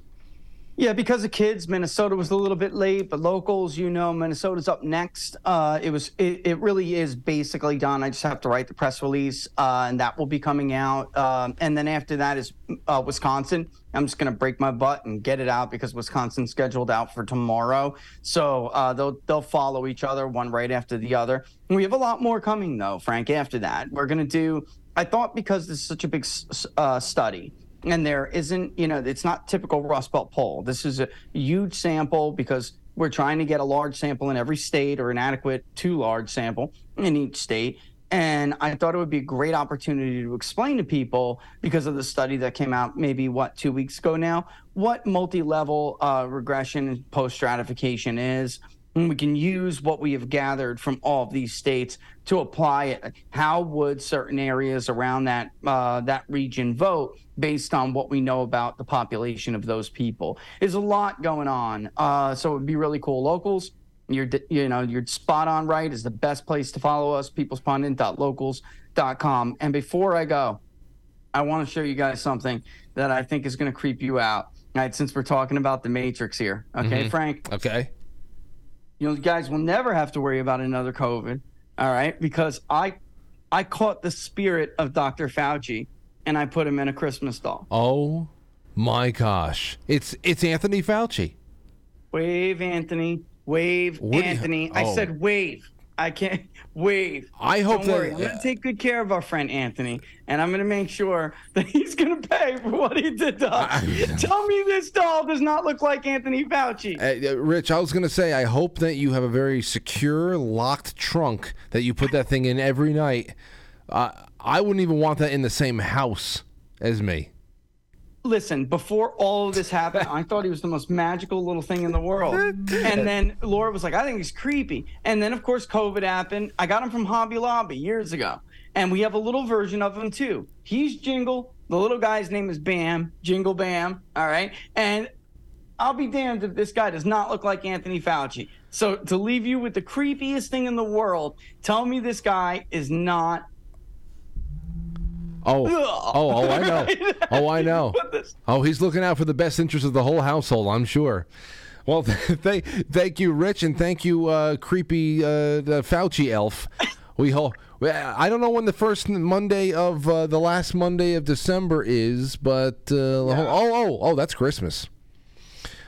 Yeah, because of kids, Minnesota was a little bit late, but locals, you know, Minnesota's up next. Uh, it was, it, it really is basically done. I just have to write the press release, uh, and that will be coming out. Um, and then after that is uh, Wisconsin. I'm just gonna break my butt and get it out because Wisconsin's scheduled out for tomorrow. So uh, they'll they'll follow each other, one right after the other. We have a lot more coming though, Frank. After that, we're gonna do. I thought because this is such a big uh, study and there isn't, you know, it's not typical Rust Belt poll. This is a huge sample because we're trying to get a large sample in every state or an adequate too large sample in each state. And I thought it would be a great opportunity to explain to people because of the study that came out maybe what two weeks ago now, what multi-level uh, regression post-stratification is. And we can use what we have gathered from all of these states to apply it. How would certain areas around that uh, that region vote based on what we know about the population of those people? There's a lot going on, uh, so it would be really cool. Locals, you're you know you're spot on right is the best place to follow us. Peoplespundit.locals.com. And before I go, I want to show you guys something that I think is going to creep you out. All right, since we're talking about the Matrix here, okay, Mhm. Frank. Okay. You know, guys will never have to worry about another COVID. All right, because I, I caught the spirit of Dr. Fauci, and I put him in a Christmas doll. Oh my gosh. It's it's Anthony Fauci. Wave, Anthony. Wave, What do you- Anthony. I oh. said wave. I can't wave. I hope Don't that- worry. I'm gonna take good care of our friend Anthony, and I'm gonna make sure that he's gonna pay for what he did to us. Tell me this doll does not look like Anthony Fauci. Uh, uh, Rich, I was going to say, I hope that you have a very secure, locked trunk that you put that thing in every night. Uh, I wouldn't even want that in the same house as me. Listen, before all of this happened, I thought he was the most magical little thing in the world. And then Laura was like, I think he's creepy. And then, of course, COVID happened. I got him from Hobby Lobby years ago. And we have a little version of him too. He's Jingle. The little guy's name is Bam, Jingle Bam. All right. And I'll be damned if this guy does not look like Anthony Fauci. So to leave you with the creepiest thing in the world, tell me this guy is not. Oh, oh, oh, I know. Oh, I know. Oh, he's looking out for the best interest of the whole household, I'm sure. Well, thank, thank you, Rich, and thank you, uh, creepy uh, the Fauci elf. We hope. I don't know when the first Monday of uh, the last Monday of December is, but uh, oh, oh, oh, that's Christmas.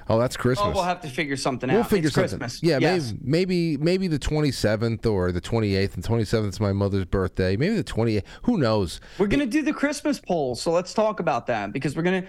Oh, that's Christmas. Oh, we'll have to figure something We'll out. figure it's something. Christmas. Yeah, yes. maybe, maybe maybe the 27th or the 28th. And 27th is my mother's birthday. Maybe the 28th. Who knows? We're going to do the Christmas poll. So let's talk about that because we're going to,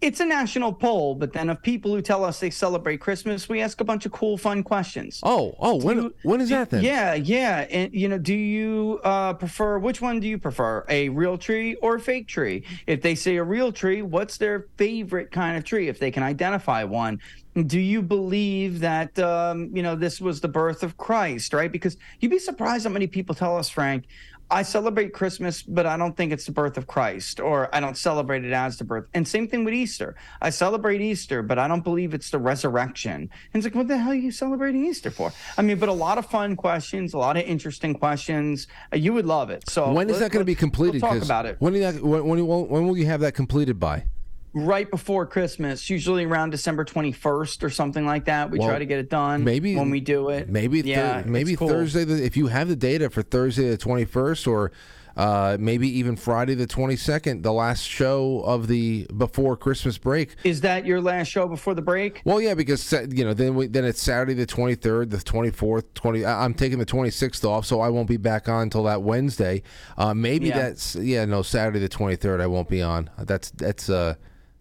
it's a national poll, but then of people who tell us they celebrate Christmas, we ask a bunch of cool, fun questions. Oh, oh, when when is that then? Yeah, yeah. And, you know, do you uh, prefer, which one do you prefer, a real tree or a fake tree? If they say a real tree, what's their favorite kind of tree if they can identify one? Do you believe that, um, you know, this was the birth of Christ, right? Because you'd be surprised how many people tell us, Frank, I celebrate Christmas, but I don't think it's the birth of Christ, or I don't celebrate it as the birth. And same thing with Easter. I celebrate Easter, but I don't believe it's the resurrection. And it's like, what the hell are you celebrating Easter for? I mean, but a lot of fun questions, a lot of interesting questions. Uh, you would love it. So when is that going to be completed? We'll talk about it. When, that, when, when, when will you have that completed by? Right before Christmas, usually around December 21st or something like that. We Well, try to get it done. maybe- when we do it. Maybe thir- yeah, maybe cool. Thursday. The, if you have the data for Thursday the twenty first, or uh, maybe even Friday the twenty second, the last show of the before Christmas break. Is that your last show before the break? Well, yeah, because you know then we, then it's Saturday the twenty third, the twenty fourth, twenty. I- I'm taking the twenty sixth off, so I won't be back on until that Wednesday. Uh, maybe Yeah. that's yeah no Saturday the twenty third I won't be on. That's that's uh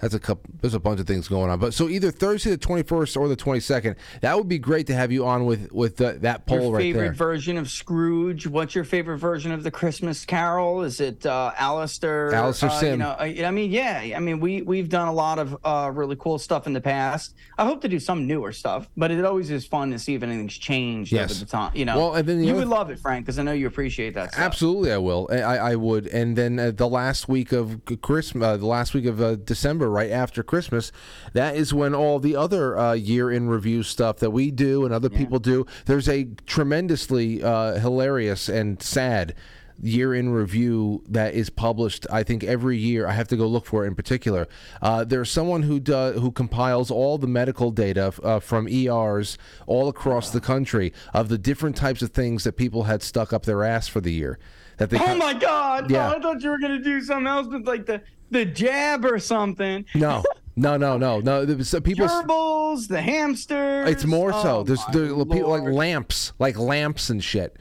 That's a couple. There's a bunch of things going on, but so either Thursday the 21st or the 22nd. That would be great to have you on with with the, that poll your right favorite there. version of Scrooge? What's your favorite version of the Christmas Carol? Is it uh, Alastair? Alastair uh, Sim. You know, I I mean, yeah. I mean, we we've done a lot of uh, really cool stuff in the past. I hope to do some newer stuff, but it always is fun to see if anything's changed Yes. over the time. You know, Well, and then the you other- would love it, Frank, because I know you appreciate that. Stuff. Absolutely, I will. I, I I would. And then uh, the last week of Christmas, uh, the last week of uh, December, right after Christmas, that is when all the other uh, year in review stuff that we do and other people do. There's a tremendously uh, hilarious and sad year in review that is published i think every year i have to go look for it in particular uh, there's someone who does who compiles all the medical data uh, from ers all across the country of the different types of things that people had stuck up their ass for the year that they Oh my God! Yeah. Oh, I thought you were gonna do something else with like the the jab or something. no no no no no uh, people Gerbils, the hamsters. it's more so Oh, there's my there are people like lamps like lamps and shit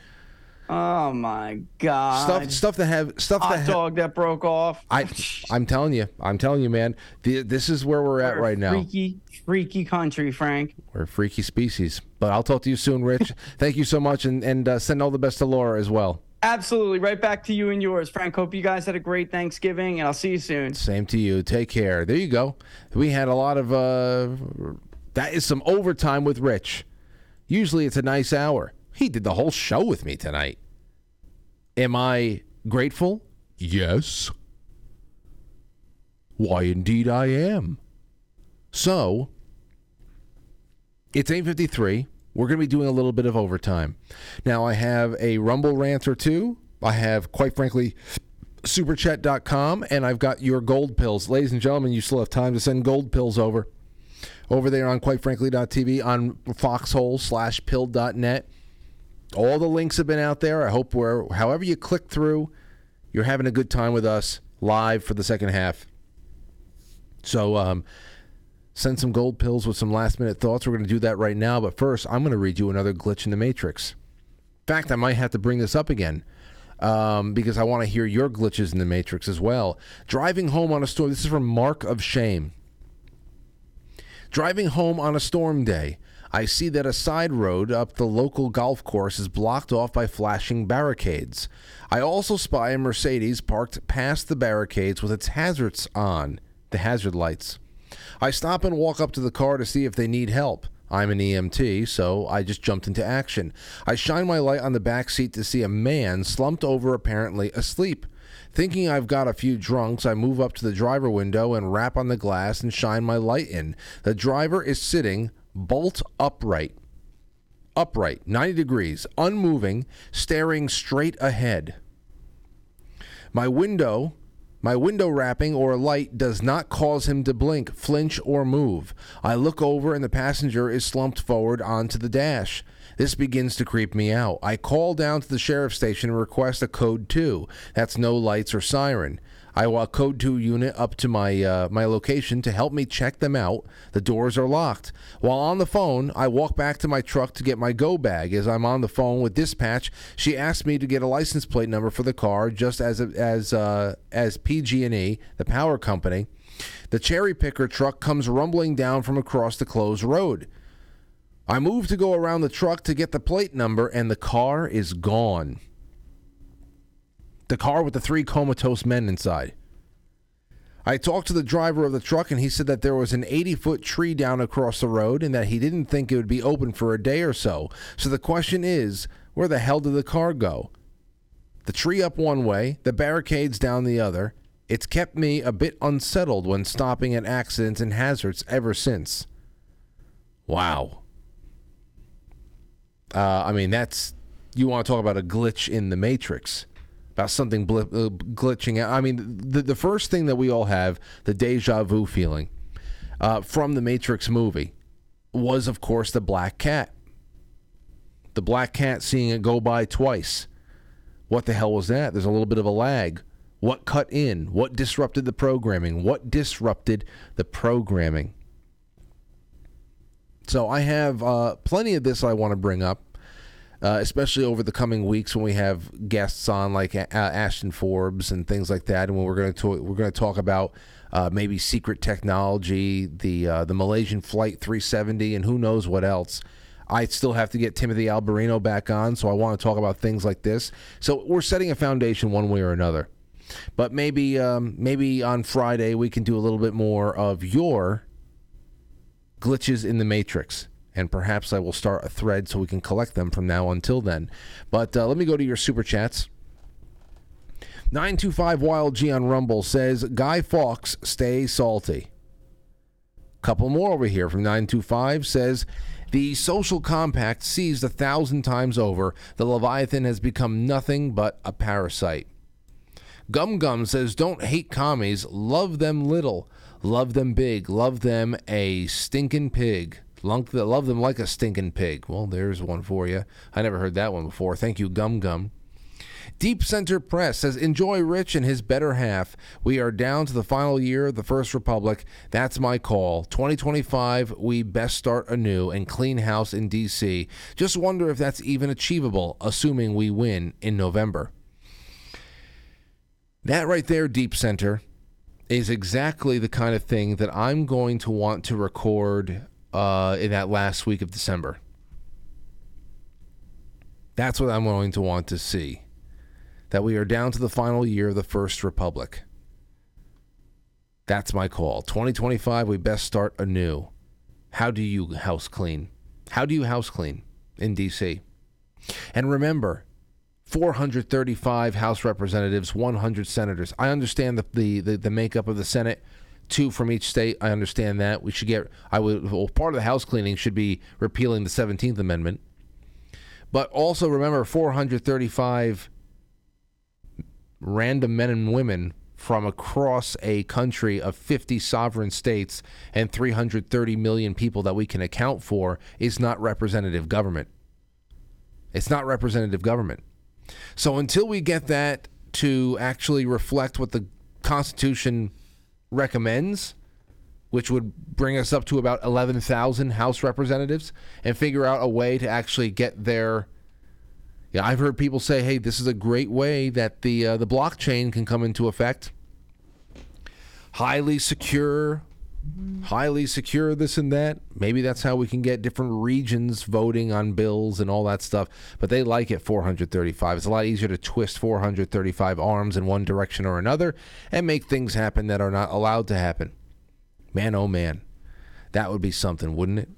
Oh my God! stuff stuff that have stuff Hot that ha- dog that broke off. I, I'm telling you, I'm telling you, man. The, this is where we're at We're a right now. Freaky, freaky country, Frank. We're a freaky species. But I'll talk to you soon, Rich. Thank you so much, and and uh, send all the best to Laura as well. Absolutely. Right back to you and yours, Frank. Hope you guys had a great Thanksgiving, and I'll see you soon. Same to you. Take care. There you go. We had a lot of uh, that is some overtime with Rich. Usually it's a nice hour. He did the whole show with me tonight. Am I grateful? Yes. Why indeed I am. So, it's 8:53. We're going to be doing a little bit of overtime. Now I have a Rumble rant or two. I have quite frankly superchat.com and I've got your gold pills. Ladies and gentlemen, you still have time to send gold pills over. Over there on quitefrankly.tv on foxhole slash pilled.net. All the links have been out there. I hope where however you click through, you're having a good time with us live for the second half. So um, send some gold pills with some last minute thoughts. We're going to do that right now. But first, I'm going to read you another glitch in the Matrix. In fact, I might have to bring this up again um, because I want to hear your glitches in the Matrix as well. Driving home on a storm. This is from Mark of Shame. Driving home on a storm day, I see that a side road up the local golf course is blocked off by flashing barricades. I also spy a Mercedes parked past the barricades with its hazards on, the hazard lights. I stop and walk up to the car to see if they need help. I'm an EMT, so I just jumped into action. I shine my light on the back seat to see a man slumped over, apparently asleep. Thinking I've got a few drunks, I move up to the driver window and rap on the glass and shine my light in. The driver is sitting bolt upright. Upright, 90 degrees, unmoving, staring straight ahead. My window, my window wrapping or light does not cause him to blink, flinch, or move. I look over and the passenger is slumped forward onto the dash. This begins to creep me out. I call down to the sheriff's station and request a code 2. That's no lights or siren. I walk code 2 unit up to my uh, my location to help me check them out. The doors are locked. While on the phone, I walk back to my truck to get my go bag. As I'm on the phone with dispatch, she asks me to get a license plate number for the car just as as uh, as PG&E, the power company. The cherry picker truck comes rumbling down from across the closed road. I move to go around the truck to get the plate number and the car is gone. The car with the three comatose men inside. I talked to the driver of the truck and he said that there was an 80 foot tree down across the road and that he didn't think it would be open for a day or so. So the question is where the hell did the car go? The tree up one way, the barricades down the other. It's kept me a bit unsettled when stopping at accidents and hazards ever since. Wow. Uh, I mean, that's. You want to talk about a glitch in the Matrix about something bli- uh, glitching out. I mean, the the first thing that we all have, the deja vu feeling uh, from the Matrix movie, was of course the black cat. The black cat seeing it go by twice. What the hell was that? There's a little bit of a lag. What cut in? What disrupted the programming? What disrupted the programming? So I have uh, plenty of this I want to bring up. Uh, especially over the coming weeks when we have guests on like uh, Ashton Forbes and things like that, and when we're going to we're going to talk about uh, maybe secret technology, the uh, the Malaysian Flight 370, and who knows what else. I still have to get Timothy Alberino back on, so I want to talk about things like this. So we're setting a foundation one way or another. But maybe um, maybe on Friday we can do a little bit more of your glitches in the matrix and perhaps I will start a thread so we can collect them from now until then. But uh, let me go to your super chats. 925 Wild G on Rumble says Guy Fawkes stay salty. Couple more over here from 925 says the social compact seized a thousand times over. The Leviathan has become nothing but a parasite. Gum Gum says don't hate commies, love them little, love them big, love them a stinking pig. Love them like a stinking pig. Well, there's one for you. I never heard that one before. Thank you, Gum Gum. Deep Center Press says, Enjoy Rich and his better half. We are down to the final year of the First Republic. That's my call. 2025, we best start anew and clean house in D.C. Just wonder if that's even achievable, assuming we win in November. That right there, Deep Center, is exactly the kind of thing that I'm going to want to record uh, in that last week of December. That's what I'm going to want to see. That we are down to the final year of the First Republic. That's my call. 2025, we best start anew. How do you house clean? How do you house clean in D.C.? And remember, 435 House representatives, 100 senators. I understand the, the, the, the makeup of the Senate two from each state. I understand that. We should get. I would. Well, part of the house cleaning should be repealing the Seventeenth Amendment, but also remember 435 random men and women from across a country of 50 sovereign states and 330 million people that we can account for is not representative government. It's not representative government. So until we get that to actually reflect what the Constitution recommends, which would bring us up to about 11,000 House representatives, and figure out a way to actually get there. Yeah, I've heard people say, "Hey, this is a great way that the uh, the blockchain can come into effect. Highly secure, highly secure this and that. Maybe that's how we can get different regions voting on bills and all that stuff. But they like it 435. It's a lot easier to twist 435 arms in one direction or another and make things happen that are not allowed to happen. Man, oh man, that would be something, wouldn't it?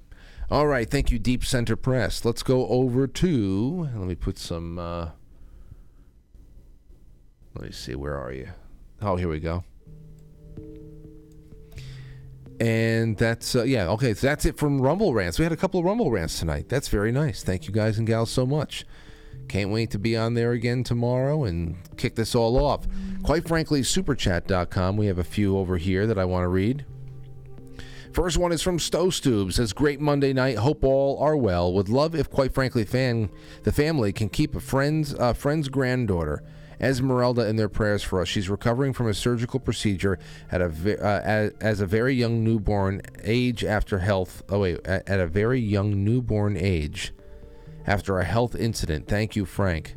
All right, thank you, Deep Center Press. Let's go over to. Let me put some. Uh, let me see. Where are you? Oh, here we go. And that's uh, yeah okay. So that's it from Rumble rants. We had a couple of Rumble rants tonight. That's very nice. Thank you guys and gals so much. Can't wait to be on there again tomorrow and kick this all off. Quite frankly, superchat.com. We have a few over here that I want to read. First one is from Stove Says great Monday night. Hope all are well. Would love if, quite frankly, fan the family can keep a friend's uh, friend's granddaughter Esmeralda in their prayers for us. She's recovering from a surgical procedure at a uh, as, as, a very young newborn age after health. Oh wait, at, at a very young newborn age after a health incident. Thank you, Frank.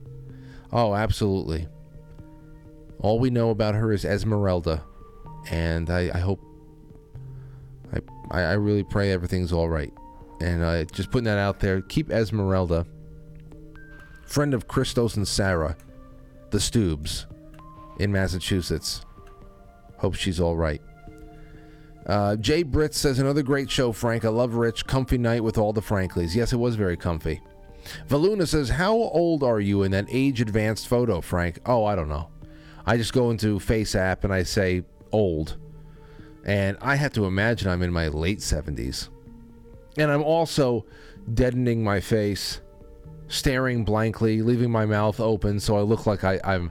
Oh, absolutely. All we know about her is Esmeralda, and I, I hope. I, I really pray everything's all right. And uh, just putting that out there. Keep Esmeralda, friend of Christos and Sarah the Stubes in Massachusetts. Hope she's all right. Uh, Jay Britt says another great show, Frank. I love Rich. Comfy night with all the Franklies. Yes, it was very comfy. Valuna says, How old are you in that age advanced photo, Frank? Oh, I don't know. I just go into Face App and I say old. And I have to imagine I'm in my late 70s. And I'm also deadening my face staring blankly, leaving my mouth open so I look like I, I'm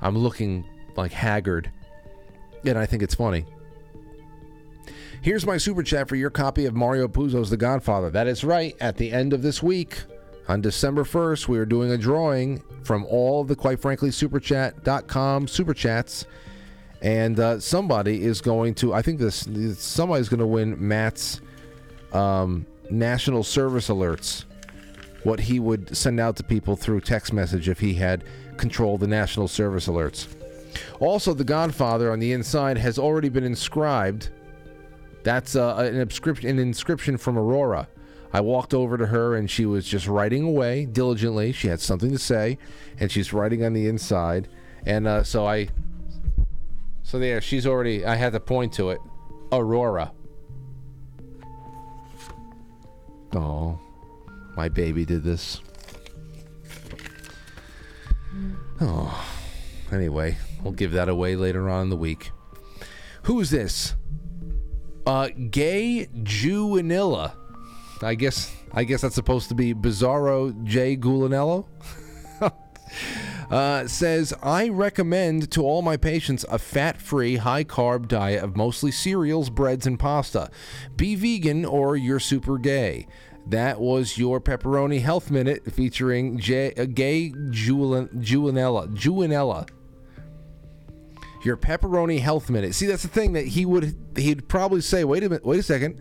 I'm looking like haggard. And I think it's funny. Here's my super chat for your copy of Mario Puzo's The Godfather. That is right. At the end of this week, on December 1st, we are doing a drawing from all the, quite frankly, superchat.com super chats. And uh, somebody is going to, I think this, somebody's going to win Matt's um, national service alerts what he would send out to people through text message if he had control of the national service alerts. Also, The Godfather on the inside has already been inscribed. That's uh, an, inscription, an inscription from Aurora. I walked over to her and she was just writing away diligently. She had something to say, and she's writing on the inside. And uh, so I, so there, she's already. I had to point to it, Aurora. Oh, my baby did this. Oh, anyway, we'll give that away later on in the week. Who's this? Uh, Gay Juanilla. I guess I guess that's supposed to be Bizarro J Gulanello. uh, says I recommend to all my patients a fat-free, high-carb diet of mostly cereals, breads, and pasta. Be vegan or you're super gay. That was your pepperoni health minute featuring J, uh, Gay Juan, Juanella. Juanella. Your pepperoni health minute. See, that's the thing that he would he'd probably say. Wait a minute. Wait a second.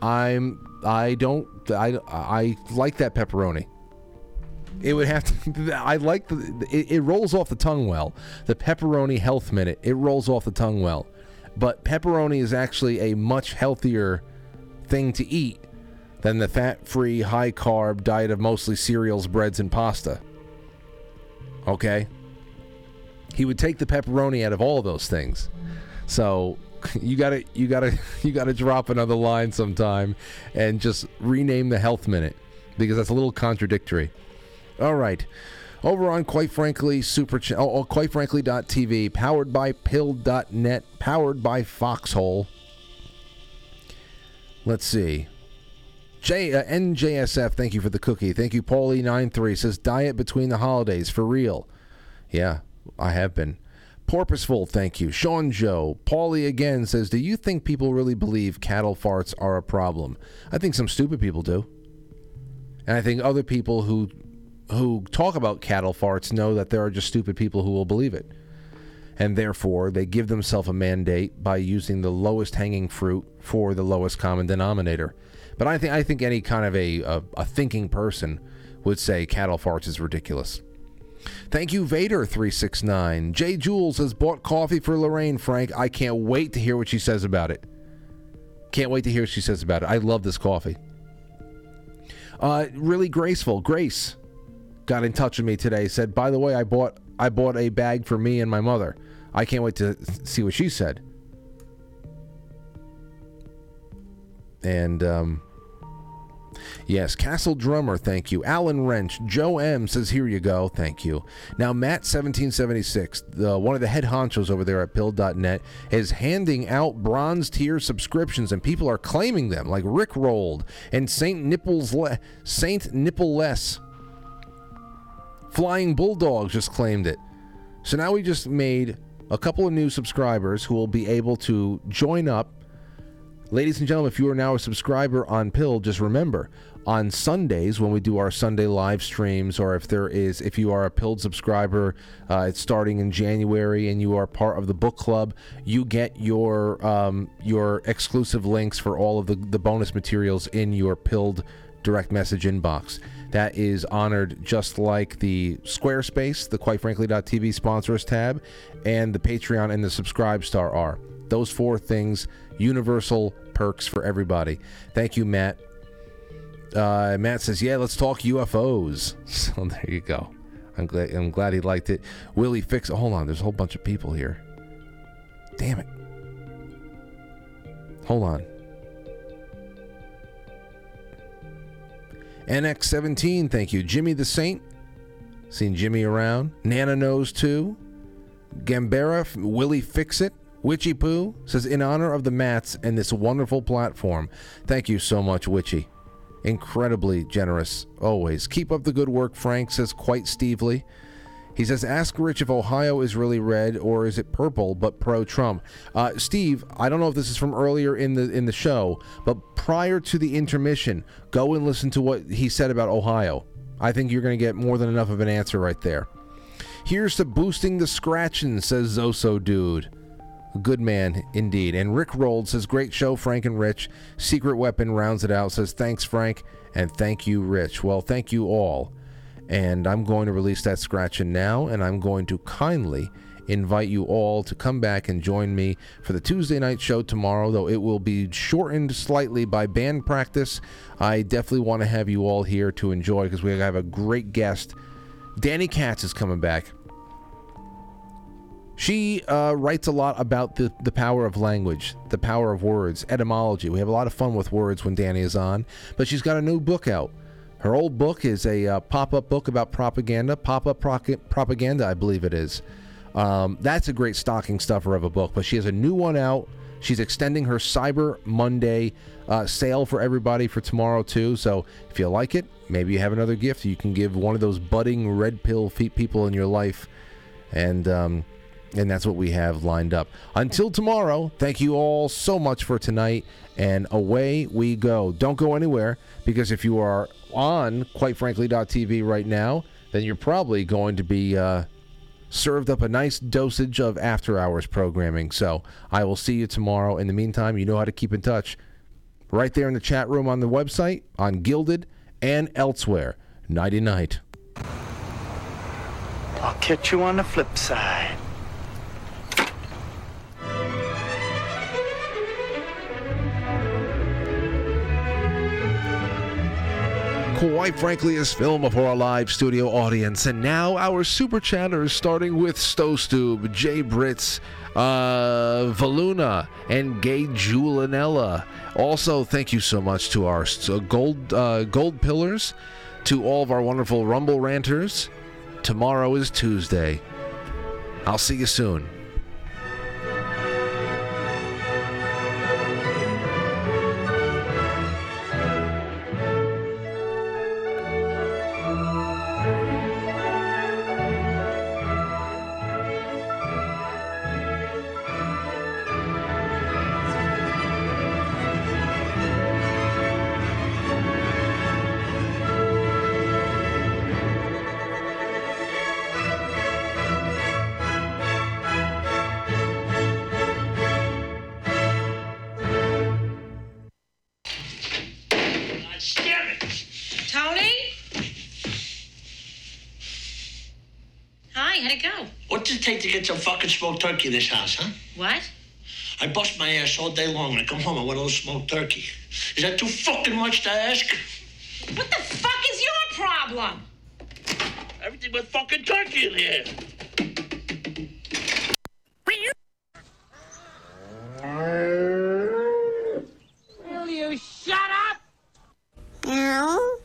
I'm I don't I I like that pepperoni. It would have to. I like the. It, it rolls off the tongue well. The pepperoni health minute. It rolls off the tongue well, but pepperoni is actually a much healthier thing to eat than the fat-free, high-carb diet of mostly cereals, breads, and pasta. Okay. He would take the pepperoni out of all of those things. So you gotta you gotta you gotta drop another line sometime and just rename the health minute because that's a little contradictory. All right. Over on quite frankly super ch- oh, oh, quite frankly.tv powered by pilled.net powered by foxhole. Let's see. J uh, NJSF, thank you for the cookie. Thank you, Paulie93 says diet between the holidays for real. Yeah, I have been. Porpoiseful, thank you. Sean Joe. Paulie again says, Do you think people really believe cattle farts are a problem? I think some stupid people do. And I think other people who who talk about cattle farts know that there are just stupid people who will believe it. And therefore, they give themselves a mandate by using the lowest hanging fruit for the lowest common denominator. But I think I think any kind of a, a, a thinking person would say cattle farts is ridiculous. Thank you, Vader369. Jay Jules has bought coffee for Lorraine, Frank. I can't wait to hear what she says about it. Can't wait to hear what she says about it. I love this coffee. Uh, really graceful. Grace got in touch with me today. Said, by the way, I bought I bought a bag for me and my mother. I can't wait to see what she said. And um, Yes, Castle Drummer, thank you. Alan Wrench, Joe M says, "Here you go, thank you." Now, Matt, seventeen seventy six, the one of the head honchos over there at Pilled.net, is handing out bronze tier subscriptions, and people are claiming them, like Rick Rolled and Saint Nipples, Le- Saint Nippleless. Flying Bulldogs just claimed it. So now we just made a couple of new subscribers who will be able to join up. Ladies and gentlemen, if you are now a subscriber on Pill, just remember on Sundays when we do our Sunday live streams, or if there is, if you are a Pilled subscriber, uh, it's starting in January and you are part of the book club, you get your um, your exclusive links for all of the, the bonus materials in your Pilled direct message inbox. That is honored just like the Squarespace, the quite frankly.tv sponsors tab, and the Patreon and the Subscribe Star are. Those four things, universal perks for everybody. Thank you, Matt. Uh, Matt says, "Yeah, let's talk UFOs." So there you go. I'm glad. I'm glad he liked it. Willie fix. Hold on. There's a whole bunch of people here. Damn it. Hold on. NX17, thank you. Jimmy the Saint. Seen Jimmy around. Nana knows too. Gambera, Willie Fix It. Witchy Poo says, in honor of the mats and this wonderful platform. Thank you so much, Witchy. Incredibly generous, always. Keep up the good work, Frank says quite Stevely. He says, ask Rich if Ohio is really red or is it purple, but pro Trump. Uh, Steve, I don't know if this is from earlier in the in the show, but prior to the intermission, go and listen to what he said about Ohio. I think you're going to get more than enough of an answer right there. Here's to boosting the scratching, says Zoso Dude. Good man indeed. And Rick Rolled says, Great show, Frank and Rich. Secret Weapon rounds it out, says, Thanks, Frank. And thank you, Rich. Well, thank you all. And I'm going to release that scratching now, and I'm going to kindly invite you all to come back and join me for the Tuesday night show tomorrow, though it will be shortened slightly by band practice. I definitely want to have you all here to enjoy because we have a great guest. Danny Katz is coming back. She uh, writes a lot about the, the power of language, the power of words, etymology. We have a lot of fun with words when Danny is on, but she's got a new book out. Her old book is a uh, pop up book about propaganda, pop up propaganda, I believe it is. Um, that's a great stocking stuffer of a book, but she has a new one out. She's extending her Cyber Monday uh, sale for everybody for tomorrow, too. So if you like it, maybe you have another gift you can give one of those budding red pill people in your life. And um, and that's what we have lined up. Until tomorrow, thank you all so much for tonight, and away we go. Don't go anywhere because if you are on quite frankly.tv right now, then you're probably going to be uh, served up a nice dosage of after hours programming. So I will see you tomorrow. In the meantime, you know how to keep in touch right there in the chat room on the website, on Gilded, and elsewhere. Nighty night. I'll catch you on the flip side. Quite frankly is film before a live studio audience. And now our super chatters, starting with Stostube, Jay Britz, uh, Valuna, and Gay Julianella. Also, thank you so much to our gold uh, gold pillars, to all of our wonderful Rumble ranters. Tomorrow is Tuesday. I'll see you soon. this house, huh? What? I bust my ass all day long. and I come home, I want a little smoked turkey. Is that too fucking much to ask? What the fuck is your problem? Everything but fucking turkey in here. Will you shut up? No.